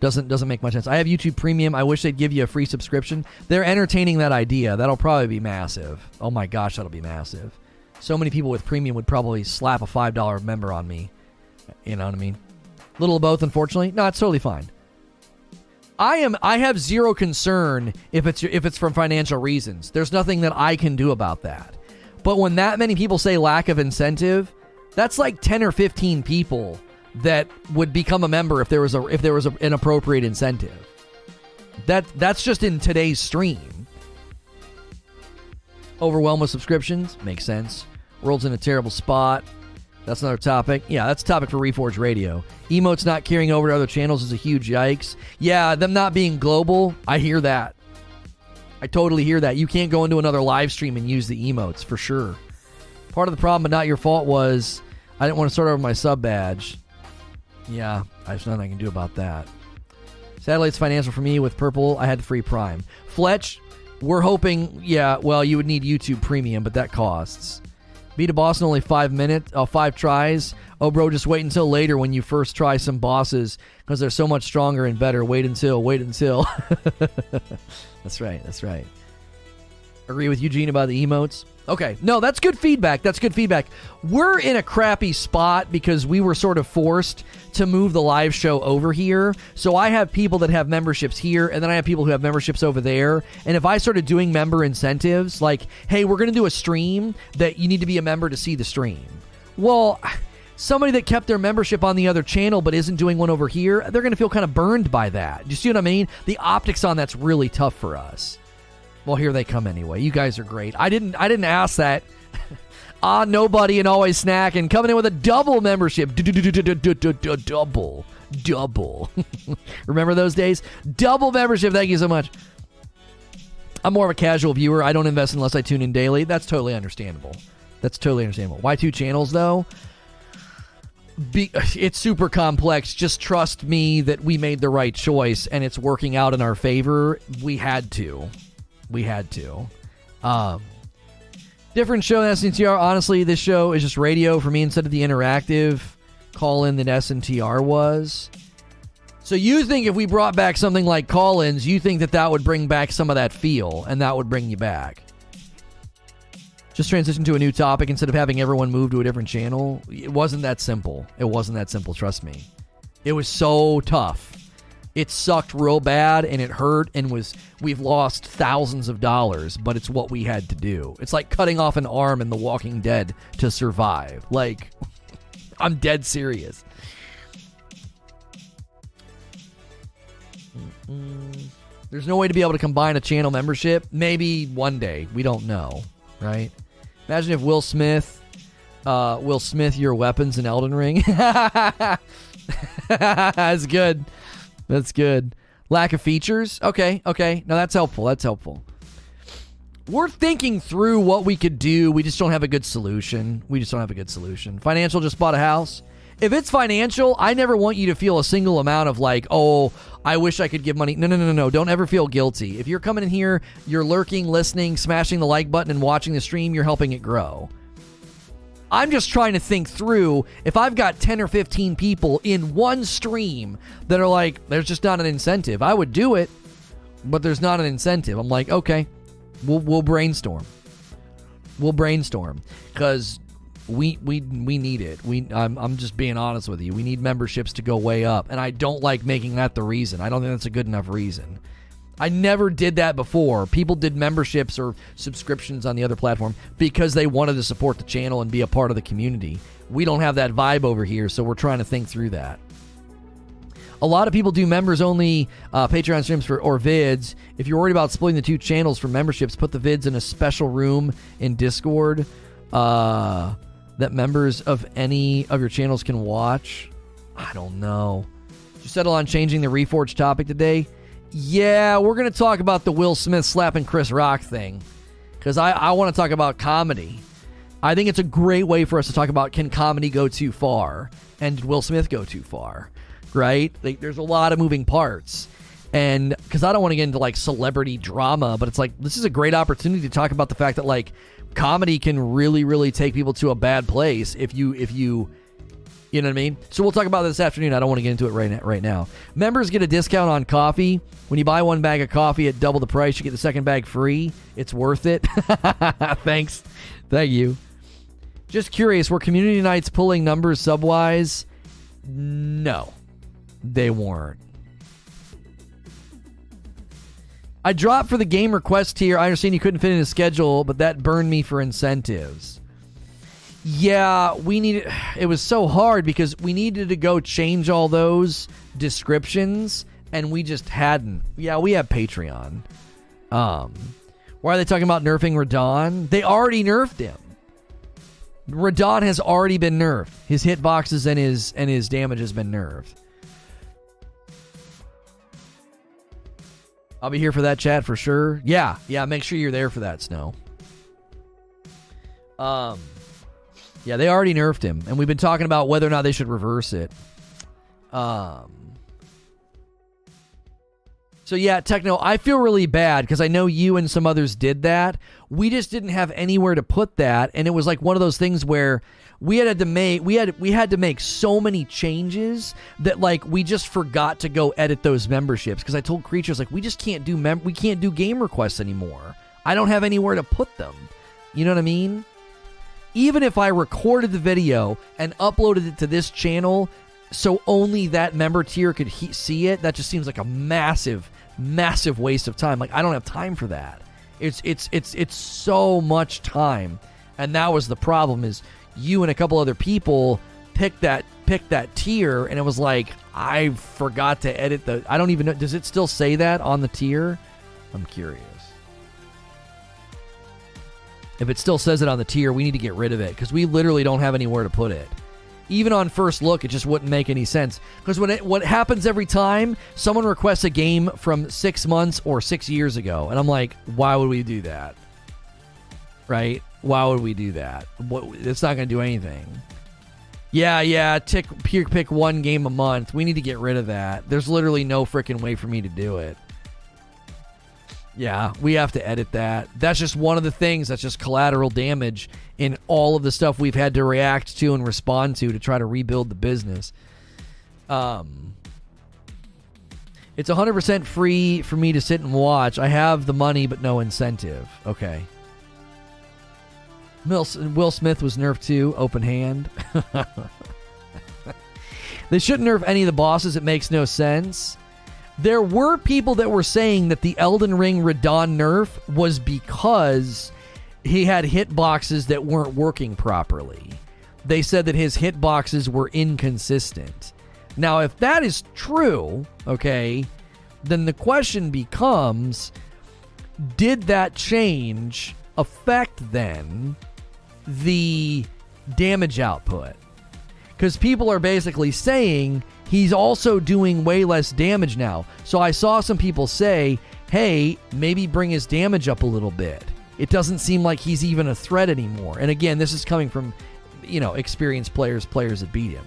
S1: doesn't doesn't make much sense. I have YouTube Premium. I wish they'd give you a free subscription. They're entertaining that idea. That'll probably be massive. Oh my gosh, that'll be massive. So many people with premium would probably slap a five dollar member on me. You know what I mean? Little of both, unfortunately. No, it's totally fine. I am. I have zero concern if it's if it's from financial reasons. There's nothing that I can do about that. But when that many people say lack of incentive, that's like 10 or 15 people that would become a member if there was a if there was a, an appropriate incentive. That that's just in today's stream. Overwhelmed with subscriptions makes sense. World's in a terrible spot. That's another topic. Yeah, that's a topic for Reforge Radio. Emotes not carrying over to other channels is a huge yikes. Yeah, them not being global, I hear that. I totally hear that. You can't go into another live stream and use the emotes for sure. Part of the problem, but not your fault, was I didn't want to start over my sub badge. Yeah, there's nothing I can do about that. Satellite's financial for me. With Purple, I had the free Prime. Fletch, we're hoping, yeah, well, you would need YouTube Premium, but that costs. Beat a boss in only five minutes, uh, five tries. Oh, bro, just wait until later when you first try some bosses because they're so much stronger and better. Wait until, wait until. that's right, that's right. Agree with Eugene about the emotes? Okay, no, that's good feedback. That's good feedback. We're in a crappy spot because we were sort of forced to move the live show over here. So I have people that have memberships here, and then I have people who have memberships over there. And if I started doing member incentives, like, hey, we're going to do a stream that you need to be a member to see the stream. Well, somebody that kept their membership on the other channel but isn't doing one over here, they're going to feel kind of burned by that. Do you see what I mean? The optics on that's really tough for us. Well, here they come anyway. You guys are great. I didn't I didn't ask that. ah, nobody and always snack and coming in with a double membership. Double. Double. Remember those days? Double membership. Thank you so much. I'm more of a casual viewer. I don't invest unless I tune in daily. That's totally understandable. That's totally understandable. Why two channels though? Be, it's super complex. Just trust me that we made the right choice and it's working out in our favor. We had to we had to. Um, different show than SNTR. Honestly, this show is just radio for me instead of the interactive call in that SNTR was. So you think if we brought back something like call-ins, you think that that would bring back some of that feel and that would bring you back? Just transition to a new topic instead of having everyone move to a different channel. It wasn't that simple. It wasn't that simple, trust me. It was so tough it sucked real bad and it hurt and was we've lost thousands of dollars but it's what we had to do. It's like cutting off an arm in the walking dead to survive. Like i'm dead serious. There's no way to be able to combine a channel membership. Maybe one day. We don't know right? Imagine if will smith Uh, Will Smith, your weapons in Elden Ring. that's good. That's good. Lack of features. Okay, okay. No, that's helpful. That's helpful. We're thinking through what we could do. We just don't have a good solution. We just don't have a good solution. Financial just bought a house. If it's financial, I never want you to feel a single amount of like, oh, I wish I could give money. No, no, no, no, no. Don't ever feel guilty. If you're coming in here, you're lurking, listening, smashing the like button, and watching the stream, you're helping it grow. I'm just trying to think through if I've got 10 or 15 people in one stream that are like, there's just not an incentive. I would do it, but there's not an incentive. I'm like, okay, we'll, we'll brainstorm. We'll brainstorm because we we we need it. We I'm I'm just being honest with you. We need memberships to go way up, and I don't like making that the reason. I don't think that's a good enough reason. I never did that before. People did memberships or subscriptions on the other platform because they wanted to support the channel and be a part of the community. We don't have that vibe over here, so we're trying to think through that. A lot of people do members only uh, Patreon streams for or vids. If you're worried about splitting the two channels for memberships, put the vids in a special room in Discord. Uh, that members of any of your channels can watch? I don't know. Did you settle on changing the Reforge topic today? Yeah, we're going to talk about the Will Smith slapping Chris Rock thing because I, I want to talk about comedy. I think it's a great way for us to talk about can comedy go too far and did Will Smith go too far, right? Like, there's a lot of moving parts. And because I don't want to get into like celebrity drama, but it's like this is a great opportunity to talk about the fact that like comedy can really really take people to a bad place if you if you you know what I mean? So we'll talk about this afternoon. I don't want to get into it right now, right now. Members get a discount on coffee. When you buy one bag of coffee at double the price, you get the second bag free. It's worth it. Thanks. Thank you. Just curious, were community nights pulling numbers subwise? No. They weren't. I dropped for the game request here. I understand you couldn't fit in a schedule, but that burned me for incentives. Yeah, we needed. It was so hard because we needed to go change all those descriptions, and we just hadn't. Yeah, we have Patreon. Um, why are they talking about nerfing Radahn? They already nerfed him. Radahn has already been nerfed. His hitboxes and his and his damage has been nerfed. I'll be here for that chat for sure. Yeah, yeah, make sure you're there for that, Snow. Um Yeah, they already nerfed him, and we've been talking about whether or not they should reverse it. Um so yeah, Techno, I feel really bad because I know you and some others did that. We just didn't have anywhere to put that, and it was like one of those things where we had to make we had we had to make so many changes that like we just forgot to go edit those memberships because I told creatures like we just can't do mem- we can't do game requests anymore. I don't have anywhere to put them. You know what I mean? Even if I recorded the video and uploaded it to this channel so only that member tier could he- see it, that just seems like a massive massive waste of time. Like I don't have time for that. It's it's it's it's so much time. And that was the problem is you and a couple other people picked that picked that tier and it was like I forgot to edit the I don't even know does it still say that on the tier? I'm curious. If it still says it on the tier, we need to get rid of it because we literally don't have anywhere to put it even on first look, it just wouldn't make any sense. Because when it, what happens every time, someone requests a game from six months or six years ago, and I'm like, why would we do that? Right? Why would we do that? What, it's not going to do anything. Yeah, yeah. Tick, pick one game a month. We need to get rid of that. There's literally no freaking way for me to do it. Yeah, we have to edit that. That's just one of the things that's just collateral damage in all of the stuff we've had to react to and respond to to try to rebuild the business. Um, it's 100% free for me to sit and watch. I have the money, but no incentive. Okay. Will Smith was nerfed too, open hand. they shouldn't nerf any of the bosses. It makes no sense. There were people that were saying that the Elden Ring Radahn nerf was because he had hitboxes that weren't working properly. They said that his hitboxes were inconsistent. Now, if that is true, okay, then the question becomes did that change affect then the damage output. Because people are basically saying he's also doing way less damage now. So I saw some people say, hey, maybe bring his damage up a little bit. It doesn't seem like he's even a threat anymore. And again, this is coming from, you know, experienced players, players that beat him.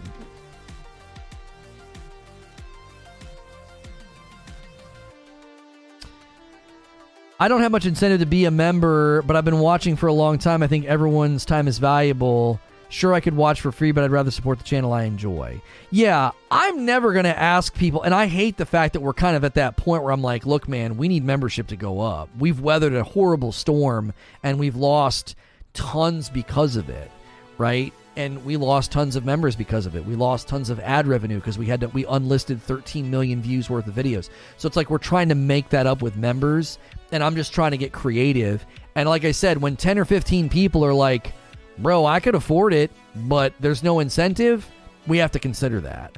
S1: I don't have much incentive to be a member, but I've been watching for a long time. I think everyone's time is valuable. Sure, I could watch for free, but I'd rather support the channel I enjoy. Yeah, I'm never going to ask people, and I hate the fact that we're kind of at that point where I'm like, look, man, we need membership to go up. We've weathered a horrible storm, and we've lost tons because of it, right? and we lost tons of members because of it. We lost tons of ad revenue because we had to we unlisted 13 million views worth of videos. So it's like we're trying to make that up with members and I'm just trying to get creative. And like I said, when 10 or 15 people are like, "Bro, I could afford it, but there's no incentive," we have to consider that.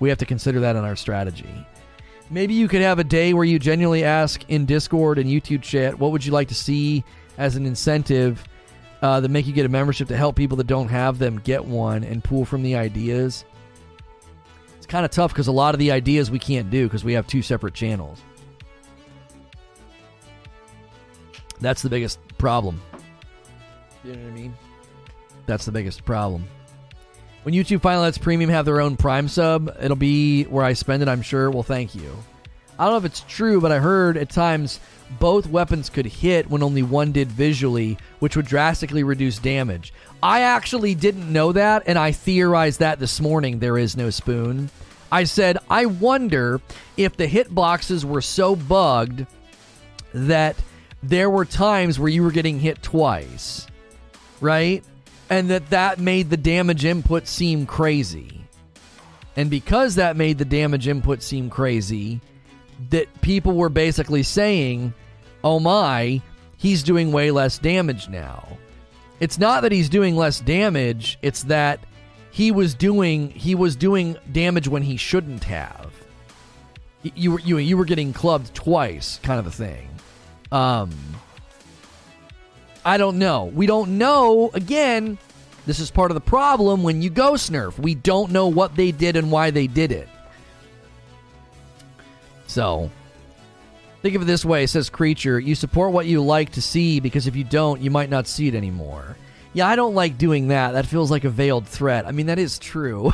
S1: We have to consider that in our strategy. Maybe you could have a day where you genuinely ask in Discord and YouTube chat, "What would you like to see as an incentive?" uh, that make you get a membership to help people that don't have them get one and pull from the ideas. It's kind of tough because a lot of the ideas we can't do because we have two separate channels. That's the biggest problem. You know what I mean? That's the biggest problem. When YouTube finally lets Premium have their own Prime sub, it'll be where I spend it, I'm sure. Well, thank you. I don't know if it's true, but I heard at times both weapons could hit when only one did visually, which would drastically reduce damage. I actually didn't know that, and I theorized that this morning. There is no spoon. I said, I wonder if the hitboxes were so bugged that there were times where you were getting hit twice, right? And that that made the damage input seem crazy. And because that made the damage input seem crazy, that people were basically saying, oh my, he's doing way less damage now. It's not that he's doing less damage, it's that he was doing he was doing damage when he shouldn't have. You were you, you were getting clubbed twice, kind of a thing. Um I don't know. We don't know again. This is part of the problem when you go snurf. We don't know what they did and why they did it. So, think of it this way says Creature, you support what you like to see because if you don't, you might not see it anymore. Yeah, I don't like doing that. That feels like a veiled threat. I mean, that is true.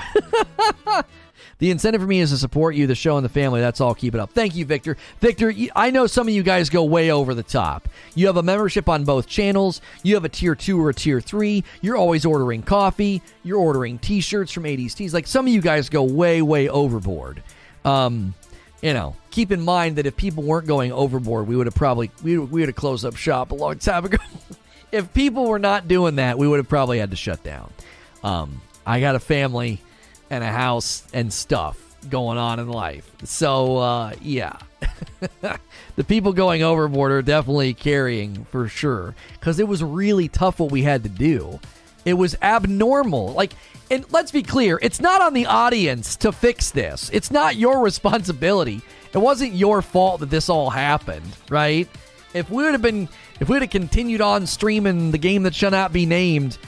S1: the incentive for me is to support you, the show, and the family. That's all. Keep it up. Thank you, Victor. Victor, I know some of you guys go way over the top. You have a membership on both channels. You have a tier two or a tier three. You're always ordering coffee. You're ordering t shirts from 80s Tees. Like some of you guys go way, way overboard. Um, you know, keep in mind that if people weren't going overboard, we would have probably we, we would have closed up shop a long time ago. if people were not doing that, we would have probably had to shut down. Um, I got a family and a house and stuff going on in life, so uh, yeah. the people going overboard are definitely carrying for sure because it was really tough what we had to do. It was abnormal. Like and let's be clear, it's not on the audience to fix this. It's not your responsibility. It wasn't your fault that this all happened, right? If we would have been, if we would have continued on streaming the game that shall not be named,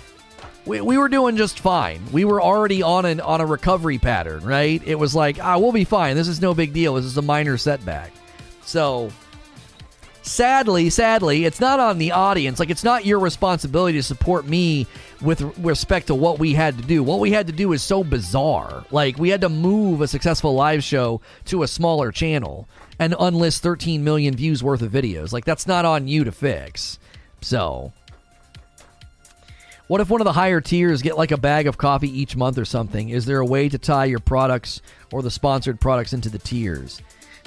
S1: we, we were doing just fine. We were already on an on a recovery pattern, right? It was like, ah, we'll be fine. This is no big deal. This is a minor setback. So sadly, sadly, it's not on the audience. Like, it's not your responsibility to support me with respect to what we had to do. What we had to do is so bizarre. Like, we had to move a successful live show to a smaller channel and unlist 13 million views worth of videos. Like, that's not on you to fix. So. What if one of the higher tiers get like a bag of coffee each month or something? Is there a way to tie your products or the sponsored products into the tiers?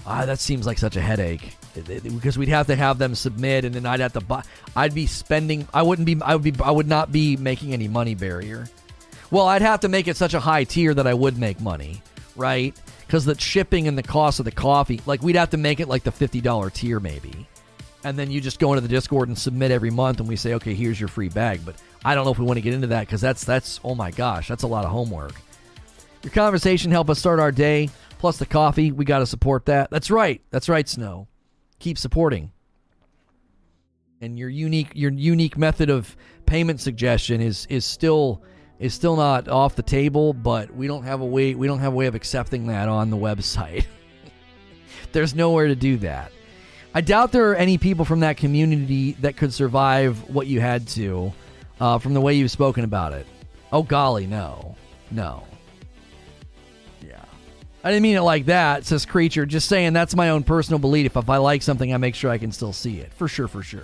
S1: Ah, that seems like such a headache because we'd have to have them submit, and then I'd have to buy. I'd be spending. I wouldn't be. I would be. I would not be making any money barrier. Well, I'd have to make it such a high tier that I would make money, right? Because the shipping and the cost of the coffee, like we'd have to make it like the fifty dollar tier maybe, and then you just go into the Discord and submit every month, and we say, okay, here's your free bag. But I don't know if we want to get into that because that's that's oh my gosh, that's a lot of homework. Your conversation help us start our day. Plus the coffee, we got to support that. That's right. That's right, Snow keep supporting. and your unique your unique method of payment suggestion is is still is still not off the table, but we don't have a way we don't have a way of accepting that on the website. There's nowhere to do that. I doubt there are any people from that community that could survive what you had to, uh, from the way you've spoken about it. Oh golly, no, no. Yeah, I didn't mean it like that. Says creature. Just saying that's my own personal belief. If I like something, I make sure I can still see it for sure, for sure.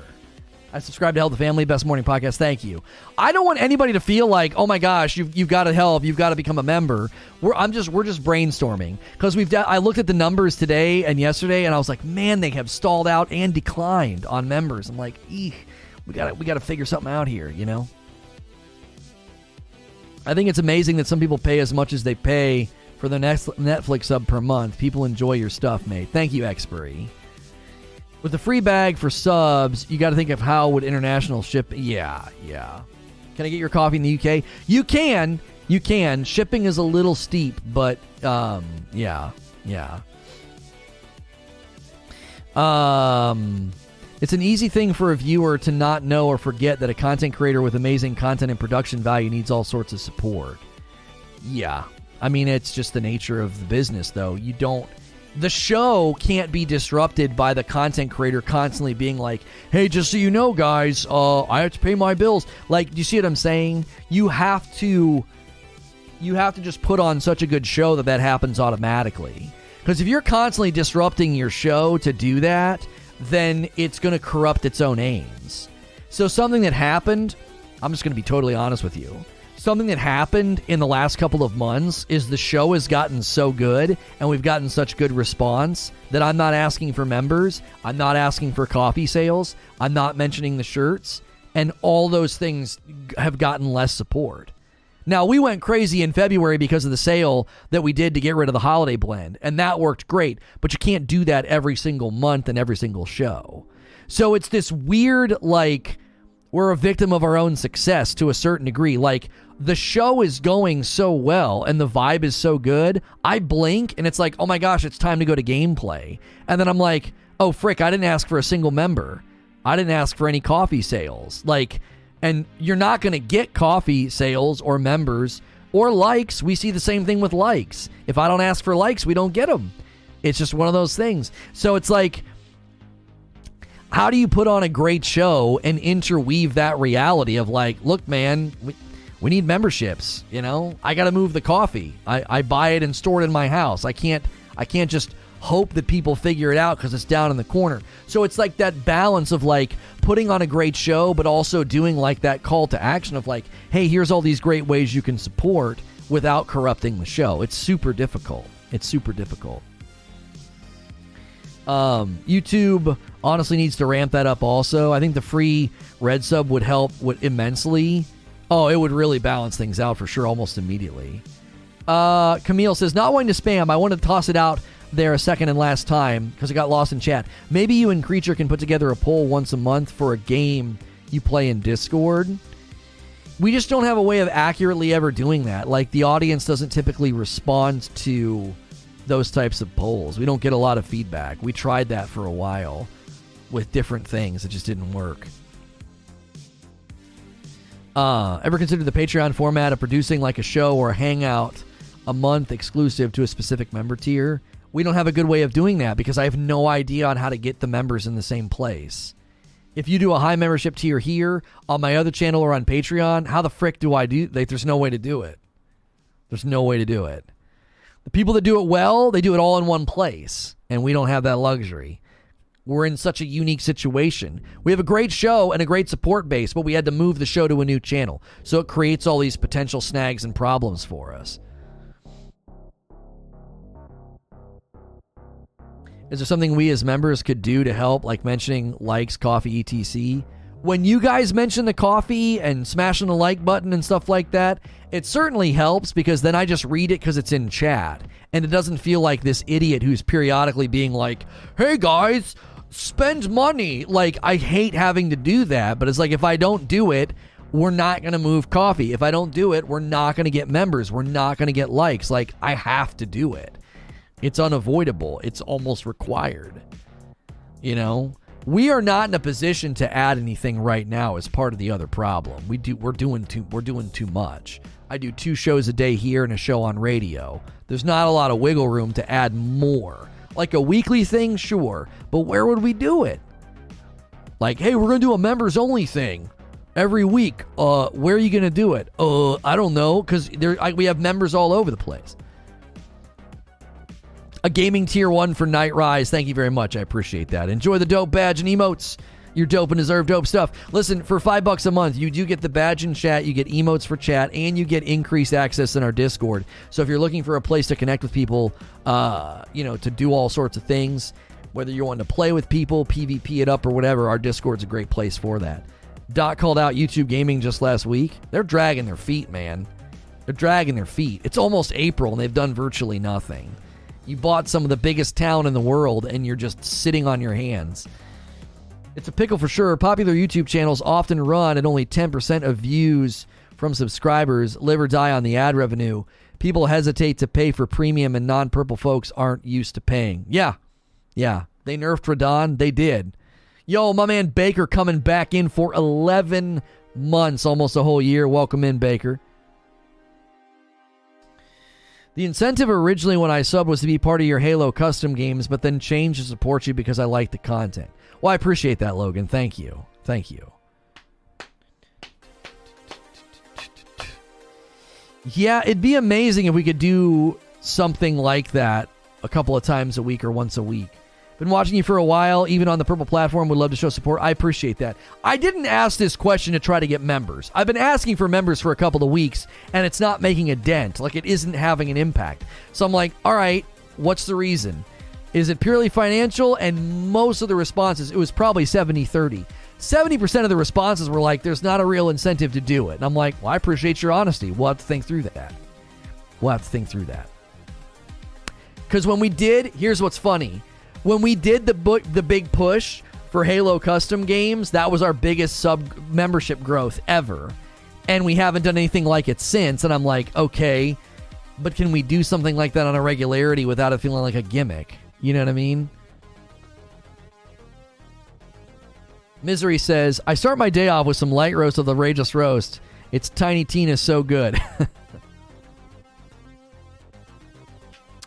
S1: I subscribe to Help the Family Best Morning Podcast. Thank you. I don't want anybody to feel like, oh my gosh, you've, you've got to help, you've got to become a member. We're I'm just we're just brainstorming because we've I looked at the numbers today and yesterday and I was like, man, they have stalled out and declined on members. I'm like, eek, we got we got to figure something out here, you know. I think it's amazing that some people pay as much as they pay for the next Netflix sub per month. People enjoy your stuff, mate. Thank you, Expiry. With the free bag for subs, you got to think of how would international ship. Yeah, yeah. Can I get your coffee in the UK? You can. You can. Shipping is a little steep, but um, yeah, yeah. Um, it's an easy thing for a viewer to not know or forget that a content creator with amazing content and production value needs all sorts of support. Yeah. I mean, it's just the nature of the business, though. You don't the show can't be disrupted by the content creator constantly being like, "Hey, just so you know, guys, uh, I have to pay my bills." Like, do you see what I'm saying? You have to, you have to just put on such a good show that that happens automatically. Because if you're constantly disrupting your show to do that, then it's going to corrupt its own aims. So something that happened, I'm just going to be totally honest with you something that happened in the last couple of months is the show has gotten so good and we've gotten such good response that I'm not asking for members. I'm not asking for coffee sales. I'm not mentioning the shirts. And all those things have gotten less support. Now, we went crazy in February because of the sale that we did to get rid of the holiday blend, and that worked great, but you can't do that every single month and every single show. So it's this weird, like, we're a victim of our own success to a certain degree. Like, the show is going so well and the vibe is so good. I blink and it's like, oh my gosh, it's time to go to gameplay. And then I'm like, oh frick, I didn't ask for a single member. I didn't ask for any coffee sales. Like, and you're not going to get coffee sales or members or likes. We see the same thing with likes. If I don't ask for likes, we don't get them. It's just one of those things. So it's like, how do you put on a great show and interweave that reality of like, look, man, we, we need memberships. You know, I got to move the coffee. I, I buy it and store it in my house. I can't I can't just hope that people figure it out because it's down in the corner. So it's like that balance of like putting on a great show, but also doing like that call to action of like, hey, here's all these great ways you can support without corrupting the show. It's super difficult. It's super difficult. Um, YouTube honestly needs to ramp that up also. I think the free red sub would help would immensely Oh, it would really balance things out for sure almost immediately. Uh, Camille says, not wanting to spam, I wanted to toss it out there a second and last time because it got lost in chat. Maybe you and Creature can put together a poll once a month for a game you play in Discord. We just don't have a way of accurately ever doing that. Like, the audience doesn't typically respond to those types of polls. We don't get a lot of feedback. We tried that for a while with different things, it just didn't work. Uh, ever considered the Patreon format of producing like a show or a hangout a month exclusive to a specific member tier? We don't have a good way of doing that because I have no idea on how to get the members in the same place. If you do a high membership tier here on my other channel or on Patreon, how the frick do I do? Like, there's no way to do it. There's no way to do it. The people that do it well, they do it all in one place, and we don't have that luxury we're in such a unique situation. We have a great show and a great support base, but we had to move the show to a new channel. So it creates all these potential snags and problems for us. Is there something we as members could do to help, like mentioning likes, coffee, etc? When you guys mention the coffee and smashing the like button and stuff like that, it certainly helps because then I just read it because it's in chat. And it doesn't feel like this idiot who's periodically being like, hey guys, spend money. Like, I hate having to do that, but it's like if I don't do it, we're not going to move coffee. If I don't do it, we're not going to get members. We're not going to get likes. Like, I have to do it. It's unavoidable. It's almost required. You know? we are not in a position to add anything right now as part of the other problem. We do we're doing too we're doing too much. I do two shows a day here and a show on radio. There's not a lot of wiggle room to add more. Like a weekly thing, sure, but where would we do it? Like, hey, we're gonna do a members only thing every week. Uh, where are you gonna do it? Uh, I don't know, because there we have members all over the place. A gaming tier one for Night Rise. Thank you very much. I appreciate that. Enjoy the dope badge and emotes. You're dope and deserve dope stuff. Listen, for five bucks a month, you do get the badge and chat, you get emotes for chat, and you get increased access in our Discord. So if you're looking for a place to connect with people, uh, you know, to do all sorts of things, whether you want to play with people, PvP it up, or whatever, our Discord's a great place for that. Doc called out YouTube Gaming just last week. They're dragging their feet, man. They're dragging their feet. It's almost April and they've done virtually nothing. You bought some of the biggest town in the world and you're just sitting on your hands. It's a pickle for sure. Popular YouTube channels often run at only 10% of views from subscribers, live or die on the ad revenue. People hesitate to pay for premium, and non purple folks aren't used to paying. Yeah, yeah. They nerfed Radahn. They did. Yo, my man Baker coming back in for 11 months, almost a whole year. Welcome in, Baker. The incentive originally when I subbed was to be part of your Halo custom games, but then changed to support you because I like the content. Well, I appreciate that, Logan. Thank you. Thank you. Yeah, it'd be amazing if we could do something like that a couple of times a week or once a week. Been watching you for a while, even on the purple platform. Would love to show support. I appreciate that. I didn't ask this question to try to get members. I've been asking for members for a couple of weeks, and it's not making a dent. Like it isn't having an impact. So I'm like, all right, what's the reason? Is it purely financial? And most of the responses, it was probably 70 30. 70% of the responses were like, there's not a real incentive to do it. And I'm like, well, I appreciate your honesty. We'll have to think through that. We'll have to think through that. Because when we did, here's what's funny when we did the book, the big push for Halo custom games, that was our biggest sub membership growth ever, and we haven't done anything like it since. And I'm like, okay, but can we do something like that on a regularity without it feeling like a gimmick? You know what I mean? Misery says, I start my day off with some light roast of the Rageous Roast. It's Tiny Tina so good.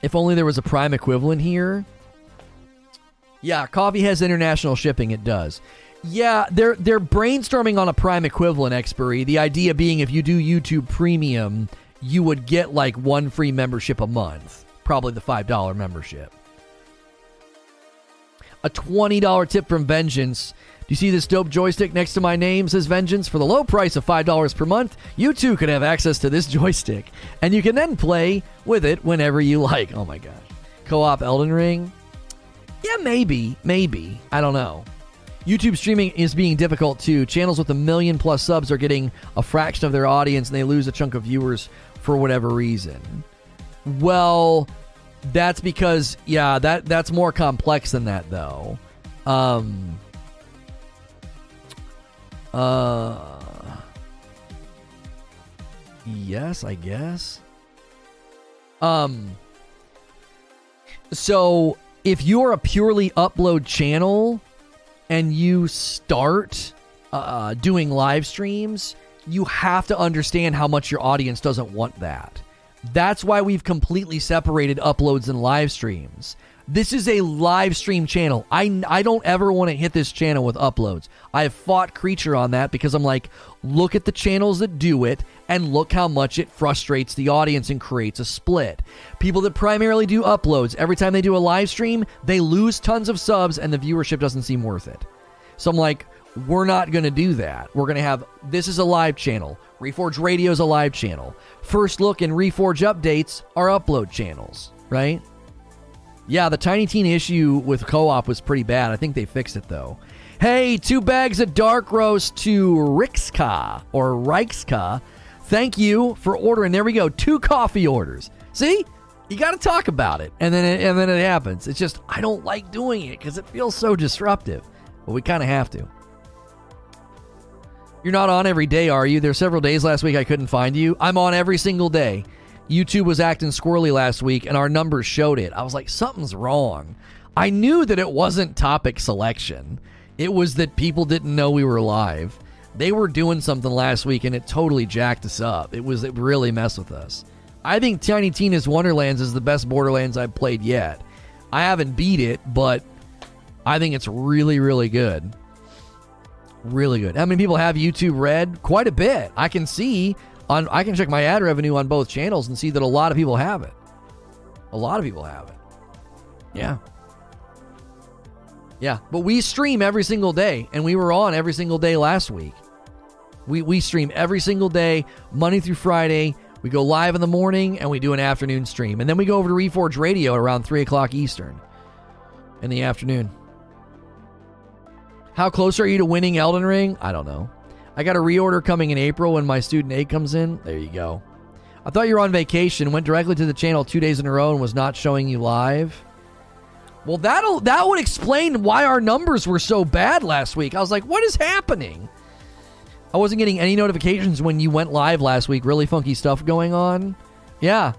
S1: if only there was a prime equivalent here. Yeah, coffee has international shipping. It does. Yeah, they're they're brainstorming on a prime equivalent expiry. The idea being, if you do YouTube Premium, you would get like one free membership a month, probably the five dollar membership. A twenty dollar tip from Vengeance. Do you see this dope joystick next to my name? Says Vengeance. For the low price of five dollars per month, you too could have access to this joystick, and you can then play with it whenever you like. Oh my gosh! Co-op Elden Ring. Yeah, maybe. Maybe. I don't know. YouTube streaming is being difficult too. Channels with a million plus subs are getting a fraction of their audience and they lose a chunk of viewers for whatever reason. Well, that's because yeah, that that's more complex than that though. Um uh Yes, I guess. Um so if you're a purely upload channel and you start uh, doing live streams, you have to understand how much your audience doesn't want that. That's why we've completely separated uploads and live streams. This is a live stream channel. I, I don't ever want to hit this channel with uploads. I've fought Creature on that because I'm like, look at the channels that do it and look how much it frustrates the audience and creates a split. People that primarily do uploads, every time they do a live stream, they lose tons of subs and the viewership doesn't seem worth it. So I'm like, we're not going to do that. We're going to have this is a live channel. Reforge Radio is a live channel. First Look and Reforge updates are upload channels, right? Yeah, the Tiny Tina's with co op was pretty bad. I think they fixed it though. Hey, two bags of dark roast to Rixka or Reichska. Thank you for ordering. There we go. Two coffee orders. See? You got to talk about it. And then it, and then it happens. It's just I don't like doing it cuz it feels so disruptive. But we kind of have to. You're not on every day, are you? There There's several days last week I couldn't find you. I'm on every single day. YouTube was acting squirrely last week and our numbers showed it. I was like, something's wrong. I knew that it wasn't topic selection. It was that people didn't know we were live. They were doing something last week and it totally jacked us up. It was it really messed with us. I think Tiny Tina's Wonderlands is the best Borderlands I've played yet. I haven't beat it, but I think it's really, really good. Really good. How many people have YouTube Red? Quite a bit. I can see on I can check my ad revenue on both channels and see that a lot of people have it. A lot of people have it. Yeah. Yeah, but we stream every single day and we were on every single day last week. We we stream every single day, Monday through Friday. We go live in the morning and we do an afternoon stream. And then we go over to Reforge Radio around 3 o'clock Eastern in the afternoon. How close are you to winning Elden Ring? I don't know. I got a reorder coming in April when my student 8 comes in. There you go. I thought you were on vacation, went directly to the channel two days in a row and was not showing you live. Well, that'll that would explain why our numbers were so bad last week. I was like, what is happening? I wasn't getting any notifications when you went live last week. Really funky stuff going on. Yeah.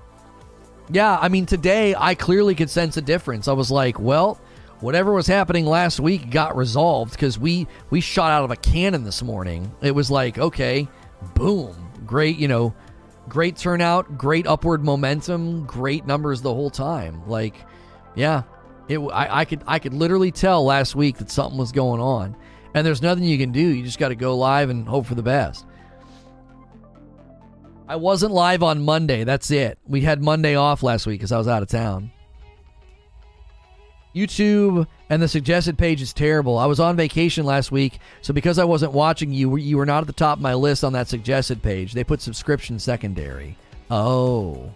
S1: Yeah, I mean today I clearly could sense a difference. I was like, well, whatever was happening last week got resolved because we we shot out of a cannon this morning. It was like, okay, boom, great, you know, great turnout, great upward momentum, great numbers the whole time. Like, yeah, it I, I could I could literally tell last week that something was going on, and there's nothing you can do. You just got to go live and hope for the best. I wasn't live on Monday. That's it. We had Monday off last week because I was out of town. YouTube and the suggested page is terrible. I was on vacation last week, so because I wasn't watching you, you were not at the top of my list on that suggested page. They put subscription secondary. Oh.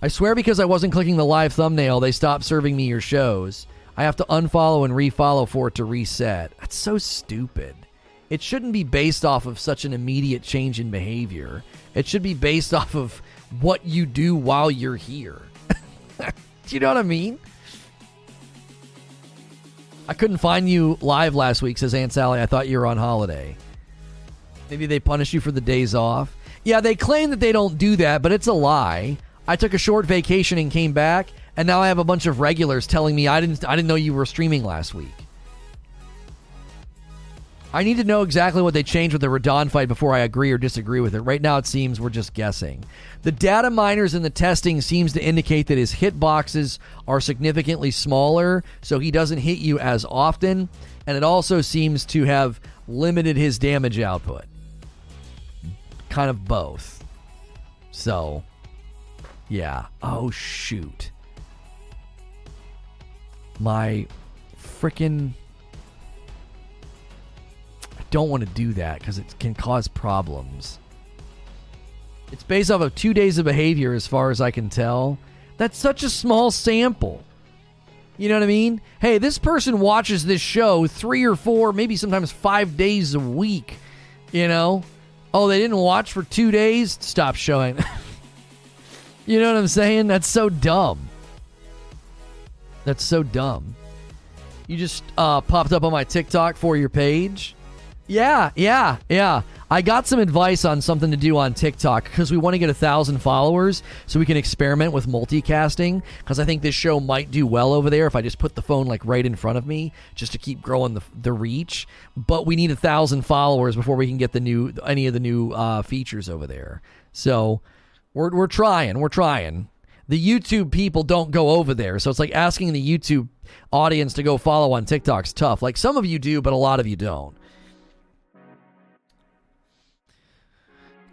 S1: I swear because I wasn't clicking the live thumbnail, they stopped serving me your shows. I have to unfollow and refollow for it to reset. That's so stupid. It shouldn't be based off of such an immediate change in behavior. It should be based off of what you do while you're here. do you know what I mean? I couldn't find you live last week, says Aunt Sally. I thought you were on holiday. Maybe they punish you for the days off. Yeah, they claim that they don't do that, but it's a lie. I took a short vacation and came back, and now I have a bunch of regulars telling me I didn't I didn't know you were streaming last week. I need to know exactly what they changed with the Radahn fight before I agree or disagree with it. Right now, it seems we're just guessing. The data miners in the testing seems to indicate that his hit boxes are significantly smaller, so he doesn't hit you as often, and it also seems to have limited his damage output. Kind of both. So, yeah. Oh, shoot. My freaking don't want to do that because it can cause problems. It's based off of two days of behavior, as far as I can tell. That's such a small sample. You know what I mean? Hey, this person watches this show three or four, maybe sometimes five days a week. You know? Oh, they didn't watch for two days? Stop showing. you know what I'm saying? That's so dumb. That's so dumb. You just uh, popped up on my TikTok for your page. Yeah, yeah, yeah. I got some advice on something to do on TikTok because we want to get a thousand followers so we can experiment with multicasting. Because I think this show might do well over there if I just put the phone like right in front of me just to keep growing the the reach. But we need a thousand followers before we can get the new any of the new uh, features over there. So we're we're trying, we're trying. The YouTube people don't go over there, so it's like asking the YouTube audience to go follow on TikTok's tough. Like some of you do, but a lot of you don't.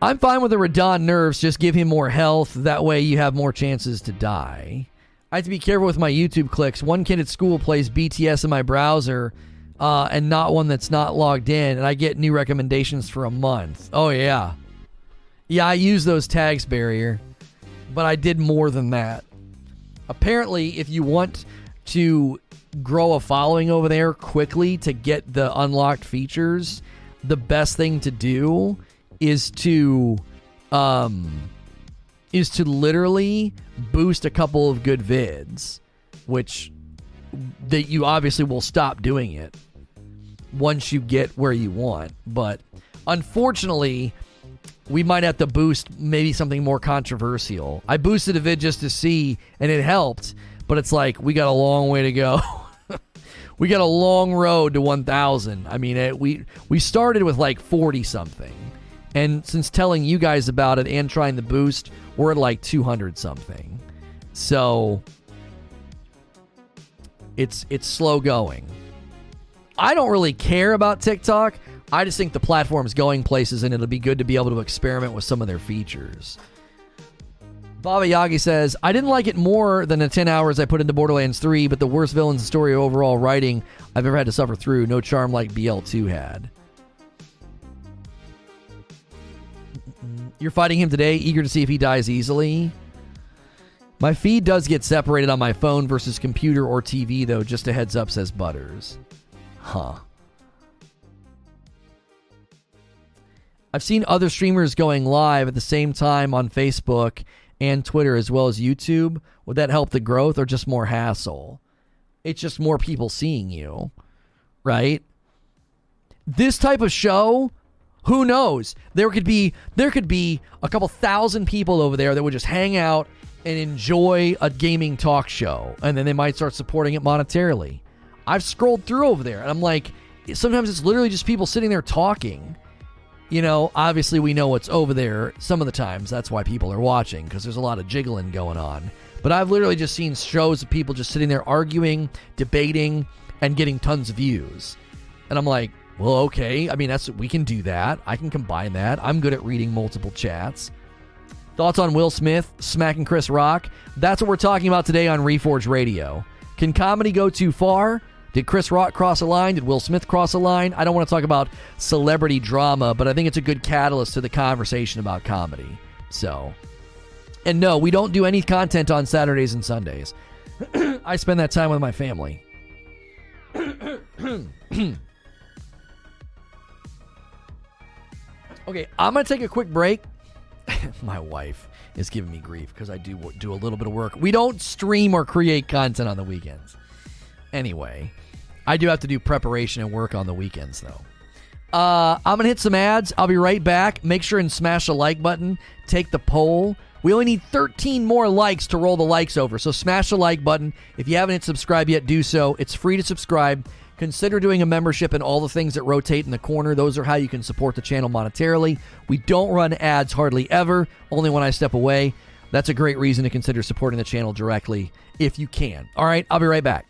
S1: I'm fine with the Radahn nerfs. Just give him more health. That way you have more chances to die. I have to be careful with my YouTube clicks. One kid at school plays BTS in my browser uh, and not one that's not logged in, and I get new recommendations for a month. Oh, yeah. Yeah, I use those tags, Barrier, but I did more than that. Apparently, if you want to grow a following over there quickly to get the unlocked features, the best thing to do is to um is to literally boost a couple of good vids, which that you obviously will stop doing it once you get where you want. But unfortunately, we might have to boost maybe something more controversial. I boosted a vid just to see, and it helped, but it's like we got a long way to go. we got a long road to 1,000. I mean, it, we we started with like 40 something, and since telling you guys about it and trying the boost, we're at like 200 something. So it's it's slow going. I don't really care about TikTok. I just think the platform's going places and it'll be good to be able to experiment with some of their features. Baba Yagi says, I didn't like it more than the 10 hours I put into Borderlands 3, but the worst villain's story overall writing I've ever had to suffer through. No charm like BL2 had. You're fighting him today, eager to see if he dies easily. My feed does get separated on my phone versus computer or TV, though. Just a heads up, says Butters. Huh. I've seen other streamers going live at the same time on Facebook and Twitter as well as YouTube. Would that help the growth or just more hassle? It's just more people seeing you, right? This type of show, who knows? There could be there could be a couple thousand people over there that would just hang out and enjoy a gaming talk show and then they might start supporting it monetarily. I've scrolled through over there and I'm like sometimes it's literally just people sitting there talking you know, obviously we know what's over there some of the times. That's why people are watching because there's a lot of jiggling going on. But I've literally just seen shows of people just sitting there arguing, debating, and getting tons of views. And I'm like, well, okay. I mean, that's we can do that. I can combine that. I'm good at reading multiple chats. Thoughts on Will Smith smacking Chris Rock? That's what we're talking about today on Reforge Radio. Can comedy go too far? Did Chris Rock cross a line? Did Will Smith cross a line? I don't want to talk about celebrity drama, but I think it's a good catalyst to the conversation about comedy. So, and no, we don't do any content on Saturdays and Sundays. I spend that time with my family. okay, I'm going to take a quick break. my wife is giving me grief because I do do a little bit of work. We don't stream or create content on the weekends. Anyway, I do have to do preparation and work on the weekends, though. Uh, I'm going to hit some ads. I'll be right back. Make sure and smash the like button. Take the poll. We only need 13 more likes to roll the likes over. So smash the like button. If you haven't hit subscribe yet, do so. It's free to subscribe. Consider doing a membership and all the things that rotate in the corner. Those are how you can support the channel monetarily. We don't run ads hardly ever, only when I step away. That's a great reason to consider supporting the channel directly if you can. All right, I'll be right back.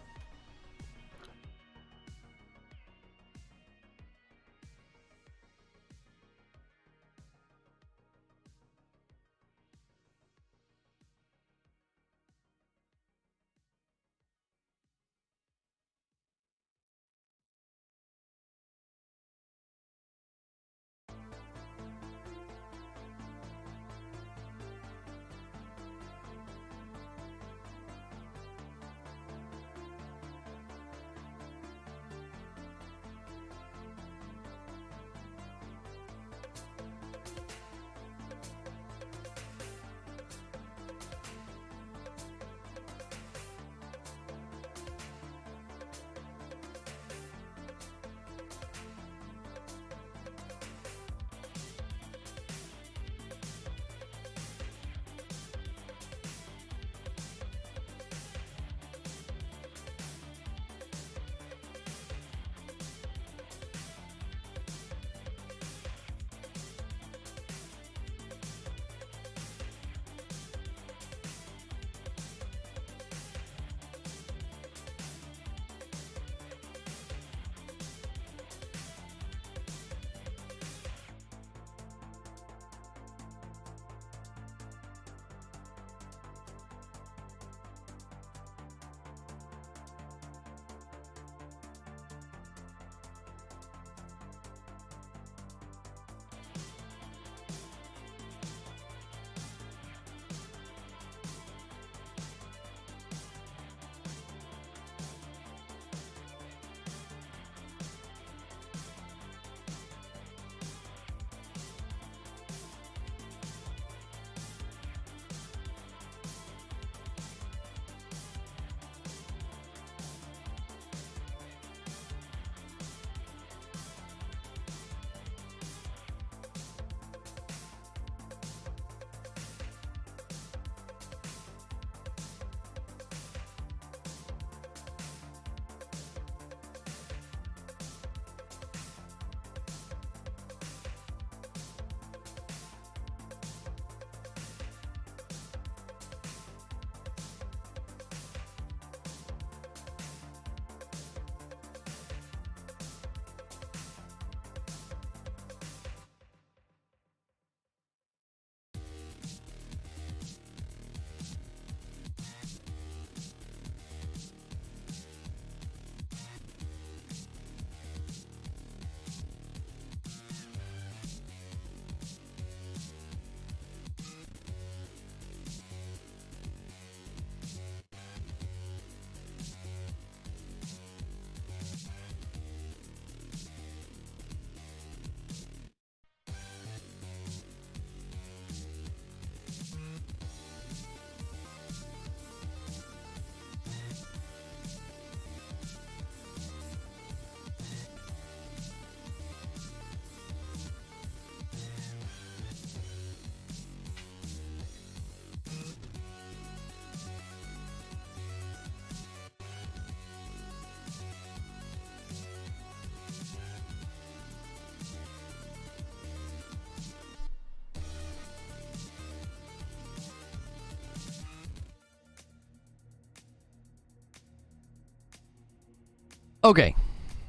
S1: Okay.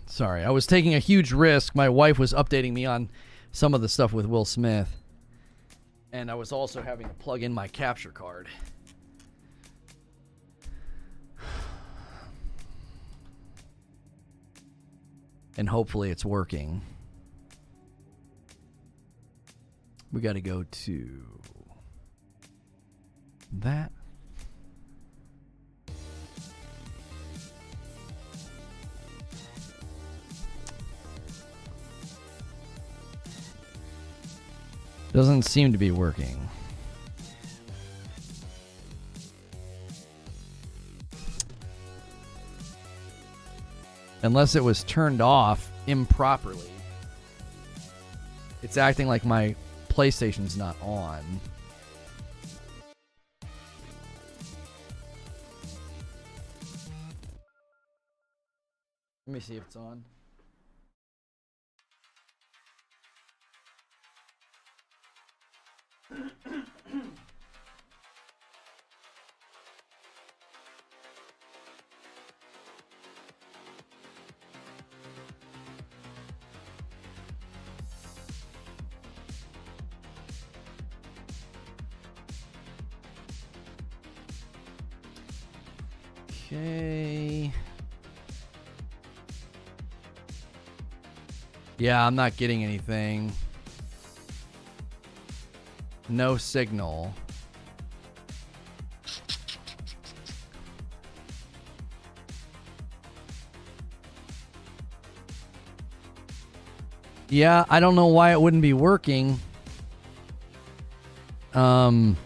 S1: Sorry, I was taking a huge risk. My wife was updating me on some of the stuff with Will Smith. And I was also having to plug in my capture card. And hopefully it's working. We got to go to Doesn't seem to be working. Unless it was turned off improperly. It's acting like my PlayStation's not on. Let me see if it's on. Okay. Yeah, I'm not getting anything. No signal. Yeah, I don't know why it wouldn't be working. Um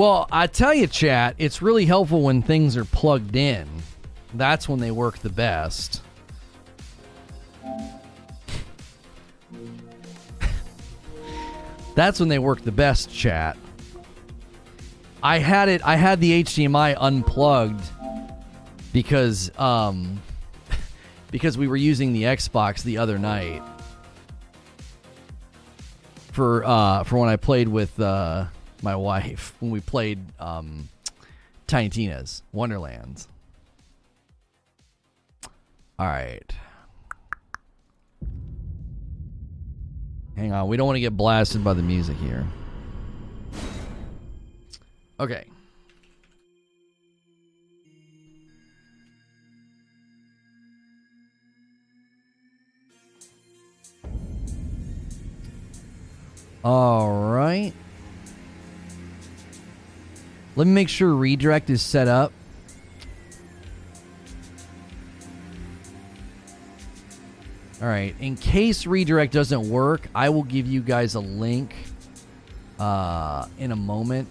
S1: Well, I tell you, chat, it's really helpful when things are plugged in. That's when they work the best. That's when they work the best, chat. I had it I had the HDMI unplugged because um because we were using the Xbox the other night for uh for when I played with uh my wife when we played um, Tiny Tina's Wonderlands. All right. Hang on. We don't want to get blasted by the music here. Okay. All right. Let me make sure redirect is set up. All right. In case redirect doesn't work, I will give you guys a link uh, in a moment.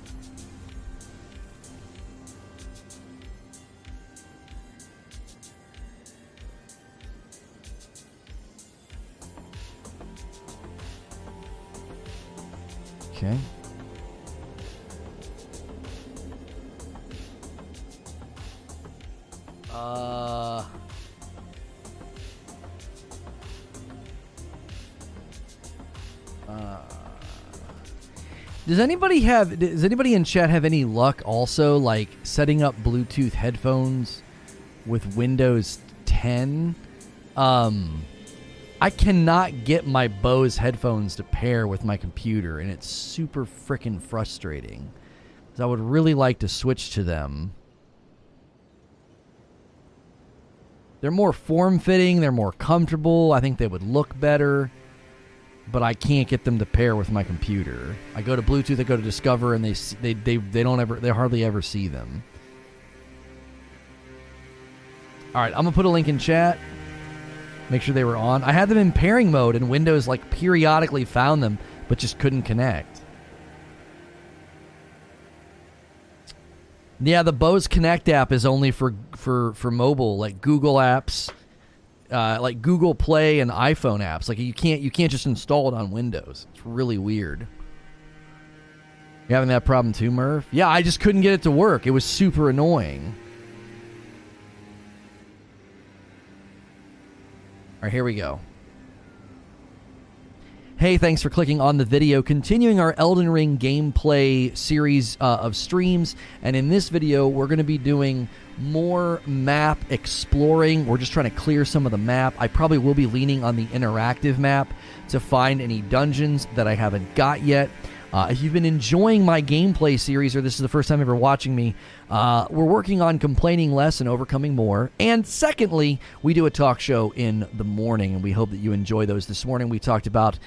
S1: Does anybody have? Does anybody in chat have any luck also like setting up Bluetooth headphones with Windows 10? Um, I cannot get my Bose headphones to pair with my computer, and it's super freaking frustrating. Because I would really like to switch to them. They're more form fitting, they're more comfortable. I think they would look better, but I can't get them to pair with my computer. I go to Bluetooth, I go to Discover, and they they they, they don't ever they hardly ever see them. All right, I'm gonna put a link in chat. Make sure they were on. I had them in pairing mode, and Windows like periodically found them, but just couldn't connect. Yeah, the Bose Connect app is only for for for mobile, like Google apps, uh, like Google Play and iPhone apps. Like you can't you can't just install it on Windows. It's really weird. You having that problem too, Murph? Yeah, I just couldn't get it to work. It was super annoying. All right, here we go. Hey, thanks for clicking on the video. Continuing our Elden Ring gameplay series uh, of streams. And in this video, we're going to be doing more map exploring. We're just trying to clear some of the map. I probably will be leaning on the interactive map to find any dungeons that I haven't got yet. Uh, if you've been enjoying my gameplay series, or this is the first time ever watching me, uh, we're working on complaining less and overcoming more. And secondly, we do a talk show in the morning, and we hope that you enjoy those. This morning, we talked about